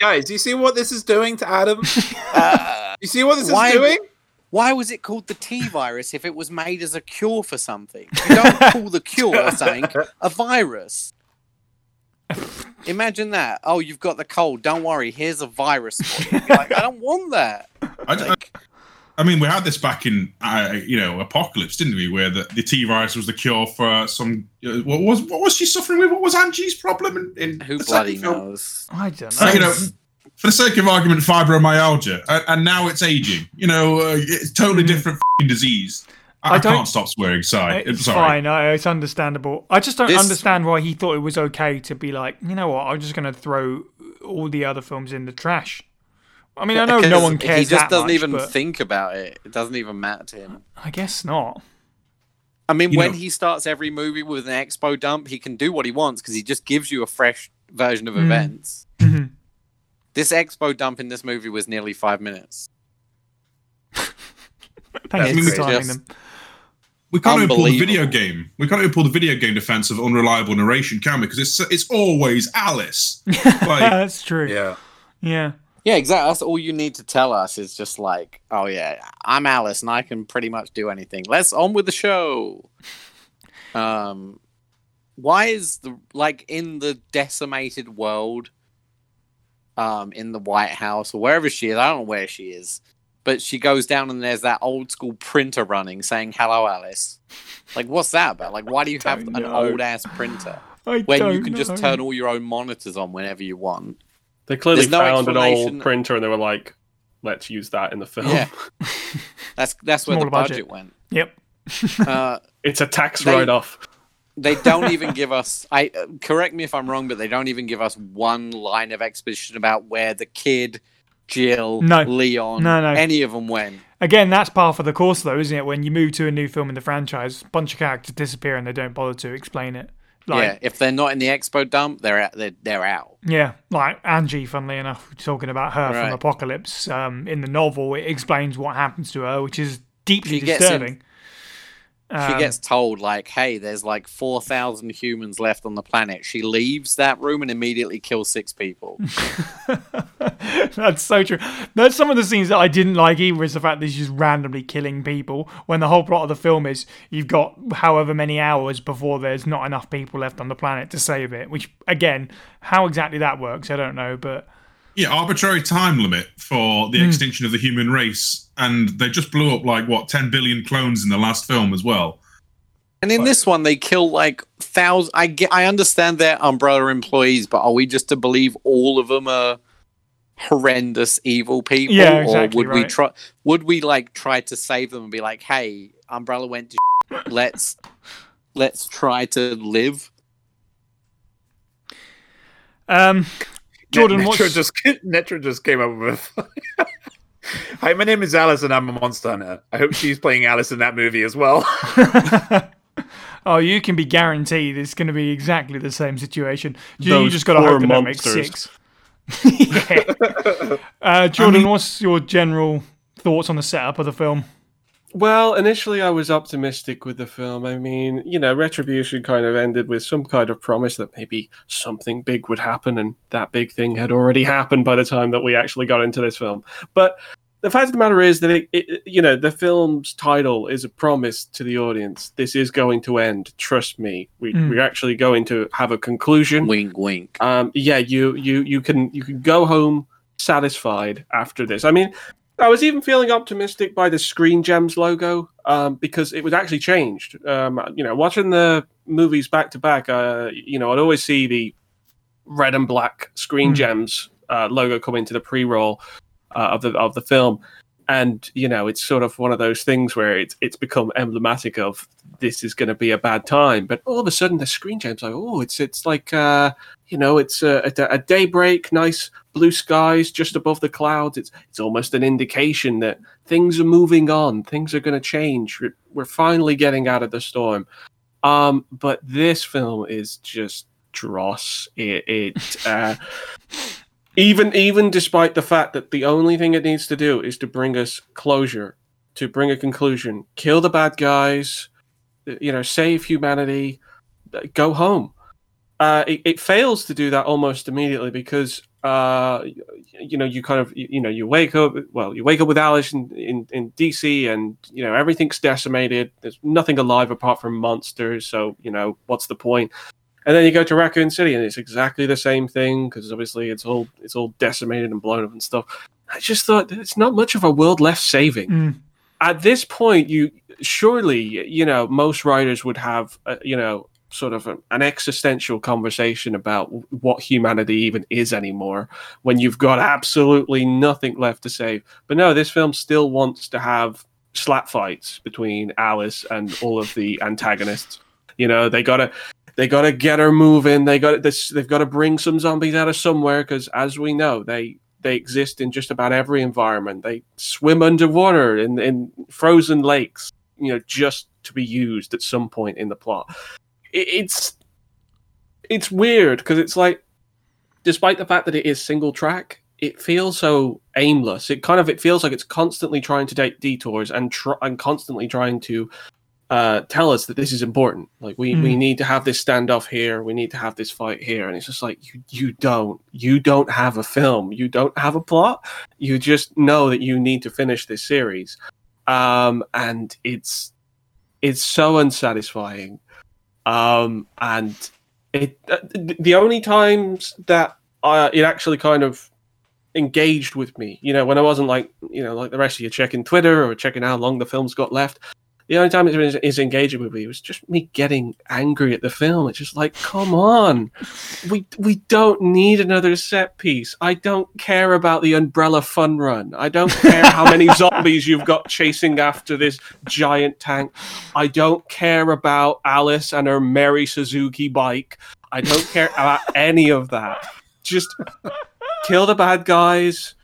Guys, do you see what this is doing to Adam? uh, <laughs> <laughs> You see what this Why- is doing? why was it called the T virus if it was made as a cure for something? You don't <laughs> call the cure something a virus. Imagine that. Oh, you've got the cold. Don't worry. Here's a virus for you. Like, I don't want that. I, I- Like, I mean, we had this back in, uh, you know, Apocalypse, didn't we? Where the, the T virus was the cure for some. Uh, what was what was she suffering with? What was Angie's problem? In, in who the bloody second film? knows? I don't So, know. you know, for the sake of argument, fibromyalgia, and, and now it's aging. You know, uh, it's totally Mm. different f***ing disease. I, I I don't- can't stop swearing. Sorry, It's sorry. fine. I, it's understandable. I just don't This- understand why he thought it was okay to be like, you know what? I'm just going to throw all the other films in the trash. I mean, I know no one cares. He just that doesn't much, even but think about it. It doesn't even matter to him. I guess not. I mean, You when know- he starts every movie with an expo dump, he can do what he wants because he just gives you a fresh version of Mm. events. Mhm. This expo dump in this movie was nearly five minutes. <laughs> Thank you for timing them. We can't even pull the video game. We can't even pull the video game defense of unreliable narration, can we? Because it's it's always Alice. <laughs> Like, That's true. Yeah. Yeah. Yeah, exactly. That's all you need to tell us is just like, oh yeah, I'm Alice and I can pretty much do anything. Let's on with the show. <laughs> Um, why is the like in the decimated world, um, in the White House or wherever she is? I don't know where she is, but she goes down and there's that old school printer running saying "Hello, Alice." Like, what's that about? Like, why do you <laughs> have don't an old ass printer I when you can just turn all your own monitors on whenever you want? They clearly no found an old printer and they were like, let's use that in the film. Yeah. <laughs> That's that's where the budget, budget. went. Yep. <laughs> <laughs> Uh, It's a tax They- write off. they don't even give us. I uh, correct me if I'm wrong, but they don't even give us one line of exposition about where the kid, Jill, No. Leon, No, no. any of them went. Again, that's par for the course, though, isn't it? When you move to a new film in the franchise, a bunch of characters disappear and they don't bother to explain it. Yeah, if they're not in the expo dump, they're out, they're, they're out. yeah, like Angie, funnily enough, talking about her from Apocalypse. Um, in the novel, it explains what happens to her, which is deeply She gets disturbing. She Um, gets told like, "Hey, there's like four thousand humans left on the planet." She leaves that room and immediately kills six people. <laughs> That's so true. That's some of the scenes that I didn't like either is the fact that she's just randomly killing people when the whole plot of the film is you've got however many hours before there's not enough people left on the planet to save it. Which again, how exactly that works, I don't know, but yeah arbitrary time limit for the Hmm. extinction of the human race, and they just blew up like what 10 billion clones in the last film as well. And in this one, they kill like thousands. I get, I understand they're Umbrella employees, but are we just to believe all of them are horrendous evil people? Yeah, exactly, Or would we try? Would we like try to save them and be like, "Hey, Umbrella went to let's let's try to live." Um, Jordan, Net- what's Netro just <laughs> Netro just came up with. <laughs> Hi, my name is Alice, and I'm a monster hunter. I hope she's playing Alice in that movie as well. <laughs> oh, you can be guaranteed it's going to be exactly the same situation. You, you just got to hope they don't monsters. six. yeah. Uh, Jordan, what's your general thoughts on the setup of the film? Well, initially I was optimistic with the film. I mean, you know, Retribution kind of ended with some kind of promise that maybe something big would happen, and that big thing had already happened by the time that we actually got into this film. But the fact of the matter is that, it, it, you know, the film's title is a promise to the audience. This is going to end. Trust me. We, Mm. We're actually going to have a conclusion. Wink, wink. um, yeah, you you you can you can go home satisfied after this. I mean, I was even feeling optimistic by the Screen Gems logo um, because it was actually changed. Um, you know, watching the movies back to back, uh, you know, I'd always see the red and black Screen Hmm. Gems uh, logo come into the pre-roll uh, of the of the film. And you know, it's sort of one of those things where it's it's become emblematic of this is going to be a bad time. But all of a sudden, the screen gems like, oh, it's it's like uh, you know, it's a, a, a daybreak, nice blue skies just above the clouds. It's it's almost an indication that things are moving on, things are going to change. We're, we're finally getting out of the storm. Um, but this film is just dross. It, it uh, <laughs> even even despite the fact that the only thing it needs to do is to bring us closure, to bring a conclusion, kill the bad guys, you know, save humanity, go home. Uh, it, it fails to do that almost immediately because uh, you know you kind of you, you know you wake up well you wake up with Alice in, in, in DC and you know everything's decimated. There's nothing alive apart from monsters. So you know what's the point? And then you go to Raccoon City and it's exactly the same thing because obviously it's all it's all decimated and blown up and stuff. I just thought it's not much of a world left saving Mm. at this point you surely you know most writers would have uh, you know sort of a, an existential conversation about what humanity even is anymore when you've got absolutely nothing left to save but no this film still wants to have slap fights between alice and all of the antagonists you know they gotta they gotta get her moving they got this they've got to bring some zombies out of somewhere because as we know they they exist in just about every environment. They swim underwater in, in frozen lakes, you know, just to be used at some point in the plot. It, it's it's weird because it's like, despite the fact that it is single track, it feels so aimless. It kind of it feels like it's constantly trying to take detours and tr- and constantly trying to uh, tell us that this is important. Like we, we Mm. need to have this standoff here. We need to have this fight here. And it's just like you you don't you don't have a film. You don't have a plot. You just know that you need to finish this series, um, and it's it's so unsatisfying. Um, and it uh, the only times that uh, it actually kind of engaged with me, you know, when I wasn't like you know like the rest of you checking Twitter or checking how long the film's got left the only time it is, is engaging with me was just me getting angry at the film. It's just like, come on, we we don't need another set piece. I don't care about the umbrella fun run. I don't care how many <laughs> zombies you've got chasing after this giant tank. I don't care about Alice and her Mary Suzuki bike. I don't care about any of that. Just kill the bad guys.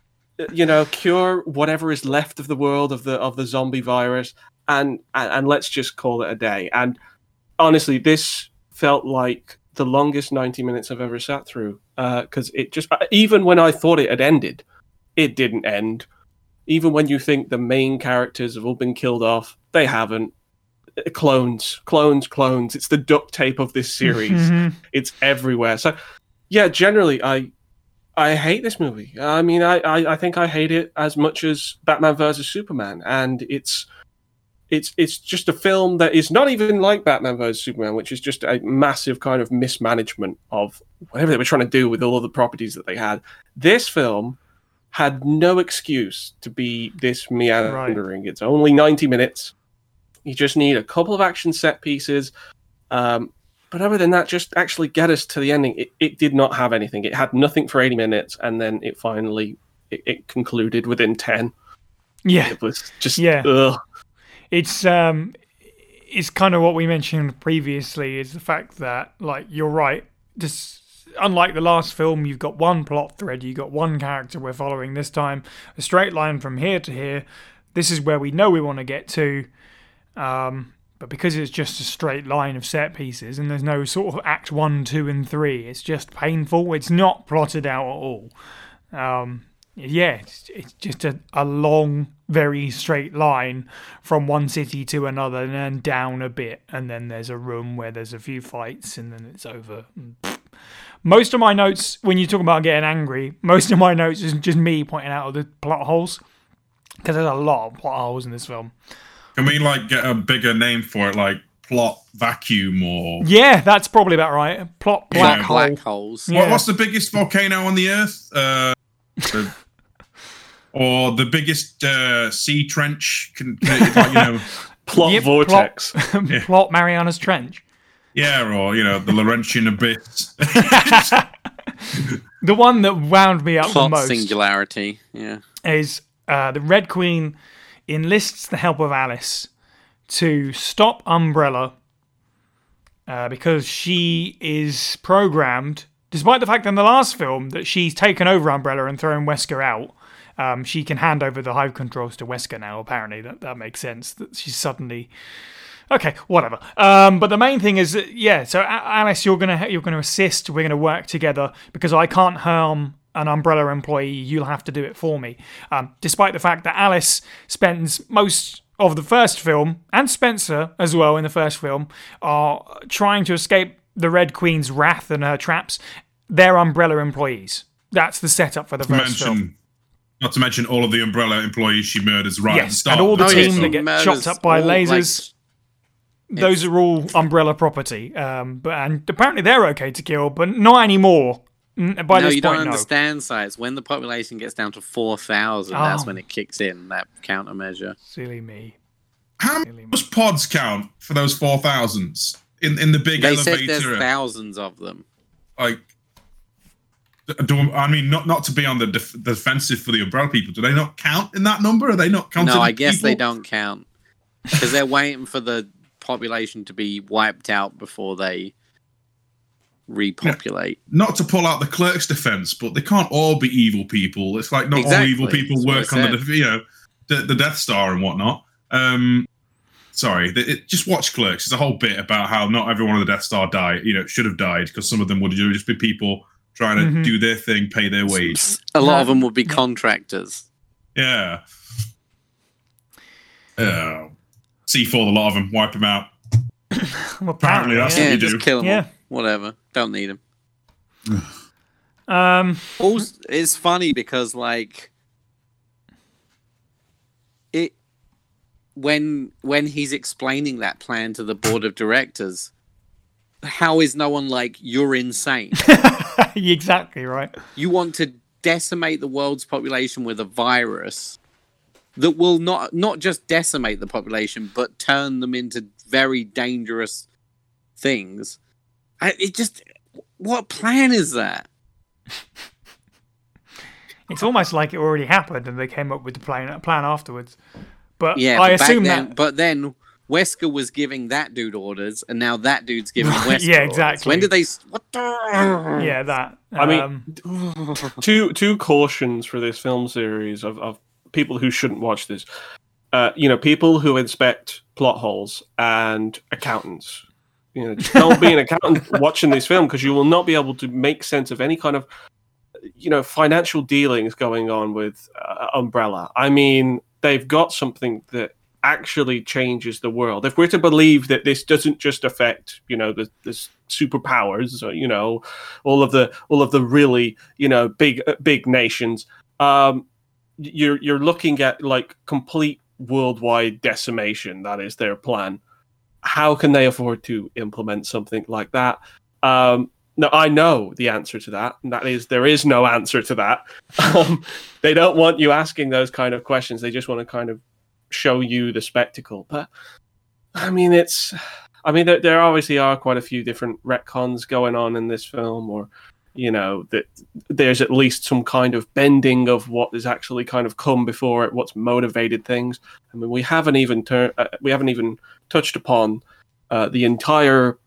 You know, cure whatever is left of the world of the of the zombie virus and, and and let's just call it a day. And honestly, this felt like the longest ninety minutes I've ever sat through uh, because it just uh, even when I thought it had ended, it didn't end. Even when you think the main characters have all been killed off, they haven't. Uh, clones, clones, clones. It's the duct tape of this series. <laughs> It's everywhere. So, yeah, generally, I I hate this movie. I mean, I, I, I think I hate it as much as Batman versus Superman, and it's it's it's just a film that is not even like Batman vs Superman, which is just a massive kind of mismanagement of whatever they were trying to do with all of the properties that they had. This film had no excuse to be this meandering. It's only ninety minutes. You just need a couple of action set pieces. Um, but other than that, just actually get us to the ending. It, it did not have anything. It had nothing for 80 minutes, and then it finally it, it concluded within 10. Yeah. It was just Yeah. ugh. It's um it's kind of what we mentioned previously is the fact that like you're right. Just unlike the last film you've got one plot thread you've got one character we're following this time a straight line from here to here. This is where we know we want to get to um but because it's just a straight line of set pieces and there's no sort of act one two and three it's just painful. It's not plotted out at all. Um yeah, it's, it's just a, a long, very straight line from one city to another and then down a bit. And then there's a room where there's a few fights and then it's over. Most of my notes, when you talk about getting angry, most of my notes is just me pointing out the plot holes. Because there's a lot of plot holes in this film. Can we like get a bigger name for it, like plot vacuum or Yeah, that's probably about right. Plot black Yeah. hole. Black holes. Yeah. what, what's the biggest volcano on the earth? Uh, <laughs> the- or the biggest uh, sea trench? Can, can like, you know, <laughs> Plot Yep, vortex. <laughs> Yeah. plot Mariana's Trench. yeah, or you know, the Laurentian abyss. <laughs> The one that wound me up the most. singularity. Yeah. is uh, the Red Queen enlists the help of Alice to stop Umbrella uh, because she is programmed, despite the fact in the last film that she's taken over Umbrella and thrown Wesker out. Um, she can hand over the hive controls to Wesker now. Apparently, that that makes sense. That she's suddenly Okay, whatever. Um, but the main thing is, that, yeah. So Alice, you're gonna you're gonna assist. We're gonna work together because I can't harm an Umbrella employee. You'll have to do it for me. Um, despite the fact that Alice spends most of the first film and Spencer as well in the first film are trying to escape the Red Queen's wrath and her traps. They're Umbrella employees. That's the setup for the first film. Mention, not to mention all of the umbrella employees she murders right at the Yes, start. and all the of team film. that get Murders chopped up by all, like, lasers. those are all umbrella property um but and apparently they're okay to kill but not anymore N- by no, this you point don't no understand, size. When the population gets down to 4,000, that's Oh. when it kicks in, that countermeasure. silly me How Silly me. much pods count for those four thousands in in the big They said there's elevator? thousands of them. like, do I mean not not to be on the def- defensive for the umbrella people? Do they not count in that number? Are they not counting? No, I guess they don't count. Because they're waiting for the population to be wiped out before they repopulate. Not to pull out the Clerks defense, but they can't all be evil people. It's like not all evil people that's work on the you know the, the Death Star and whatnot. Um, sorry, the, it, just watch Clerks. It's a whole bit about how not everyone on the Death Star died. You know, should have died because some of them would just be people trying to Mhm. do their thing, pay their wage. A lot No, of them would be contractors. Yeah. Uh, C4, a lot of them, wipe them out. <coughs> well, Apparently that's yeah. what Yeah, you just do. kill them. Yeah. Whatever. Don't need them. <sighs> um Also, it's funny because like it when when he's explaining that plan to the board of directors, how is no one like you're insane? <laughs> <laughs> exactly right. You want to decimate the world's population with a virus that will not not just decimate the population but turn them into very dangerous things. I, it just what plan is that? <laughs> It's almost like it already happened and they came up with the plan plan afterwards. But yeah i but assume then, that but then wesker was giving that dude orders and now that dude's giving <laughs> wesker Yeah, orders. exactly. when did they what the <laughs> yeah that I mean, um, <laughs> two two cautions for this film series of, of people who shouldn't watch this. Uh, you know, people who inspect plot holes and accountants. You know, just don't be an accountant watching this film because you will not be able to make sense of any kind of, you know, financial dealings going on with uh, Umbrella. I mean, they've got something that actually changes the world. If we're to believe that this doesn't just affect, you know, the, the superpowers, or, you know, all of the all of the really you know big uh, big nations um you're you're looking at like complete worldwide decimation. That is their plan. How can they afford to implement something like that? Um, no, I know the answer to that, and that is there is no answer to that. <laughs> Um, they don't want you asking those kind of questions. They just want to kind of show you the spectacle. But I mean, it's, I mean, there, there obviously are quite a few different retcons going on in this film, or you know that there's at least some kind of bending of what has actually kind of come before it, what's motivated things. I mean, we haven't even turned, uh, we haven't even touched upon uh, the entire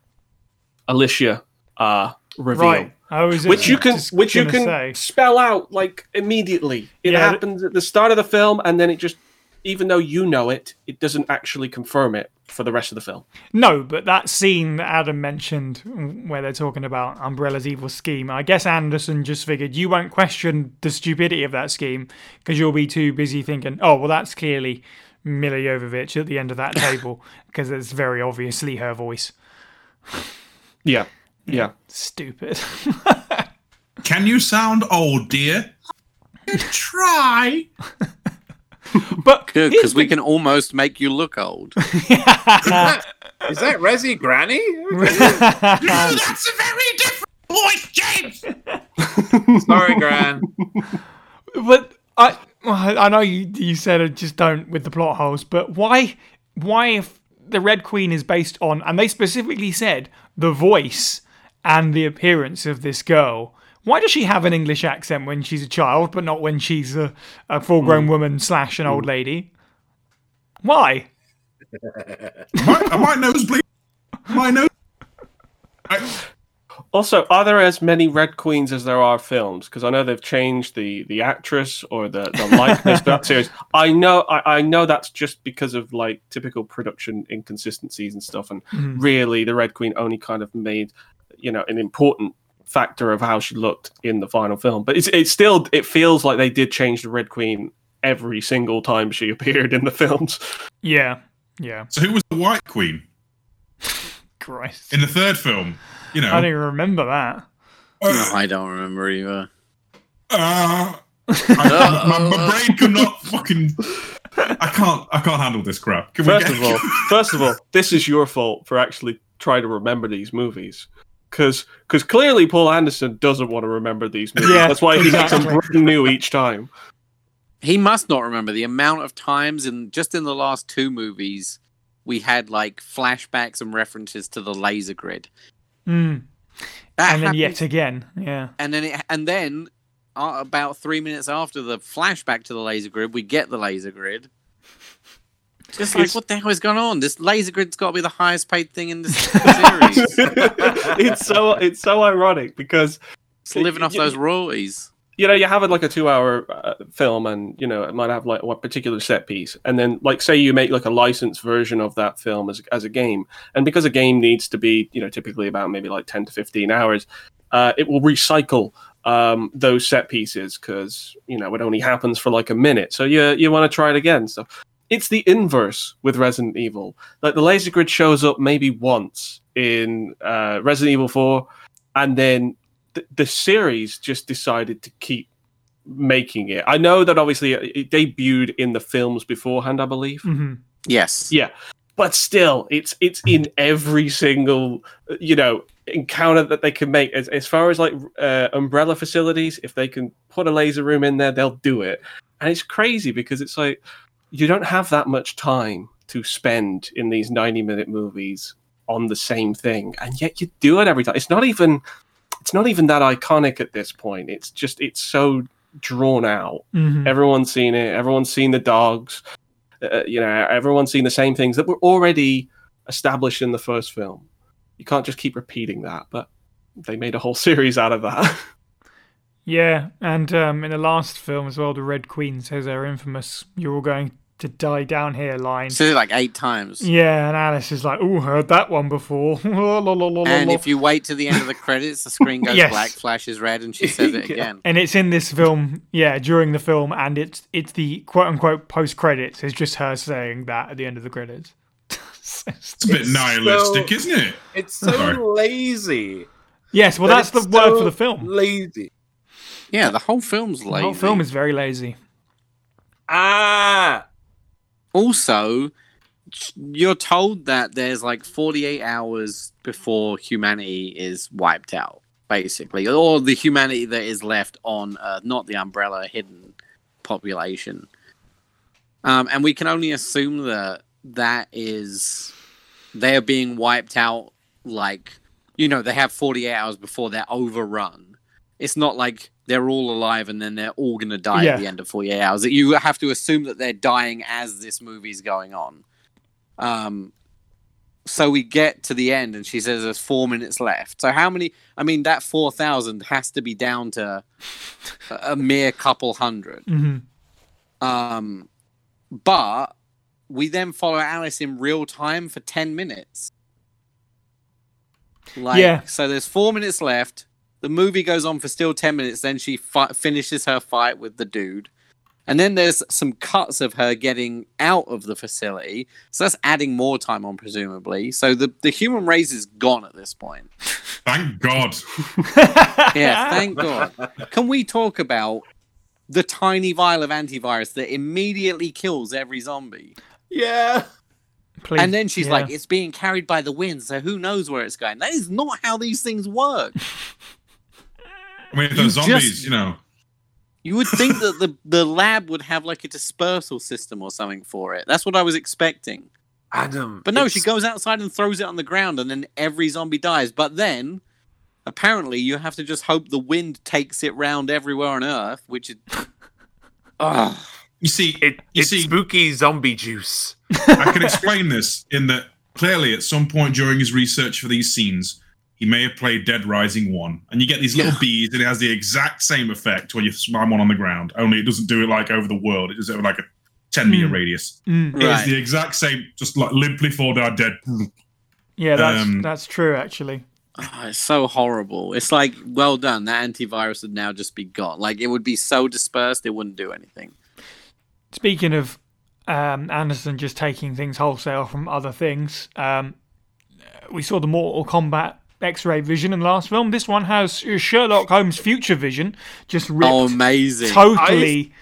Alicia uh, reveal Right. Which you can which you can say. spell out like immediately. It Yeah, happens at the start of the film, and then it just, even though you know it, it doesn't actually confirm it for the rest of the film. No, but that scene that Adam mentioned where they're talking about Umbrella's evil scheme, I guess Anderson just figured you won't question the stupidity of that scheme because you'll be too busy thinking, oh, well, that's clearly Milla Jovovich at the end of that <laughs> table because it's very obviously her voice. Yeah, yeah. Stupid. Can you sound old, dear? <laughs> Try. <laughs> but Good, because we the- can almost make you look old. Is <laughs> that, is that Resi Granny? No, <laughs> that's a very different voice, James. Sorry, Gran. but I I know you you said I just don't with the plot holes, but why why if the Red Queen is based on and they specifically said the voice and the appearance of this girl. Why does she have an English accent when she's a child, but not when she's a, a full grown hmm. woman slash an old hmm. lady? Why? <laughs> my, my nose bleed. My nose. I, Also, are there as many Red Queens as there are films? Because I know they've changed the the actress or the, the likeness of that <laughs> series. I know I, I know that's just because of like typical production inconsistencies and stuff. And hmm. really, the Red Queen only kind of made you know an important factor of how she looked in the final film. But it's it's still it feels like they did change the Red Queen every single time she <laughs> appeared in the films. Yeah. Yeah. so who was the White Queen <laughs> Christ. in the third film? You know. I don't even remember that. uh, I don't remember either. uh, I, <laughs> my, my brain could not fucking. I can't. I can't handle this crap. Can we First get- of all, first of all, this is your fault for actually trying to remember these movies. Because because clearly Paul Anderson doesn't want to remember these movies. Yeah, That's why he makes them brand new each time. He must not remember the amount of times in just in the last two movies we had like flashbacks and references to the laser grid. Hmm. That And then yet again. Yeah. and then it, and then uh, about three minutes after the flashback to the laser grid, we get the laser grid. Just like, It's- what the hell is going on? This laser grid's got to be the highest paid thing in this <laughs> series. <laughs> it's so it's so ironic because It's living off those royalties. you know you have like a two hour uh, film and you know it might have like one particular set piece and then like say you make like a licensed version of that film as, as a game and because a game needs to be you know typically about maybe like 10 to 15 hours uh, it will recycle um, those set pieces because you know it only happens for like a minute so you you want to try it again so it's the inverse with Resident Evil. Like the laser grid shows up maybe once in uh, Resident Evil 4, and then th- the series just decided to keep making it. I know that obviously it debuted in the films beforehand, I believe. hmm Yes. Yeah, but still, it's it's in every single you know encounter that they can make. As as far as like uh, umbrella facilities, if they can put a laser room in there, they'll do it. And it's crazy because it's like you don't have that much time to spend in these ninety minute movies on the same thing, and yet you do it every time. It's not even it's not even that iconic at this point. It's just it's so drawn out. hmm Everyone's seen it. Everyone's seen the dogs. Uh, you know, everyone's seen the same things that were already established in the first film. You can't just keep repeating that, but they made a whole <laughs> series out of that. Yeah, and um, in the last film as well, the Red Queen says her infamous "You're all going to die down here" line. Said it like eight times. Yeah, and Alice is like, "Oh, heard that one before." <laughs> And if you wait to the end of the credits, the screen goes <laughs> Yes. black, flashes red, and she says it <laughs> Yeah. again. and it's in this film, yeah, during the film, and it's it's the quote unquote post credits. It's just her saying that at the end of the credits. It's a bit It's nihilistic, so- isn't it? It's so Sorry. lazy. yes, well, that's the it's word for the film. Lazy. Yeah, the whole film's lazy. The whole film is very lazy. Ah, also, you're told that there's like 48 hours before humanity is wiped out, basically, or the humanity that is left on Earth, not the Umbrella hidden population. Um, and we can only assume that that is they are being wiped out like you know they have 48 hours before they're overrun it's not like they're all alive and then they're all going to die Yeah. at the end of 48 hours you have to assume that they're dying as this movie's going on um so we get to the end and she says there's four minutes left so how many i mean that 4000 has to be down to a mere couple hundred hmm um, but we then follow Alice in real time for 10 minutes. Like, Yeah. So there's four minutes left. The movie goes on for still 10 minutes. Then she fi- finishes her fight with the dude. And then there's some cuts of her getting out of the facility. So that's adding more time on, presumably. So the, the human race is gone at this point. <laughs> Thank God. <laughs> Yeah, thank God. Can we talk about the tiny vial of antivirus that immediately kills every zombie? Yeah. Please. And then she's Yeah. like, it's being carried by the wind, so who knows where it's going? That is not how these things work. <laughs> I mean, if You they're zombies, just- you know. You would think that the, <laughs> the lab would have like a dispersal system or something for it. That's what I was expecting. Adam. But no, she goes outside and throws it on the ground, and then every zombie dies. But then, apparently, you have to just hope the wind takes it round everywhere on Earth, which is. Ugh. You see, It, you it's see, spooky zombie juice. I can explain this in that clearly at some point during his research for these scenes, he may have played Dead Rising 1. And you get these little Yeah. bees, and it has the exact same effect when you slam one on the ground, only it doesn't do it like over the world. It does it like a 10 meter Hmm. radius. Mm. It's Right. the exact same, just like limply fall down dead. yeah, that's um, that's true actually. Oh, it's so horrible. It's like, well done. That antivirus would now just be gone. Like, it would be so dispersed, it wouldn't do anything. Speaking of um, Anderson just taking things wholesale from other things, um, we saw the Mortal Kombat X-ray vision in the last film. This one has Sherlock Holmes' future vision, just ripped Oh, amazing. totally.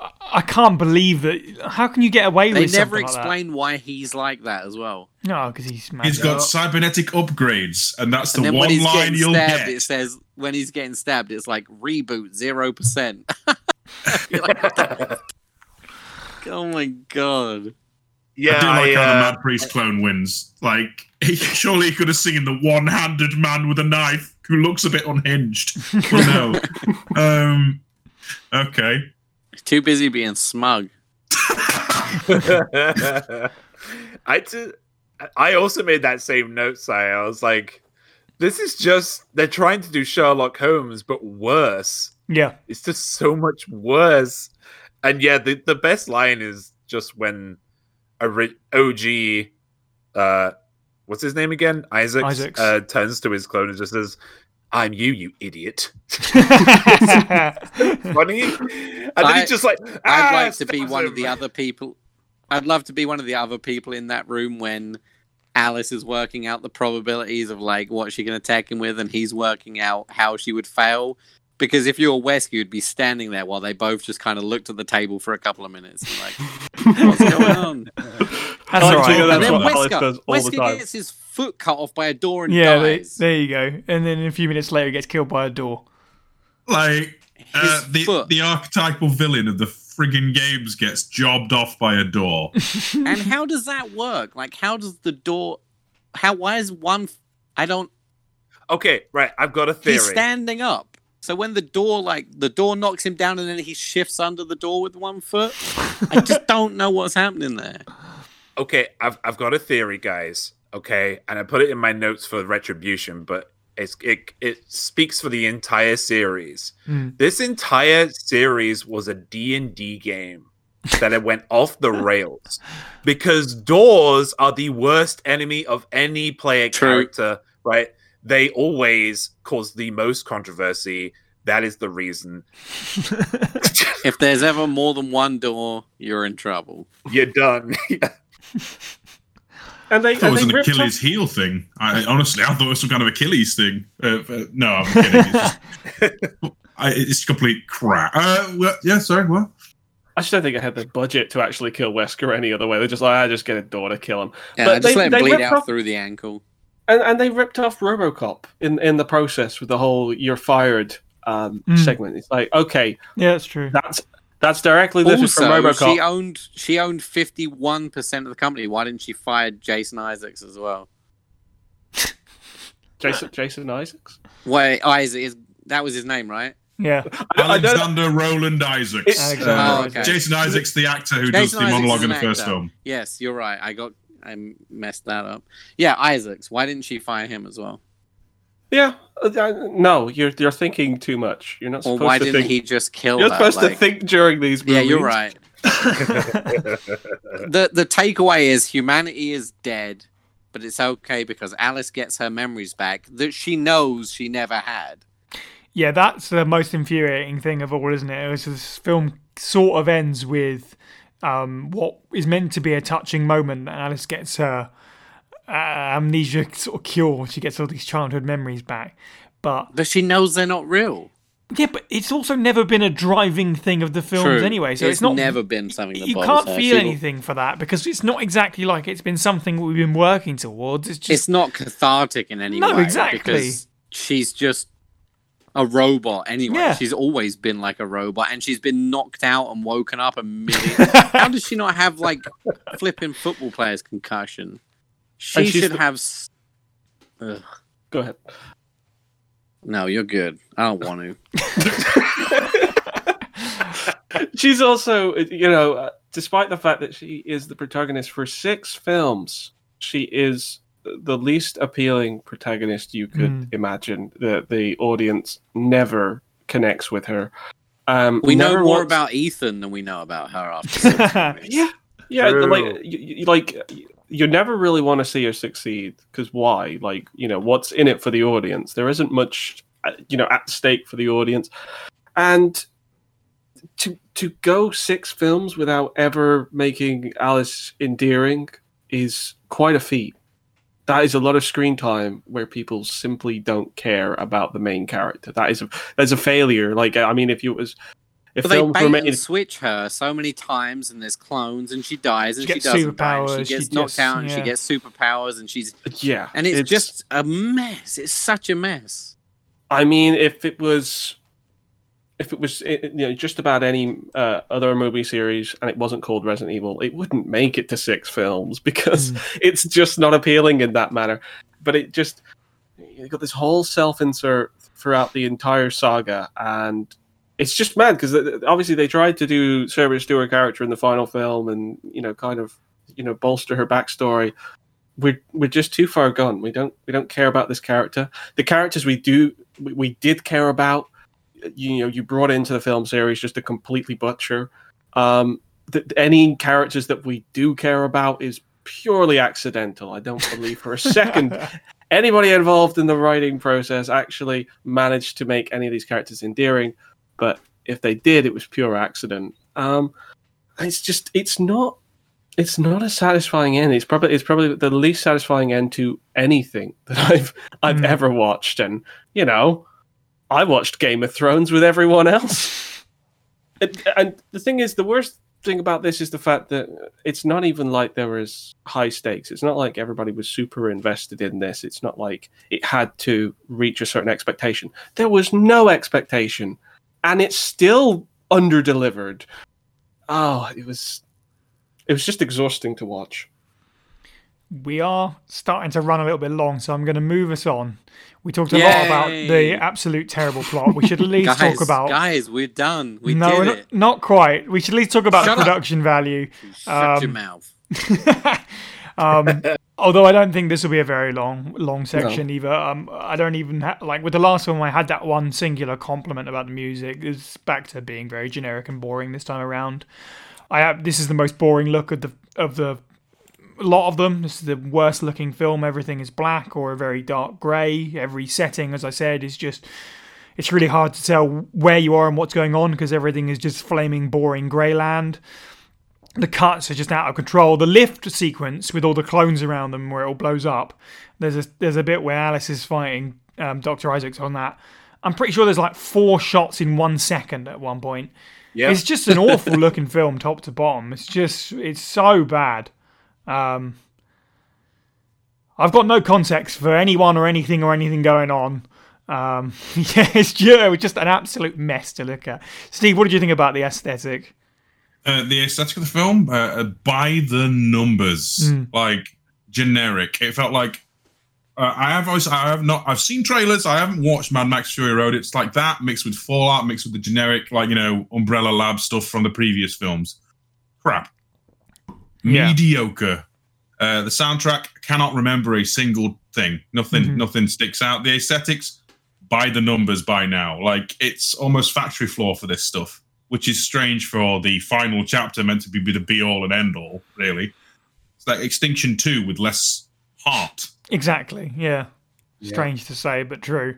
I, I can't believe that. How can you get away they with never something like that? explain why he's like that as well. No, because he's mad. He's got cybernetic upgrades, and that's the and then when one he's line getting you'll stabbed, get. it says, when he's getting stabbed, it's like, reboot 0%. <laughs> You're like, <laughs> oh my god. Yeah, I do like I, how the uh, Mad Priest clone wins. Like, he, surely he could have seen the one-handed man with a knife who looks a bit unhinged. Well, no. <laughs> um, okay. Too busy being smug. <laughs> I t- I also made that same note, Cy. I was like, this is just they're trying to do Sherlock Holmes, but worse. Yeah, It's just so much worse. And yeah, the, the best line is just when a ri- OG, uh, what's his name again? Isaac Isaacs. uh, turns to his clone and just says, "I'm you, you idiot." <laughs> <laughs> Funny, and then I- he's just like, I'd "Ah," like to be stabs one of the other people. I'd love to be one of the other people in that room when Alice is working out the probabilities of like what she can attack him with, and he's working out how she would fail. Because if you were Wesker, you'd be standing there while they both just kind of looked at the table for a couple of minutes like, what's going on? <laughs> That's I like all to right. think And that's then Alice Wesker, does all the Wesker time. gets his foot cut off by a door and Yeah, they, dies. there you go. And then a few minutes later, he gets killed by a door. Like, uh, the, foot. the archetypal villain of the friggin' games gets jobbed off by a door. <laughs> and how does that work? Like, how does the door? How? Why is one? I don't. Okay, right. I've got a theory. He's standing up. So when the door, like, the door knocks him down, and then he shifts under the door with one foot. I just <laughs> don't know what's happening there. Okay, I've I've got a theory, guys. Okay, and I put it in my notes for retribution, but it's it it speaks for the entire series. Hmm. This entire series was a D and D game <laughs> that it went off the rails because doors are the worst enemy of any player True. character. Right? They always cause the most controversy. That is the reason. <laughs> If there's ever more than one door, you're in trouble. You're done. <laughs> <laughs> And they, I thought it was they an Achilles off, heel thing. I honestly, I thought it was some kind of Achilles thing. Uh, uh, no, I'm <laughs> kidding. It's, just, I, it's complete crap. Uh, well, yeah, sorry, what? I just don't think I had the budget to actually kill Wesker any other way. They're just like, I just get a door to kill him. Yeah, But just they- let they him bleed out off- through the ankle. And and they ripped off RoboCop in in the process with the whole "you're fired" um, Mm. segment. It's like, okay, Yeah, that's true. that's that's directly lifted from Also, RoboCop. she owned she owned fifty one percent of the company. Why didn't she fire Jason Isaacs as well? <laughs> Jason Jason Isaacs. Wait, Isaac is that was his name, right? Yeah. I, I don't, Alexander Roland Isaacs. It's- Uh, Oh, okay. Jason Isaacs, the actor who Jason does the Isaacs monologue in the first actor. film. Yes, you're right. I got I messed that up. Yeah, Isaacs. Why didn't she fire him as well? Yeah, uh, no, you're you're thinking too much. You're not Or supposed why to didn't think. he just kill you're her? supposed like- to think during these movies. Yeah, you're right. <laughs> <laughs> the the takeaway is humanity is dead, but it's okay because Alice gets her memories back that she knows she never had. Yeah, that's the most infuriating thing of all, isn't it? It was this film sort of ends with um, what is meant to be a touching moment. that Alice gets her uh, amnesia sort of cure. She gets all these childhood memories back. But But she knows they're not real. yeah, but it's also never been a driving thing of the films True. anyway. So it's, not never been something that You can't her. feel She- anything for that because it's not exactly like it's been something we've been working towards. It's just It's not cathartic in any No, way. exactly. Because she's just a robot anyway. Yeah. She's always been like a robot and she's been knocked out and woken up a million. <laughs> How does she not have like flipping football players concussion? She should the- have. Ugh. Go ahead. No, you're good. I don't want to. <laughs> She's also, you know, uh, despite the fact that she is the protagonist for six films, she is the least appealing protagonist you could Mm. imagine. The the audience never connects with her. Um, We know more wants- about Ethan than we know about her after. <laughs> Yeah, yeah. True. Like, you, you- like you never really want to see her succeed because why? Like, you know, what's in it for the audience? There isn't much, uh, you know, at stake for the audience, and to to go six films without ever making Alice endearing is quite a feat. That is a lot of screen time where people simply don't care about the main character. That is a that's a failure. Like, I mean, if it was if But they films bait made, and switch her so many times, and there's clones, and she dies, and She she, gets doesn't die, and superpowers, she she gets knocked just- out, and she yeah. gets superpowers, and she's yeah, and it's, just a mess. It's such a mess. I mean, if it was, if it was, you know, just about any uh, other movie series, and it wasn't called Resident Evil, it wouldn't make it to six films <laughs> because it's just not appealing in that manner. But it just, you got this whole self-insert throughout the entire saga, and it's just mad because obviously they tried to do Sarah Stewart character in the final film, and you know, kind of, you know, bolster her backstory. We're we're just too far gone. We don't we don't care about this character. The characters we do we, we did care about, you know, you brought into the film series just to completely butcher. Um, th- any characters that we do care about is purely accidental. I don't believe for a second <laughs> anybody involved in the writing process actually managed to make any of these characters endearing. But if they did, it was pure accident. Um, it's just it's not it's not a satisfying end. It's probably it's probably the least satisfying end to anything <laughs> that I've I've Hmm. ever watched. And you know, I watched Game of Thrones with everyone else. <laughs> and, and the thing is, the worst thing about this is the fact that it's not even like there was high stakes. It's not like everybody was super invested in this. It's not like it had to reach a certain expectation. There was no expectation, and it's still underdelivered. Oh, it was it was just exhausting to watch. we are starting to run a little bit long, so I'm going to move us on. We talked a lot about the absolute terrible plot. We should at least guys, talk about. guys, we're done. We no, did it. not quite. We should at least talk about Shut the up. production value. Shut your um, mouth. <laughs> um, although I don't think this will be a very long, long section either. Um, I don't even ha- like with the last one. I had that one singular compliment about the music. It's back to being very generic and boring this time around. I have, this is the most boring look of the of the lot of them. This is the worst looking film. Everything is black or a very dark grey. Every setting, as I said, is just. It's really hard to tell where you are and what's going on because everything is just flaming, boring grey land the cuts are just out of control. The lift sequence with all the clones around them, where it all blows up. There's a there's a bit where Alice is fighting um, Doctor Isaacs on that. I'm pretty sure there's like four shots in one second at one point. Yeah. It's just an awful looking film, top to bottom. It's just, it's so bad. Um, I've got no context for anyone or anything or anything going on. Um, <laughs> yeah, it's just, just an absolute mess to look at. Steve, what did you think about the aesthetic? Uh, the aesthetic of the film, uh, by the numbers, Mm. like generic. It felt like uh, I have always, I have not, I've seen trailers. I haven't watched Mad Max Fury Road. It's like that mixed with Fallout, mixed with the generic, like you know, Umbrella Lab stuff from the previous films. Crap. Yeah. Mediocre. Uh, the soundtrack cannot remember a single thing. Nothing, Mhm. nothing sticks out. The aesthetics, by the numbers, by now, like it's almost factory floor for this stuff, which is strange for the final chapter meant to be the be all and end all. Really, it's like Extinction Two with less heart. Exactly. Yeah. Strange to say, but true.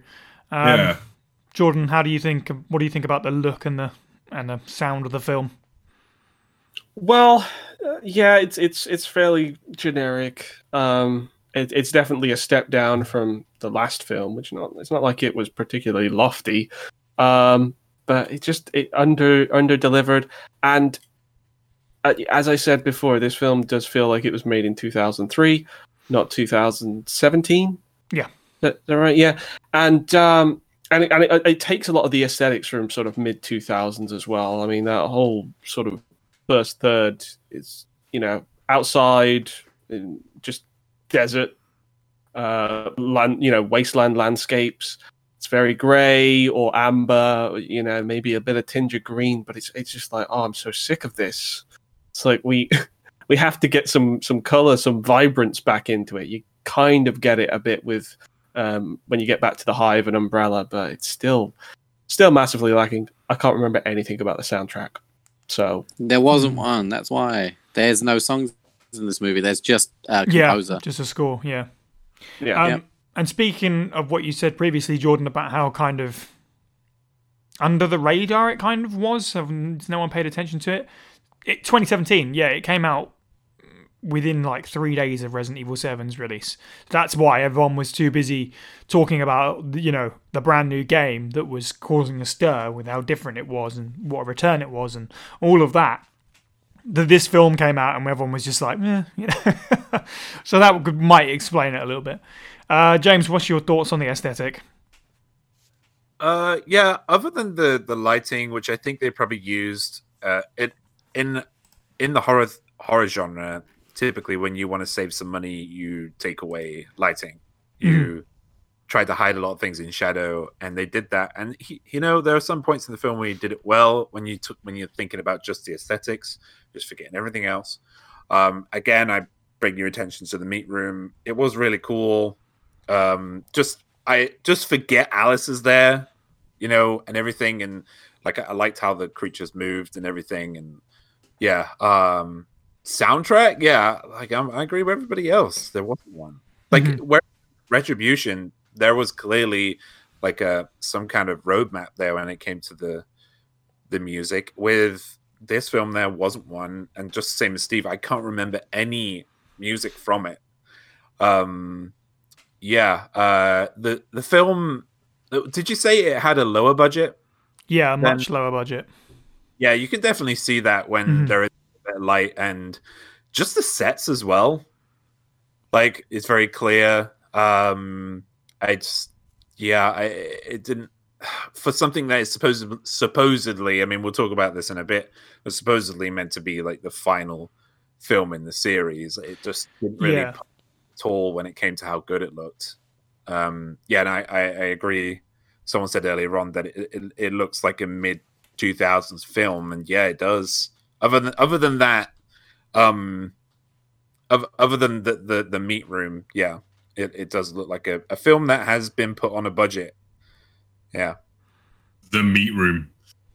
Um, yeah. Jordan, how do you think? What do you think about the look and the and the sound of the film? Well, uh, yeah, it's it's it's fairly generic. Um, it, it's definitely a step down from the last film, which not it's not like it was particularly lofty, um, but it just it under under delivered. And uh, as I said before, this film does feel like it was made in 2003, not 2017. Yeah. that, that right? Yeah, and um, and it, and it, it takes a lot of the aesthetics from sort of mid 2000s as well. I mean, that whole sort of first third is you know outside in just desert uh land you know wasteland landscapes it's very gray or amber you know maybe a bit of tinge of green but it's it's just like oh i'm so sick of this it's like we <laughs> we have to get some some color some vibrance back into it you kind of get it a bit with um when you get back to the hive and umbrella but it's still still massively lacking i can't remember anything about the soundtrack so There wasn't one. That's why there's no songs in this movie. There's just a Yeah, just a score. Yeah. yeah Um, And speaking of what you said previously, Jordan, about how kind of under the radar it kind of was, no one paid attention to it. it 2017, yeah, it came out within like three days of Resident Evil 7's release. That's why everyone was too busy talking about, you know, the brand new game that was causing a stir with how different it was and what a return it was and all of that. That this film came out and everyone was just like, eh, <laughs> you know. so that might explain it a little bit. Uh, James, what's your thoughts on the aesthetic? Uh, yeah. Other than the the lighting, which I think they probably used, uh, it in in the horror horror genre. Typically, when you want to save some money, you take away lighting. You try to hide a lot of things in shadow, and they did that. And he, you know, there are some points in the film where you did it well. When you took when you're thinking about just the aesthetics, just forgetting everything else. Um, again, I bring your attention to the meat room. It was really cool. Um, just I just forget Alice is there, you know, and everything, and like I, liked how the creatures moved and everything, and yeah, um, soundtrack, yeah, like I'm, I agree with everybody else. There wasn't one like Mhm. where Retribution. There was clearly like a some kind of roadmap there when it came to the the music. With this film, there wasn't one, and just the same as Steve, I can't remember any music from it. Um, yeah, uh, the the film. Did you say it had a lower budget? Yeah, a much lower budget. Yeah, you can definitely see that when Mhm. there is a bit of light and just the sets as well. Like it's very clear. Um I just yeah, I it didn't <sighs> for something that is supposed supposedly, I mean we'll talk about this in a bit, was supposedly meant to be like the final film in the series. It just didn't really Yeah. pop at all when it came to how good it looked. Um yeah, and I, I, I agree. Someone said earlier on that it, it, it looks like a mid 2000s film and yeah it does other than other than that um of, other than the, the the meat room yeah it, it does look like a, a film that has been put on a budget yeah the meat room.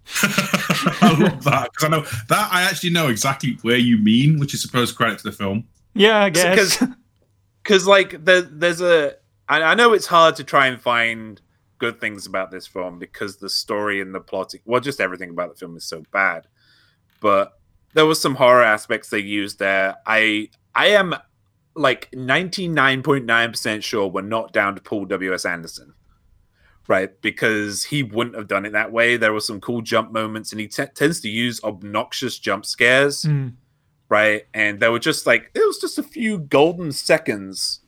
<laughs> I love <laughs> that because I know that I actually know exactly where you mean, which is supposed credit to the film. Yeah, I guess. because because like there, there's a I, I know it's hard to try and find good things about this film because the story and the plotting well just everything about the film is so bad but there was some horror aspects they used there i i am like 99.9% sure we're not down to paul w.s anderson right? Because he wouldn't have done it that way. There were some cool jump moments, and he t- tends to use obnoxious jump scares, Mm. Right? And there were just like it was just a few golden seconds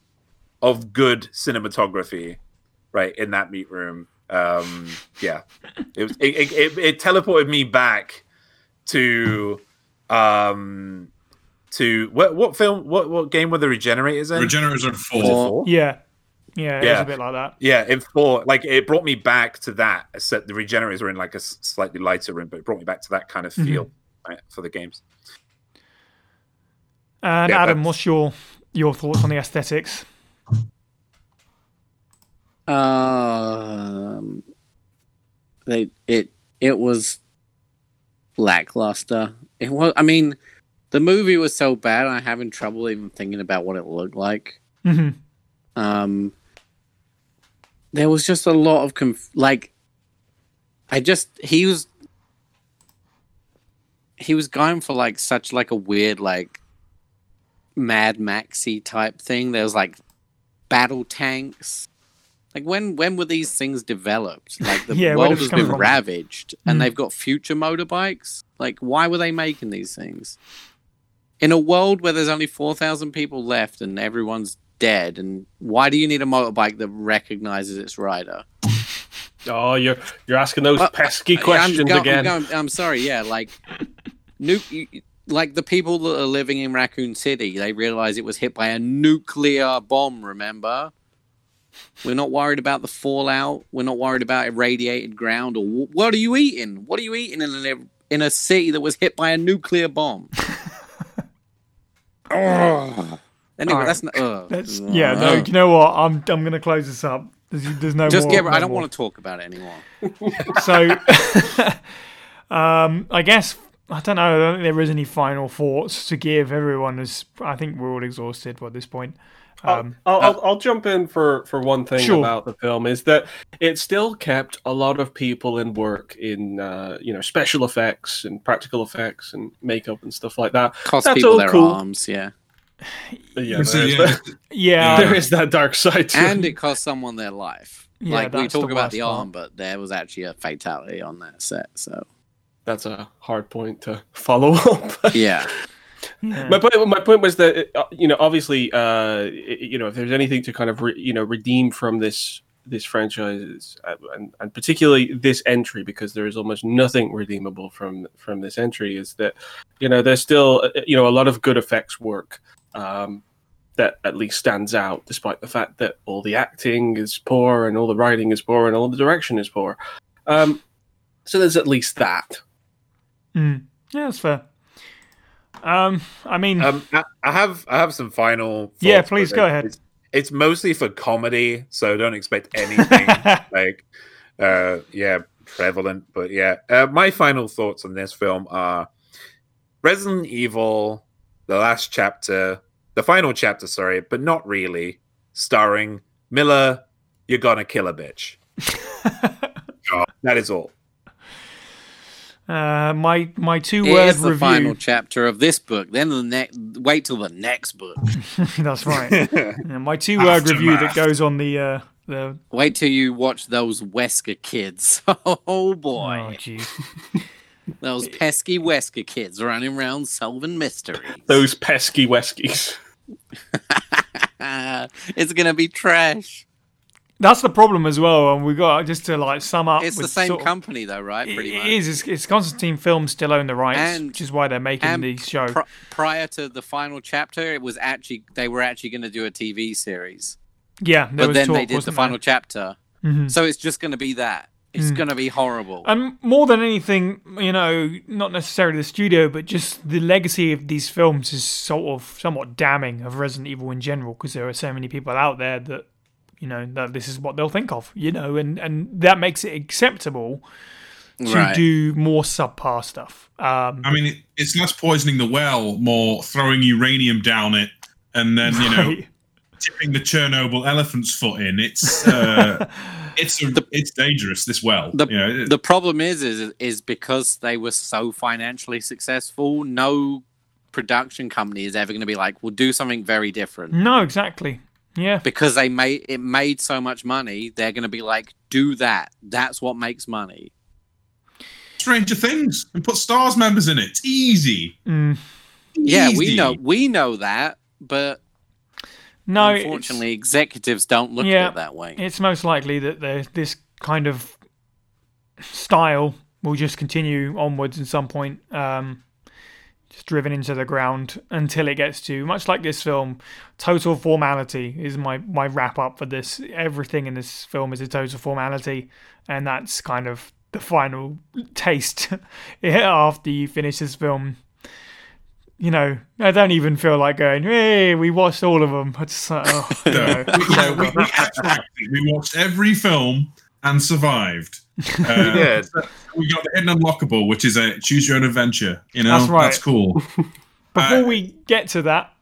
of good cinematography, right, in that meat room. Um, yeah, it was it, it, it, it teleported me back to um to what what film what what game were the regenerators in? Regenerators are Was it four. four? Yeah, yeah, it's Yeah. a bit like that. Yeah, in four, like it brought me back to that. Except the regenerators were in like a slightly lighter room, but it brought me back to that kind of Mhm. feel right, for the games. And Yeah, Adam, that's- what's your your thoughts on the aesthetics? Um, they it it was lackluster. It was. I mean, the movie was so bad. I'm having trouble even thinking about what it looked like. hmm Um, there was just a lot of conf- like. I just he was. He was going for like such like a weird like. Mad Maxy type thing. There was like battle tanks. Like when when were these things developed? Like the <laughs> Yeah, world has been from? ravaged, and Mm. they've got future motorbikes. Like why were they making these things? In a world where there's only four thousand people left and everyone's dead, and why do you need a motorbike that recognizes its rider? <laughs> Oh, you're you're asking those Well, pesky Yeah, I'm questions go- I'm again. going- I'm sorry. Yeah, like, <laughs> nu- you- like the people that are living in Raccoon City, they realize it was hit by a nuclear bomb. Remember, we're not worried about the fallout. We're not worried about irradiated ground or what are you eating? What are you eating in a in a city that was hit by a nuclear bomb? <laughs> Ugh. Anyway, Alright. that's not. That's yeah. No, you know what? I'm I'm gonna close this up. There's, there's no Just more. get. no I don't more. want to talk about it anymore. <laughs> So, <laughs> um, I guess I don't know. I don't think there is any final thoughts to give. Everyone is. I think we're all exhausted by this point. Um, I'll, I'll, I'll jump in for, for one thing Sure. about the film is that it still kept a lot of people in work in uh, you know special effects and practical effects and makeup and stuff like that. Cost That's people their cool. arms, yeah, yeah, there is, yeah, that, <laughs> yeah, <laughs> there is that dark side. To and it. it cost someone their life. Yeah, like we that's the talk about worst the part. arm, but there was actually a fatality on that set. So That's a hard point to <laughs> follow up. yeah, yeah. my point, my point was that uh, you know, obviously, uh, you know, if there's anything to kind of re, you know redeem from this this franchise, uh, and, and particularly this entry, because there is almost nothing redeemable from from this entry, is that you know there's still uh, you know a lot of good effects work. Um, that at least stands out, despite the fact that all the acting is poor and all the writing is poor and all the direction is poor. Um, so there's at least that. Mm. yeah, that's fair. Um, I mean, Um, I, I have I have some final. Yeah, please go it- ahead. It's, it's mostly for comedy, so don't expect anything <laughs> like, uh, yeah, prevalent. But yeah, uh, my final thoughts on this film are Resident Evil, the last chapter, the final chapter, sorry, but not really, starring Milla. You're gonna kill a bitch. <laughs> Oh, that is all. Uh, my my two it word is the review. final chapter of this book. Then the next. Wait till the next book. <laughs> that's right. <laughs> Yeah, my two word review that goes on the uh, the. Wait till you watch those Wesker kids. Oh <laughs> Oh, boy, jeez. those pesky Wesker kids running around solving mysteries. Those pesky Weskies. it's gonna be trash. That's the problem as well, and we got just to like sum up. It's the same company though, right? It much. is. It's, it's Constantin Films still own the rights, And- which is why they're making the show. shows. Pri- prior to the final chapter, it was actually they were actually going to do a TV series, yeah, there but was then talk, they did the wasn't final there? chapter. Mhm. So it's just going to be that. It's Mm. going to be horrible. And more than anything, you know, not necessarily the studio, but just the legacy of these films is sort of somewhat damning of Resident Evil in general, because there are so many people out there that, you know, that this is what they'll think of, you know, and and that makes it acceptable to right. do more subpar stuff. Um, I mean, it's less poisoning the well, more throwing uranium down it, and then you know right. tipping the Chernobyl elephant's foot in. It's <laughs> uh, it's a, it's dangerous. This well, The- you know, the problem is, is, is because they were so financially successful. No production company is ever going to be like, "We'll do something very different." No, exactly. Yeah. because they made it made so much money. They're going to be like, do that. That's what makes money. Stranger Things and put S.T.A.R.S. members in it. It's easy. Mm. Yeah, we know we know that, but No, it's- unfortunately, executives don't look Yeah. at it that way. it's most likely that the, this kind of style will just continue onwards at some point, um, just driven into the ground until it gets to much like this film. Total formality is my my wrap up for this. Everything in this film is a total formality, and that's kind of the final taste <laughs> after you finish this film. You know, I don't even feel like going. Hey, we watched all of them. <laughs> I just like, oh, you <laughs> No, know, we, no, we, we. We watched every film and survived. Uh, We did. We got the hidden unlockable, which is a choose your own adventure. You know, That's right. That's cool. <laughs> Before Uh, we get to that,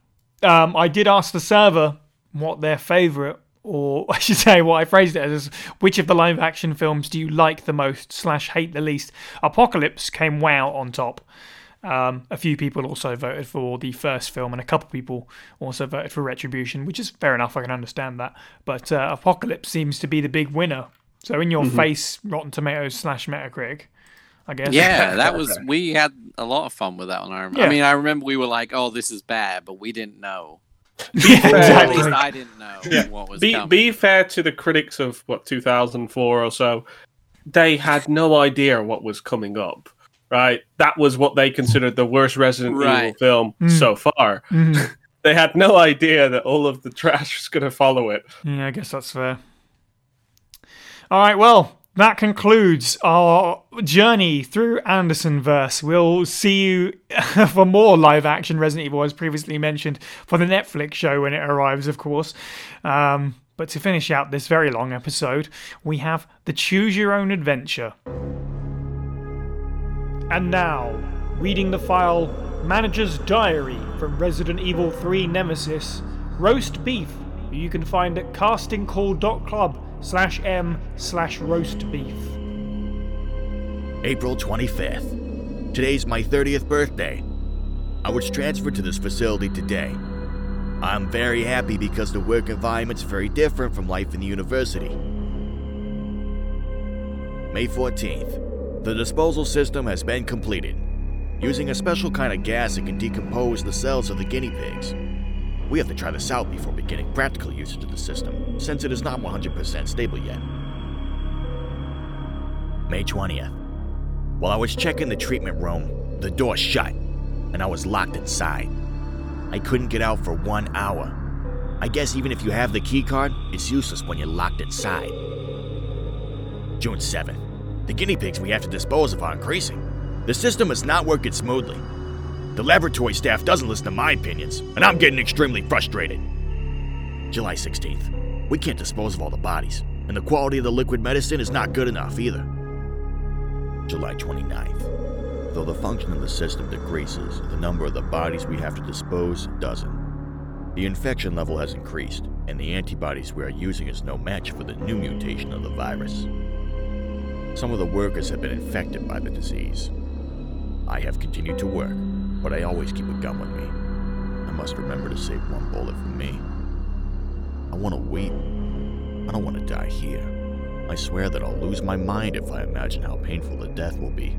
um, I did ask the server what their favourite, or <laughs> I should say, what I phrased it as, which of the live action films do you like the most slash hate the least? Apocalypse came wow on top. Um, a few people also voted for the first film, and a couple people also voted for Retribution, which is fair enough. I can understand that. But uh, Apocalypse seems to be the big winner. So in your face, Rotten Tomatoes slash Metacritic, I guess. Yeah, <laughs> that was we had a lot of fun with that one. I, rem- Yeah. I mean, I remember we were like, "Oh, this is bad," but we didn't know. <laughs> Yeah, Or at exactly. least I didn't know Yeah. what was Be, coming. be fair to the critics of what 2004 or so. They had no idea what was coming up. Right, that was what they considered the worst Resident Evil film Mm. so far. Mhm. <laughs> They had no idea that all of the trash was going to follow it. Yeah, I guess that's fair. All right, well, that concludes our journey through Anderson verse. We'll see you <laughs> for more live action Resident Evil, as previously mentioned, for the Netflix show when it arrives, of course. Um, but to finish out this very long episode, we have the Choose Your Own Adventure. And now, reading the file Manager's Diary from Resident Evil 3 Nemesis, Roast Beef, you can find at castingcall.club slash m slash roast beef. April 25th. Today's my 30th birthday. I was transferred to this facility today. I'm very happy because the work environment's very different from life in the university. May 14th. The disposal system has been completed. Using a special kind of gas that can decompose the cells of the guinea pigs. We have to try this out before beginning practical usage of the system, since it is not 100% stable yet. May 20th. While I was checking the treatment room, the door shut, and I was locked inside. I couldn't get out for one hour. I guess even if you have the key card, it's useless when you're locked inside. June 7th. The guinea pigs we have to dispose of are increasing. The system is not working smoothly. The laboratory staff doesn't listen to my opinions, and I'm getting extremely frustrated. July 16th. We can't dispose of all the bodies, and the quality of the liquid medicine is not good enough either. July 29th. Though the function of the system decreases, the number of the bodies we have to dispose doesn't. The infection level has increased, and the antibodies we are using is no match for the new mutation of the virus. Some of the workers have been infected by the disease. I have continued to work, but I always keep a gun with me. I must remember to save one bullet for me. I want to weep. I don't want to die here. I swear that I'll lose my mind if I imagine how painful the death will be.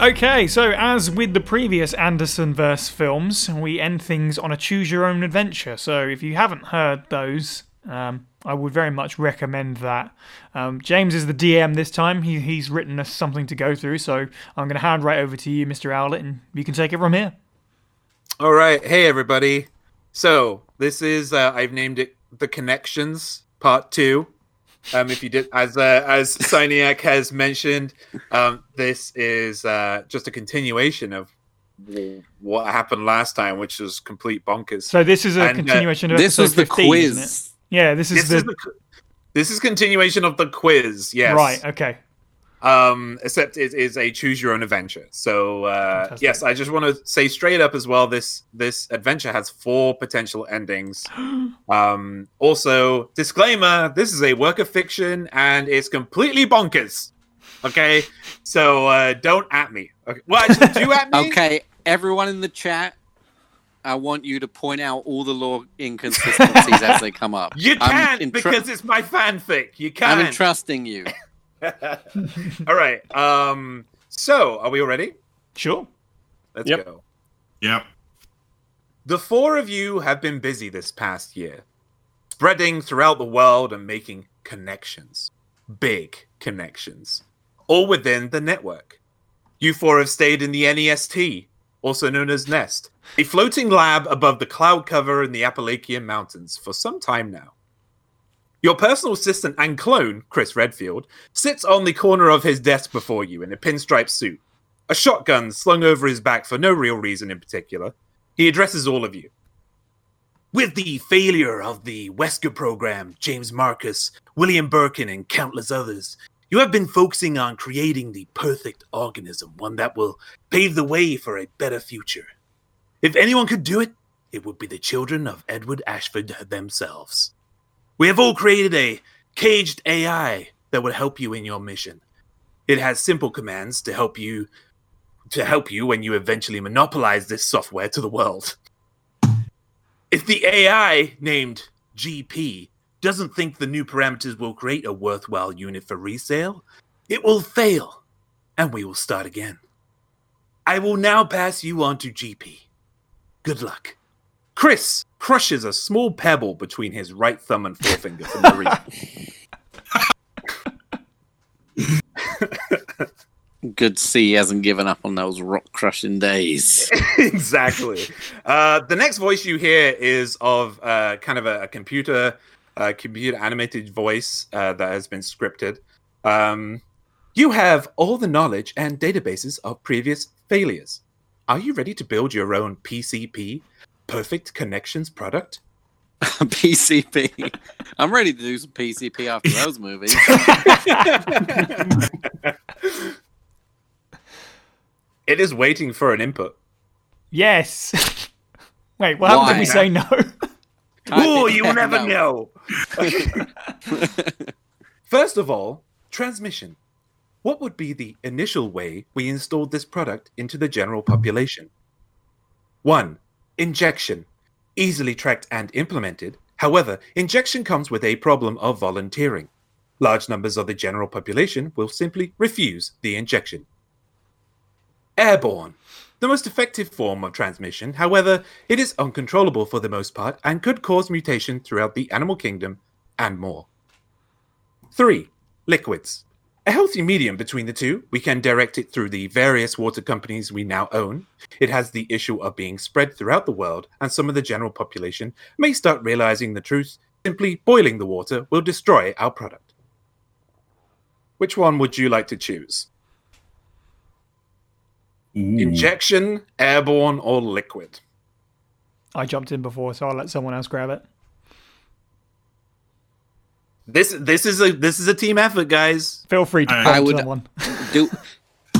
Okay, so as with the previous Anderson verse films, we end things on a choose your own adventure. So if you haven't heard those, um, I would very much recommend that. Um, James is the DM this time. He, he's written us something to go through, so I'm going to hand right over to you, Mr. Owlet, and you can take it from here. All right, hey everybody. So this is uh, I've named it the Connections Part Two. Um, if you did, as uh, as Cyniac has mentioned, um, this is uh, just a continuation of what happened last time, which was complete bonkers. So this is a And, uh, continuation of This episode was the 15, isn't it? quiz. Yeah, this is this the, is the this is continuation of the quiz. Yes, right. Okay. um except it is a choose your own adventure so uh Fantastic. yes i just want to say straight up as well this this adventure has four potential endings <gasps> um also disclaimer this is a work of fiction and it's completely bonkers okay so uh don't at me okay well actually do at me <laughs> Okay, everyone in the chat, I want you to point out all the law inconsistencies as they come up. <laughs> You can't entru- because it's my fanfic. You can't. I'm can't. entrusting you. <laughs> all right. Um. So, are we all ready? Sure. Let's Yep. go. Yep. The four of you have been busy this past year, spreading throughout the world and making connections. Big connections. All within the network. You four have stayed in the NEST, also known as Nest, a floating lab above the cloud cover in the Appalachian Mountains for some time now. Your personal assistant and clone, Chris Redfield, sits on the corner of his desk before you in a pinstripe suit, a shotgun slung over his back for no real reason in particular. He addresses all of you. With the failure of the Wesker program, James Marcus, William Birkin, and countless others, you have been focusing on creating the perfect organism, one that will pave the way for a better future. If anyone could do it, it would be the children of Edward Ashford themselves. We have all created a caged AI that would help you in your mission. It has simple commands to help you to help you when you eventually monopolize this software to the world. If the AI named GP doesn't think the new parameters will create a worthwhile unit for resale, it will fail, and we will start again. I will now pass you on to GP. Good luck. Chris crushes a small pebble between his right thumb and forefinger for no reason. <laughs> Good to see he hasn't given up on those rock crushing days. <laughs> exactly. Uh, the next voice you hear is of uh, kind of a, a computer, uh, computer animated voice uh, that has been scripted. Um, you have all the knowledge and databases of previous failures. Are you ready to build your own PCP, Perfect Connections product? <laughs> PCP. I'm ready to do some PCP after those movies. it is waiting for an input. Yes. <laughs> Wait, what happened if we say no? Oh, you never <laughs> know. <laughs> First of all, transmission. What would be the initial way we installed this product into the general population? 1. Injection. Easily tracked and implemented. However, injection comes with a problem of volunteering. Large numbers of the general population will simply refuse the injection. Airborne. The most effective form of transmission, however, it is uncontrollable for the most part and could cause mutation throughout the animal kingdom and more. 3. Liquids. A healthy medium between the two. We can direct it through the various water companies we now own. It has the issue of being spread throughout the world, and some of the general population may start realizing the truth. Simply boiling the water will destroy our product. Which one would you like to choose? Ooh. Injection, airborne, or liquid? I jumped in before, so I'll let someone else grab it. This this is a this is a team effort, guys. Feel free to I- prompt I would- someone. Do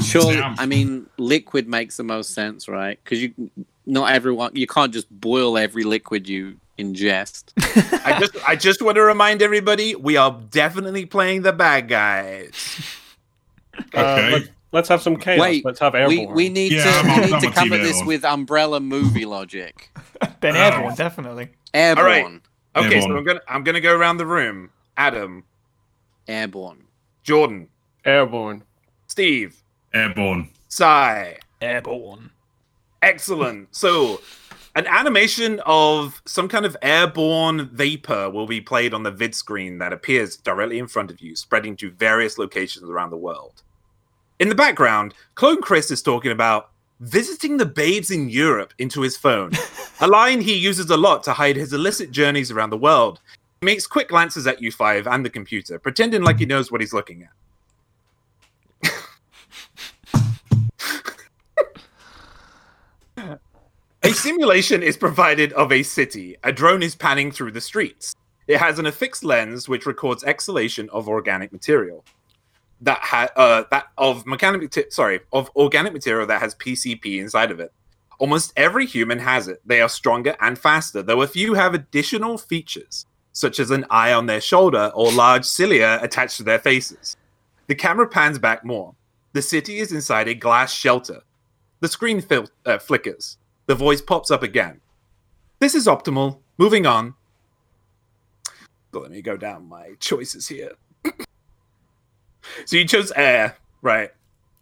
surely? Damn. I mean, liquid makes the most sense, right? Because you, not everyone, you can't just boil every liquid you ingest. <laughs> I just I just want to remind everybody we are definitely playing the bad guys. Uh, Okay. let, let's have some chaos. Wait, let's have we, airborne. we need Yeah, to I'm we on- need I'm to on come team at this airborne. with umbrella movie logic. <laughs> then airborne, definitely. Airborne, All right. Okay, so I'm gonna I'm gonna go around the room. Adam, airborne. Jordan, airborne. Steve, Airborne. Cy. Airborne. Excellent. So, an animation of some kind of airborne vapor will be played on the vid screen that appears directly in front of you, spreading to various locations around the world. In the background, Clone Chris is talking about visiting the babes in Europe into his phone, <laughs> a line he uses a lot to hide his illicit journeys around the world. He makes quick glances at U5 and the computer, pretending like he knows what he's looking at. <laughs> A simulation is provided of a city. A drone is panning through the streets. It has an affixed lens which records exhalation of organic material. That ha- uh, that of mechanic mate- sorry of organic material that has PCP inside of it. Almost every human has it. They are stronger and faster, though a few have additional features, such as an eye on their shoulder or large cilia attached to their faces. The camera pans back more. The city is inside a glass shelter. The screen fil- uh, flickers. The voice pops up again. This is optimal. Moving on. But let me go down my choices here. So you chose air, right?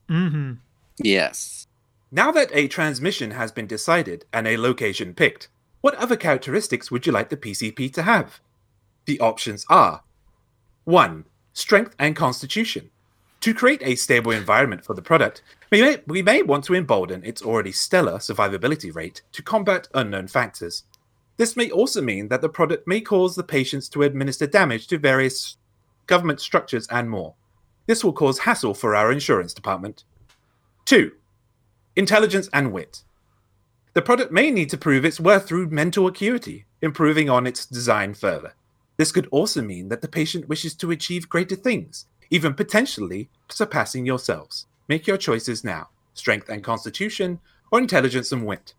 Mm-hmm. Yes. Now that a transmission has been decided and a location picked, what other characteristics would you like the PCP to have? The options are 1. Strength and constitution. To create a stable environment for the product, we may, we may want to embolden its already stellar survivability rate to combat unknown factors. This may also mean that the product may cause the patients to administer damage to various government structures and more. This will cause hassle for our insurance department. 2. Intelligence and wit. The product may need to prove its worth through mental acuity, improving on its design further. This could also mean that the patient wishes to achieve greater things, even potentially surpassing yourselves. Make your choices now strength and constitution, or intelligence and wit.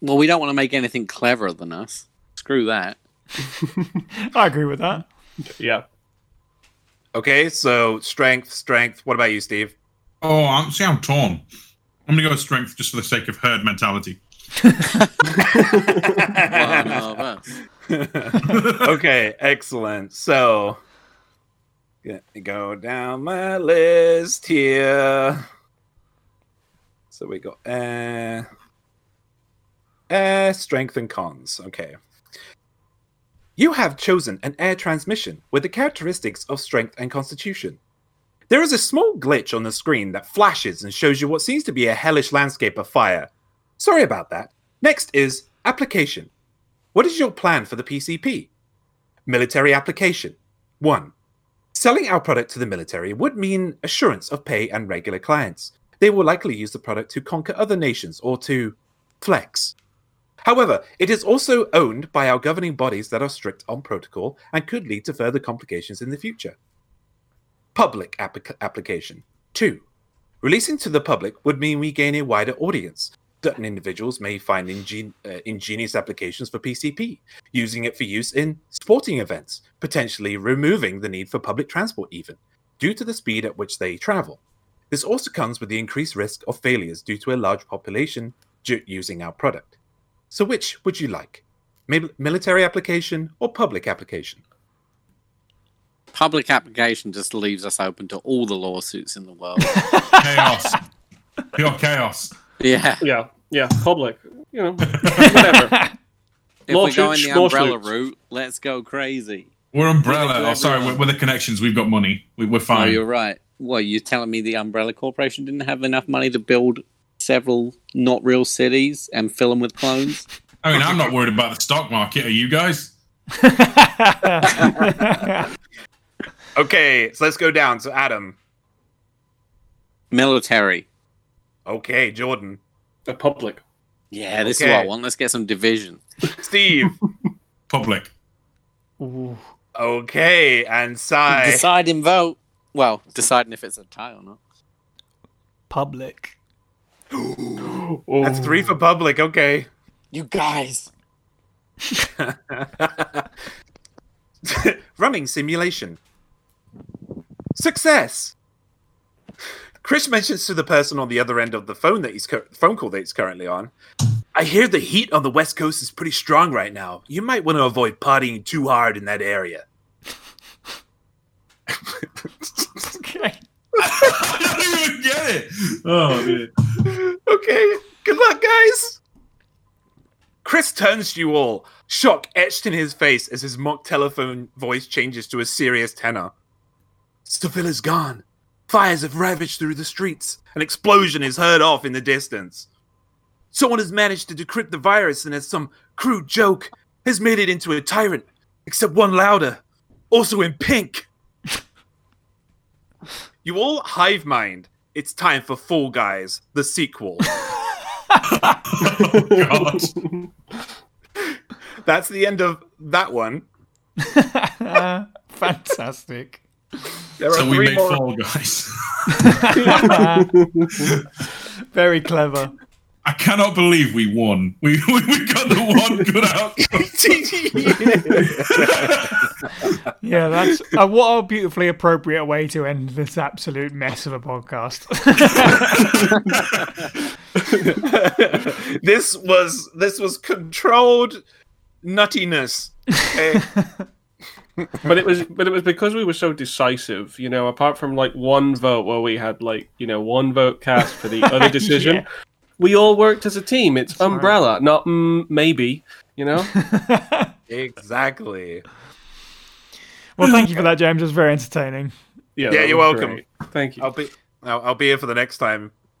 Well, we don't want to make anything cleverer than us. Screw that. <laughs> I agree with that. Yeah. Okay, so strength, strength. What about you, Steve? Oh, I'm see, I'm torn. I'm gonna go with strength just for the sake of herd mentality. One <laughs> <laughs> okay, excellent. So, let me go down my list here. So we got uh, air, strength, and cons. Okay. You have chosen an air transmission with the characteristics of strength and constitution. There is a small glitch on the screen that flashes and shows you what seems to be a hellish landscape of fire. Sorry about that. Next is application. What is your plan for the PCP? Military application. 1. Selling our product to the military would mean assurance of pay and regular clients. They will likely use the product to conquer other nations or to flex. However, it is also owned by our governing bodies that are strict on protocol and could lead to further complications in the future. Public applic- application. 2. Releasing to the public would mean we gain a wider audience. Certain individuals may find ingen- uh, ingenious applications for PCP, using it for use in sporting events, potentially removing the need for public transport, even, due to the speed at which they travel. This also comes with the increased risk of failures due to a large population using our product. So, which would you like? Military application or public application? Public application just leaves us open to all the lawsuits in the world. <laughs> Chaos. Pure chaos. yeah. Yeah. Yeah. Public. You know, <laughs> whatever. If we're going the umbrella lawsuits. route, let's go crazy. We're umbrella. Really Oh, sorry, everyone. we're, we're the connections. We've got money. We, we're oh, fine. Oh, you're right. Well, you're telling me the Umbrella Corporation didn't have enough money to build several not real cities and fill them with clones? I mean, I'm not worried about the stock market. Are you guys? <laughs> Okay, so let's go down. So, Adam. Military. Okay, Jordan. A public. Yeah, this is what I want. Let's get some division. Steve. <laughs> Public. Ooh. okay, and Cy. Deciding vote. Well, deciding if it's a tie or not. Public. That's three for public. Okay. You guys. <laughs> Running simulation. Success. Chris mentions to the person on the other end of the phone that he's cur- phone call that he's currently on. I hear the heat on the west coast is pretty strong right now. You might want to avoid partying too hard in that area. <laughs> Okay. I don't even get it. Oh, man. okay, good luck, guys. Chris turns to you all, shock etched in his face as his mock telephone voice changes to a serious tenor. Stavilla's gone. Fires have ravaged through the streets. An explosion is heard off in the distance. Someone has managed to decrypt the virus and, as some crude joke, has made it into a tyrant, except one louder, also in pink. You all hive mind. It's time for Fall Guys, the sequel. <laughs> Oh, God. <laughs> That's the end of that one. <laughs> Fantastic. There are So we three made more. Fall Guys. Very clever. I cannot believe we won. We, <laughs> we, we got the one good outcome. <laughs> Yeah, that's uh, what a beautifully appropriate way to end this absolute mess of a podcast. <laughs> this was this was controlled nuttiness. Okay? but it was but it was because we were so decisive you know apart from like one vote where we had like you know one vote cast for the other decision Yeah. We all worked as a team it's right. umbrella not mm, maybe you know <laughs> exactly. well, thank you for that, James. It was very entertaining. yeah, Yeah, you're welcome. great. thank you I'll be I'll, I'll be here for the next time. <laughs>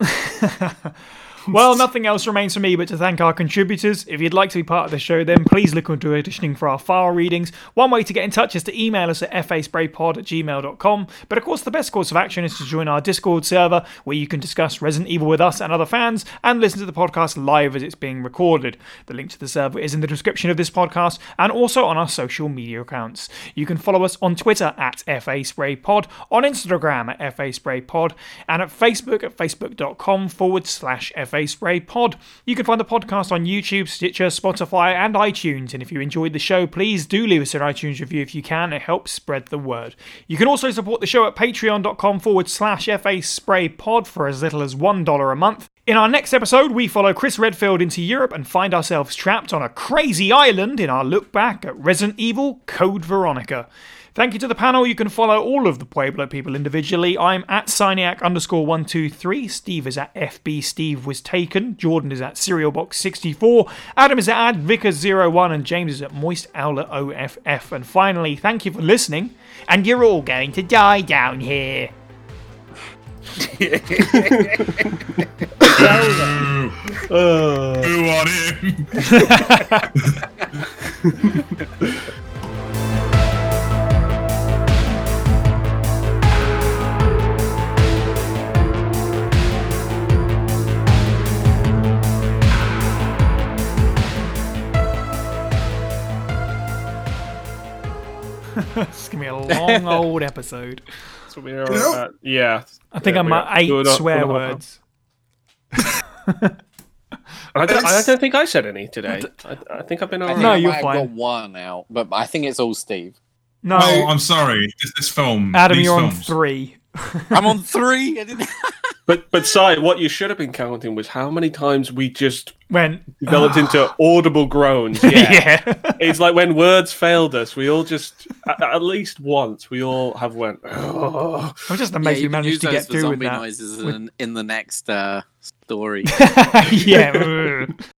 Well, nothing else remains for me but to thank our contributors. If you'd like to be part of the show, then please look into auditioning for our file readings. One way to get in touch is to email us at faspraypod at gmail.com. But of course, the best course of action is to join our Discord server where you can discuss Resident Evil with us and other fans and listen to the podcast live as it's being recorded. The link to the server is in the description of this podcast and also on our social media accounts. You can follow us on Twitter at faspraypod, on Instagram at faspraypod, and at Facebook at facebook.com forward slash faspraypod. You can find the podcast on YouTube, Stitcher, Spotify, and iTunes. And if you enjoyed the show, please do leave us an iTunes review if you can. It helps spread the word. You can also support the show at patreon.com forward slash FA Spray Pod for as little as $1 a month. In our next episode, we follow Chris Redfield into Europe and find ourselves trapped on a crazy island in our look back at Resident Evil Code Veronica. Thank you to the panel. You can follow all of the Pueblo people individually. I'm at Cyniac underscore 123. Steve is at FB Steve was taken. Jordan is at Cerealbox64. Adam is at AdVickers01. And James is at Moist Owler OFF. And finally, thank you for listening. And you're all going to die down here. <laughs> Who on him? <laughs> <laughs> It's going to be a long <laughs> old episode. So we are know- at, yeah I think Yeah, I'm at eight we're not- swear we're words. I don't, I don't <laughs> think I said any today I, I think I've been I alright No, you're might have got one out, but I think it's all Steve. No, Oh, I'm sorry. It's this film. Adam, these you're on three. I'm on <laughs> three. I didn't- But but Cy, what you should have been counting was how many times we just When developed into <sighs> audible groans. <laughs> Yeah. yeah. It's like when words failed us, we all just at, at least once we all have went. Oh. I'm just Yeah, amazed you we managed to get through with zombie that. noises in, in the next uh, story. <laughs> yeah. <laughs>